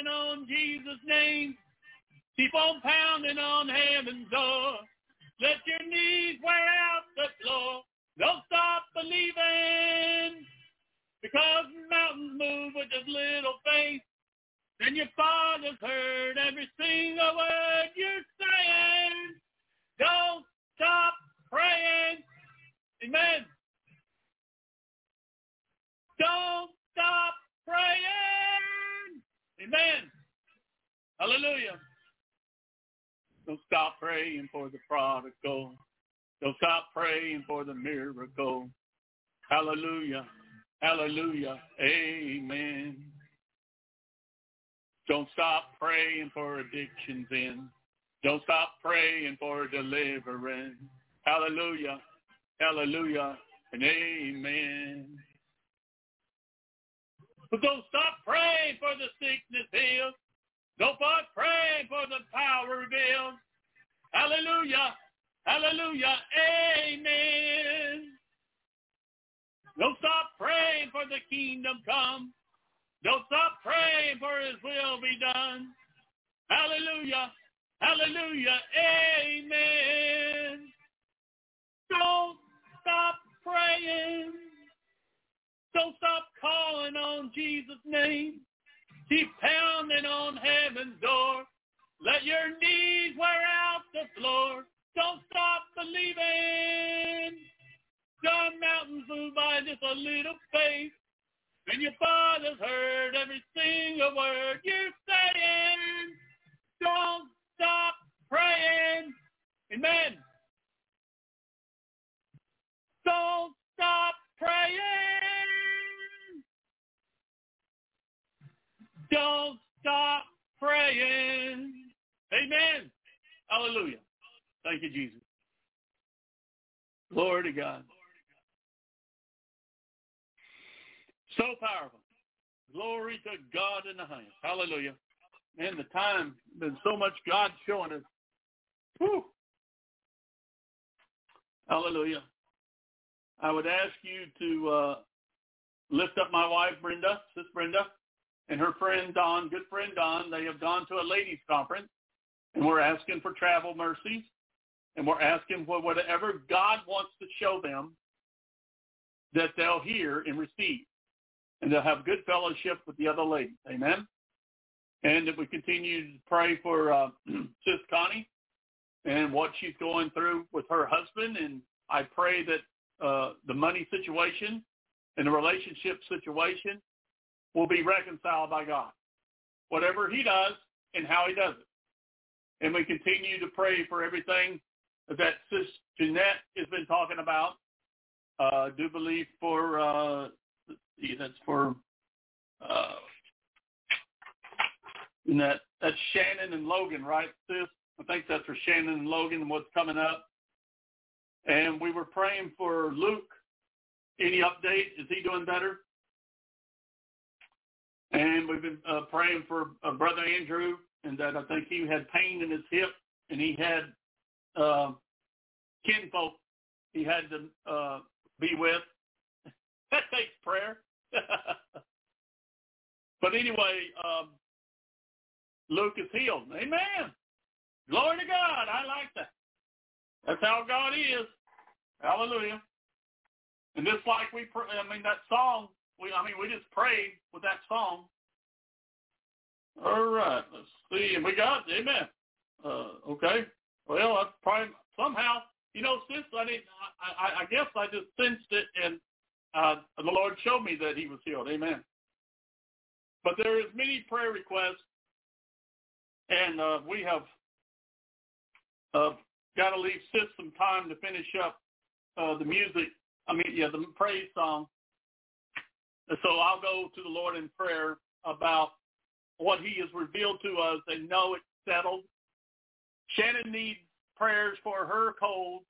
S4: Calling on Jesus' name. Keep on pounding on heaven's door. Let your knees wear out the floor. Don't stop believing. Because mountains move with just little faith. And your father's heard every single word you're saying. Don't stop praying. Amen. Don't stop praying. Amen. Hallelujah. Don't stop praying for the prodigal. Don't stop praying for the miracle. Hallelujah. Hallelujah. Amen. Don't stop praying for addictions in. Don't stop praying for deliverance. Hallelujah. Hallelujah. And amen. But don't stop praying for the sickness healed. Don't stop praying for the power revealed. Hallelujah. Hallelujah. Amen. Don't stop praying for the kingdom come. Don't stop praying for his will be done. Hallelujah. Hallelujah. Amen. Don't stop praying. Don't stop calling on Jesus' name. Keep pounding on heaven's door. Let your knees wear out the floor. Don't stop believing. John mountains move by just a little faith. And your father's heard every single word you're saying. Don't stop praying. Amen. Don't stop praying. Don't stop praying. Amen. Hallelujah. Thank you, Jesus. Glory to God. So powerful. Glory to God in the highest. Hallelujah. Man, the time, there's so much God showing us. Whew. Hallelujah. I would ask you to uh, lift up my wife, Brenda, Sis Brenda, and her friend Don, good friend Don. They have gone to a ladies conference, and we're asking for travel mercies, and we're asking for whatever God wants to show them that they'll hear and receive. and they'll have good fellowship with the other ladies. Amen. And that we continue to pray for uh, Sis Connie and what she's going through with her husband. And I pray that uh, the money situation and the relationship situation will be reconciled by God. Whatever he does and how he does it. And we continue to pray for everything that Sis Jeanette has been talking about. Uh, I do believe for, uh, that's for, uh, and that, that's Shannon and Logan, right, Sis? I think that's for Shannon and Logan and what's coming up. And we were praying for Luke. Any update? Is he doing better? And we've been uh, praying for uh, Brother Andrew, and that I think he had pain in his hip, and he had uh, kinfolk he had to uh, be with. that takes prayer. but anyway, um, Luke is healed. Amen. Glory to God. I like that. That's how God is. Hallelujah. And just like we, pray, I mean, that song, we, I mean, we just prayed with that song. All right, let's see. And we got, amen. Uh, okay. Well, that's probably somehow, you know, since I didn't, I, I, I guess I just sensed it, and uh, the Lord showed me that He was healed. Amen. But there is many prayer requests, and uh, we have uh, got to leave Sis some time to finish up uh, the music. I mean, yeah, the praise song. So I'll go to the Lord in prayer about what He has revealed to us and know it's settled. Shannon needs prayers for her cold,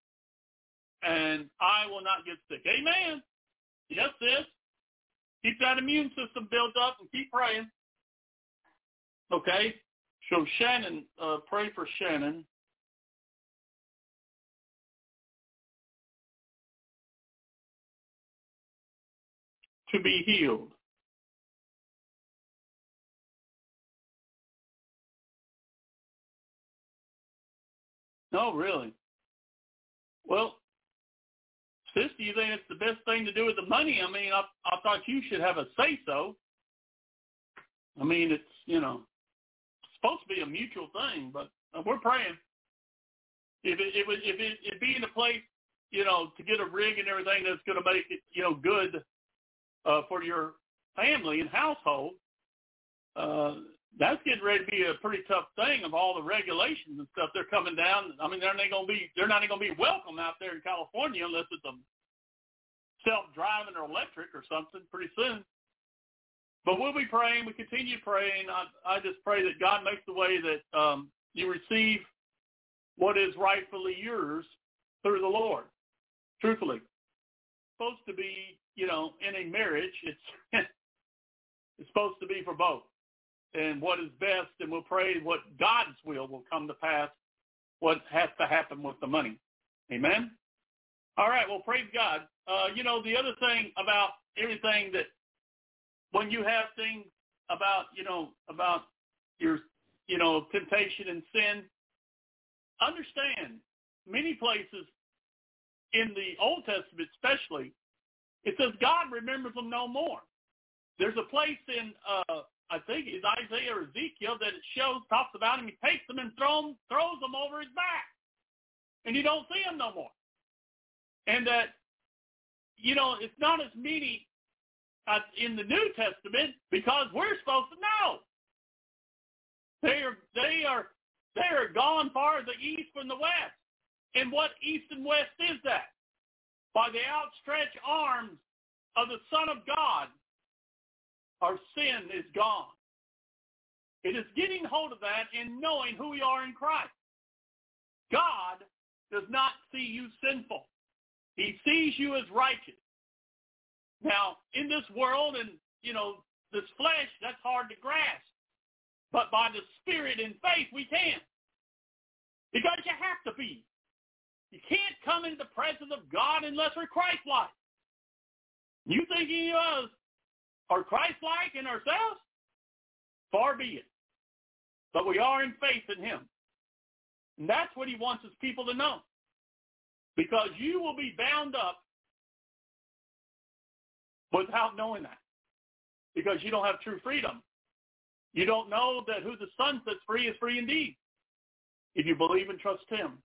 S4: and I will not get sick. Amen. Yes, sis. Keep that immune system built up and keep praying. Okay. So Shannon, uh, pray for Shannon. To be healed. No, really. Well, sis, do you think it's the best thing to do with the money? I mean, I, I thought you should have a say-so. I mean, it's, you know, it's supposed to be a mutual thing, but uh, we're praying. If it, if it, if it, it be in a place, you know, to get a rig and everything that's going to make it, you know, good uh, for your family and household, uh, that's getting ready to be a pretty tough thing of all the regulations and stuff. They're coming down. I mean, they're not going to be they're not going to be welcome out there in California unless it's a self-driving or electric or something pretty soon. But we'll be praying. We continue praying. I, I just pray that God makes the way that um, you receive what is rightfully yours through the Lord. Truthfully, supposed to be you know, in a marriage, it's it's supposed to be for both. And what is best, and we'll pray what God's will will come to pass, what has to happen with the money. Amen? All right, well, praise God. Uh, you know, the other thing about everything that when you have things about, you know, about your, you know, temptation and sin, understand many places in the Old Testament especially, it says God remembers them no more. There's a place in, uh, I think it's Isaiah or Ezekiel that it shows, talks about him. He takes them and throw them, throws them over his back. And you don't see them no more. And that, you know, it's not as many uh, in the New Testament because we're supposed to know. They are, they are, they are gone far the east from the west. And what east and west is that? By the outstretched arms of the Son of God, our sin is gone. It is getting hold of that and knowing who we are in Christ. God does not see you sinful. He sees you as righteous. Now, in this world and, you know, this flesh, that's hard to grasp. But by the Spirit and faith, we can. Because you have to be. You can't come into the presence of God unless we're Christ-like. You think of us are Christ-like in ourselves? Far be it. But we are in faith in him. And that's what he wants his people to know. Because you will be bound up without knowing that. because you don't have true freedom. You don't know that who the Son sets free is free indeed. If you believe and trust him,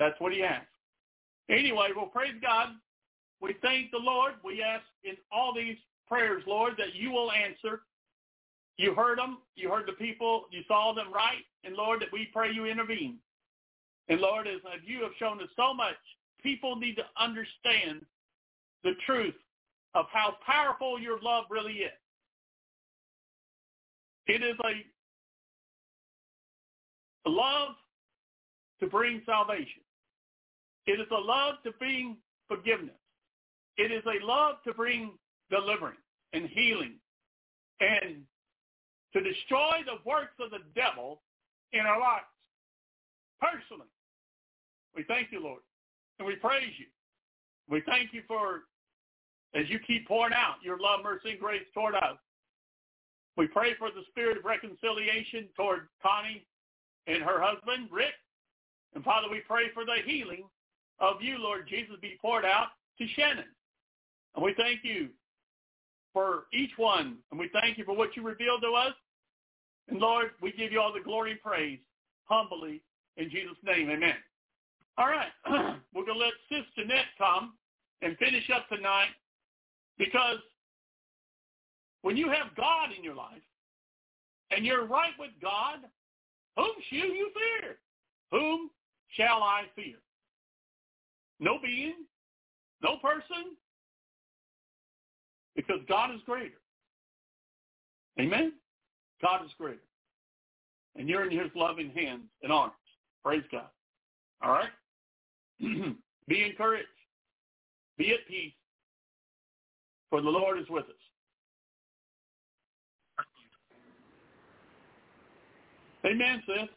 S4: that's what he asked. Anyway, well, praise God. We thank the Lord. We ask in all these prayers, Lord, that you will answer. You heard them. You heard the people. You saw them right. And Lord, that we pray you intervene. And Lord, as you have shown us so much, people need to understand the truth of how powerful your love really is. It is a love to bring salvation. It is a love to bring forgiveness. It is a love to bring deliverance and healing and to destroy the works of the devil in our lives personally. We thank you, Lord, and we praise you. We thank you for, as you keep pouring out your love, mercy, and grace toward us. We pray for the spirit of reconciliation toward Connie and her husband, Rick. And Father, we pray for the healing of you, Lord Jesus, be poured out to Shannon. And we thank you for each one. And we thank you for what you revealed to us. And Lord, we give you all the glory and praise humbly in Jesus' name. Amen. All right. We're going to let Sister Net come and finish up tonight because when you have God in your life and you're right with God, whom shall you fear? Whom shall I fear? No being, no person, because God is greater. Amen? God is greater. And you're in his loving hands and arms. Praise God. All right? Be encouraged. Be at peace. For the Lord is with us. Amen, sis.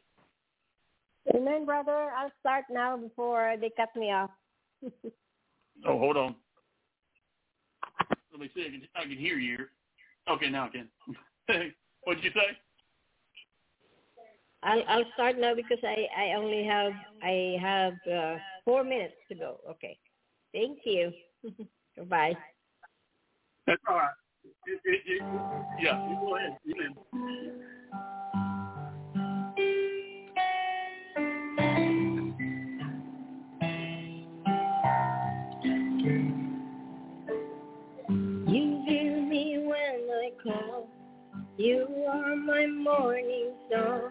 S5: Amen, brother. I'll start now before they cut me off.
S4: Oh, hold on. Let me see. I can, I can hear you. Okay, now I can. what did you say?
S5: I'll I'll start now because I I only have I have uh, four minutes to go. Okay. Thank you. Goodbye.
S4: That's all right. It, it, it, yeah, you go ahead.
S5: You are my morning song.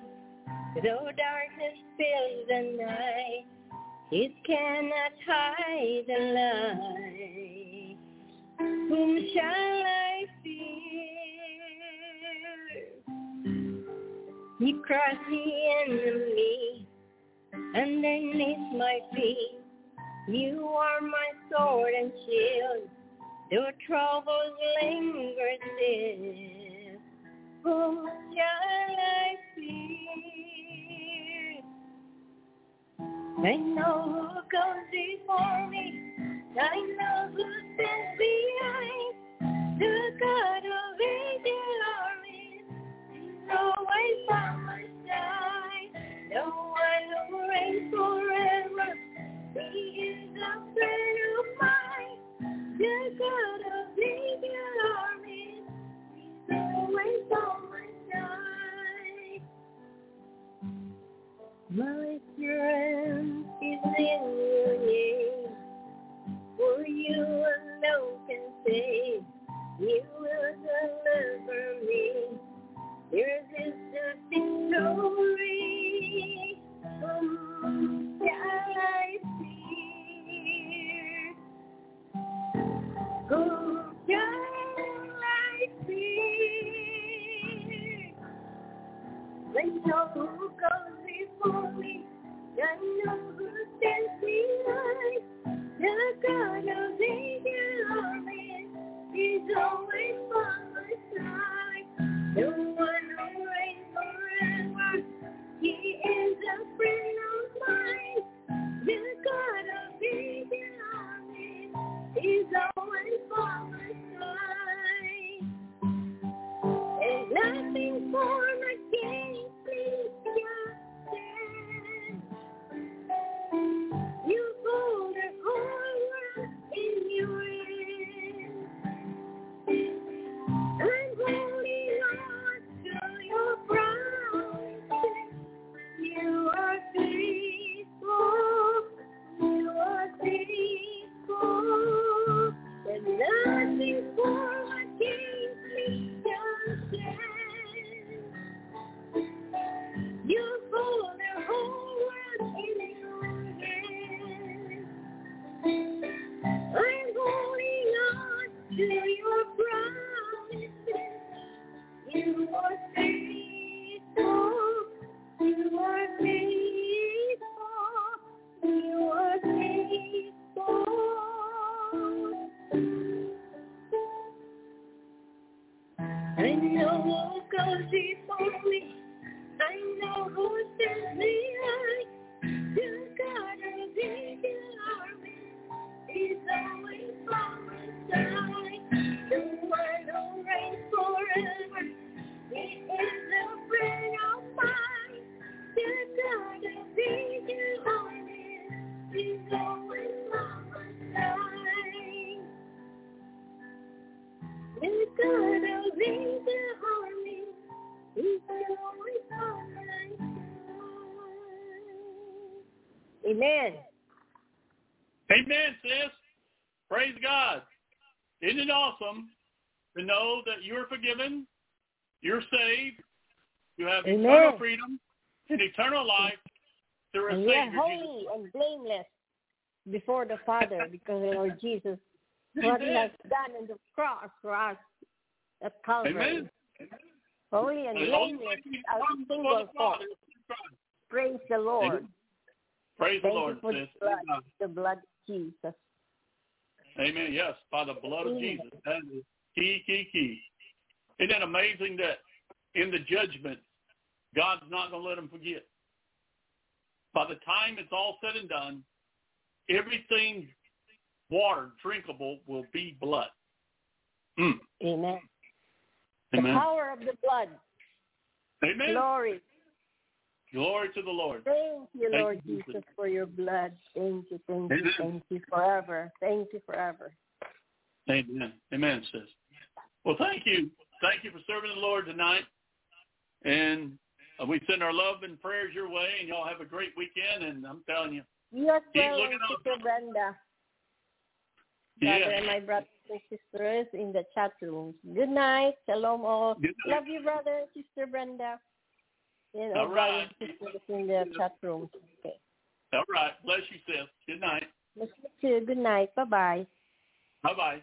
S5: Though darkness fills the night, it cannot hide the light. Whom shall I fear? You cross the enemy underneath my feet. You are my sword and shield. Though troubles linger still I know who goes before me. I know who stands behind. The God of know
S4: that you're forgiven, you're saved, you have
S5: Amen.
S4: eternal freedom and eternal life through a
S5: And
S4: Savior, Jesus
S5: holy and blameless before the Father because of Lord Jesus, what he has done on the cross for us at Calvary.
S4: Amen.
S5: Holy and blameless
S4: way we
S5: without
S4: come before
S5: single
S4: the
S5: fault.
S4: Father is through Christ.
S5: Praise the Lord.
S4: Amen. Praise the Lord,
S5: for the blood, the blood of Jesus.
S4: Amen. Yes, by the blood of Jesus. That is key, key, key. Isn't that amazing that in the judgment, God's not going to let them forget. By the time it's all said and done, everything water drinkable will be blood. Mm.
S5: Amen.
S4: Amen.
S5: The power of the blood.
S4: Amen.
S5: Glory.
S4: Glory to the Lord.
S5: Thank you,
S4: Thank
S5: Lord
S4: you,
S5: Jesus, for your blood. Thank you, thank you, thank you forever. Thank you forever.
S4: Amen. Amen, sis. Well, thank you. Thank you for serving the Lord tonight. And uh, we send our love and prayers your way, and y'all have a great weekend. And I'm telling you,
S5: You as
S4: Keep
S5: well,
S4: looking up.
S5: Sister Brenda. Brother
S4: yeah.
S5: and my brothers and sisters in the chat room. Good night. Shalom all.
S4: Night.
S5: Love you, brother sister Brenda. And
S4: All right.
S5: sisters in the chat room. Okay.
S4: All right. Bless you, sis. Good night.
S5: Let's you. Good night. Bye-bye.
S4: Bye-bye.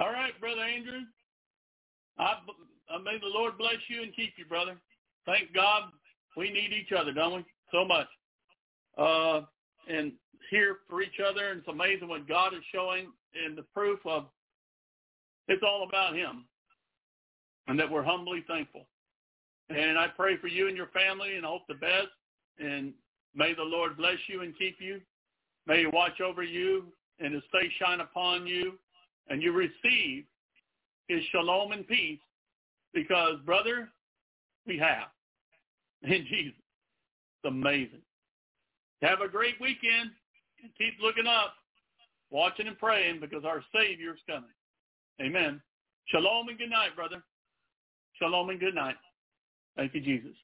S4: All right, Brother Andrew. I, I may the Lord bless you and keep you, brother. Thank God we need each other, don't we? So much. Uh, and here for each other. And it's amazing what God is showing and the proof of it's all about him and that we're humbly thankful. And I pray for you and your family and hope the best. And may the Lord bless you and keep you. May he watch over you and his face shine upon you and you receive his shalom and peace because, brother, we have in Jesus. It's amazing. Have a great weekend and keep looking up, watching and praying because our Savior is coming. Amen. Shalom and good night, brother. Shalom and good night. Thank you, Jesus.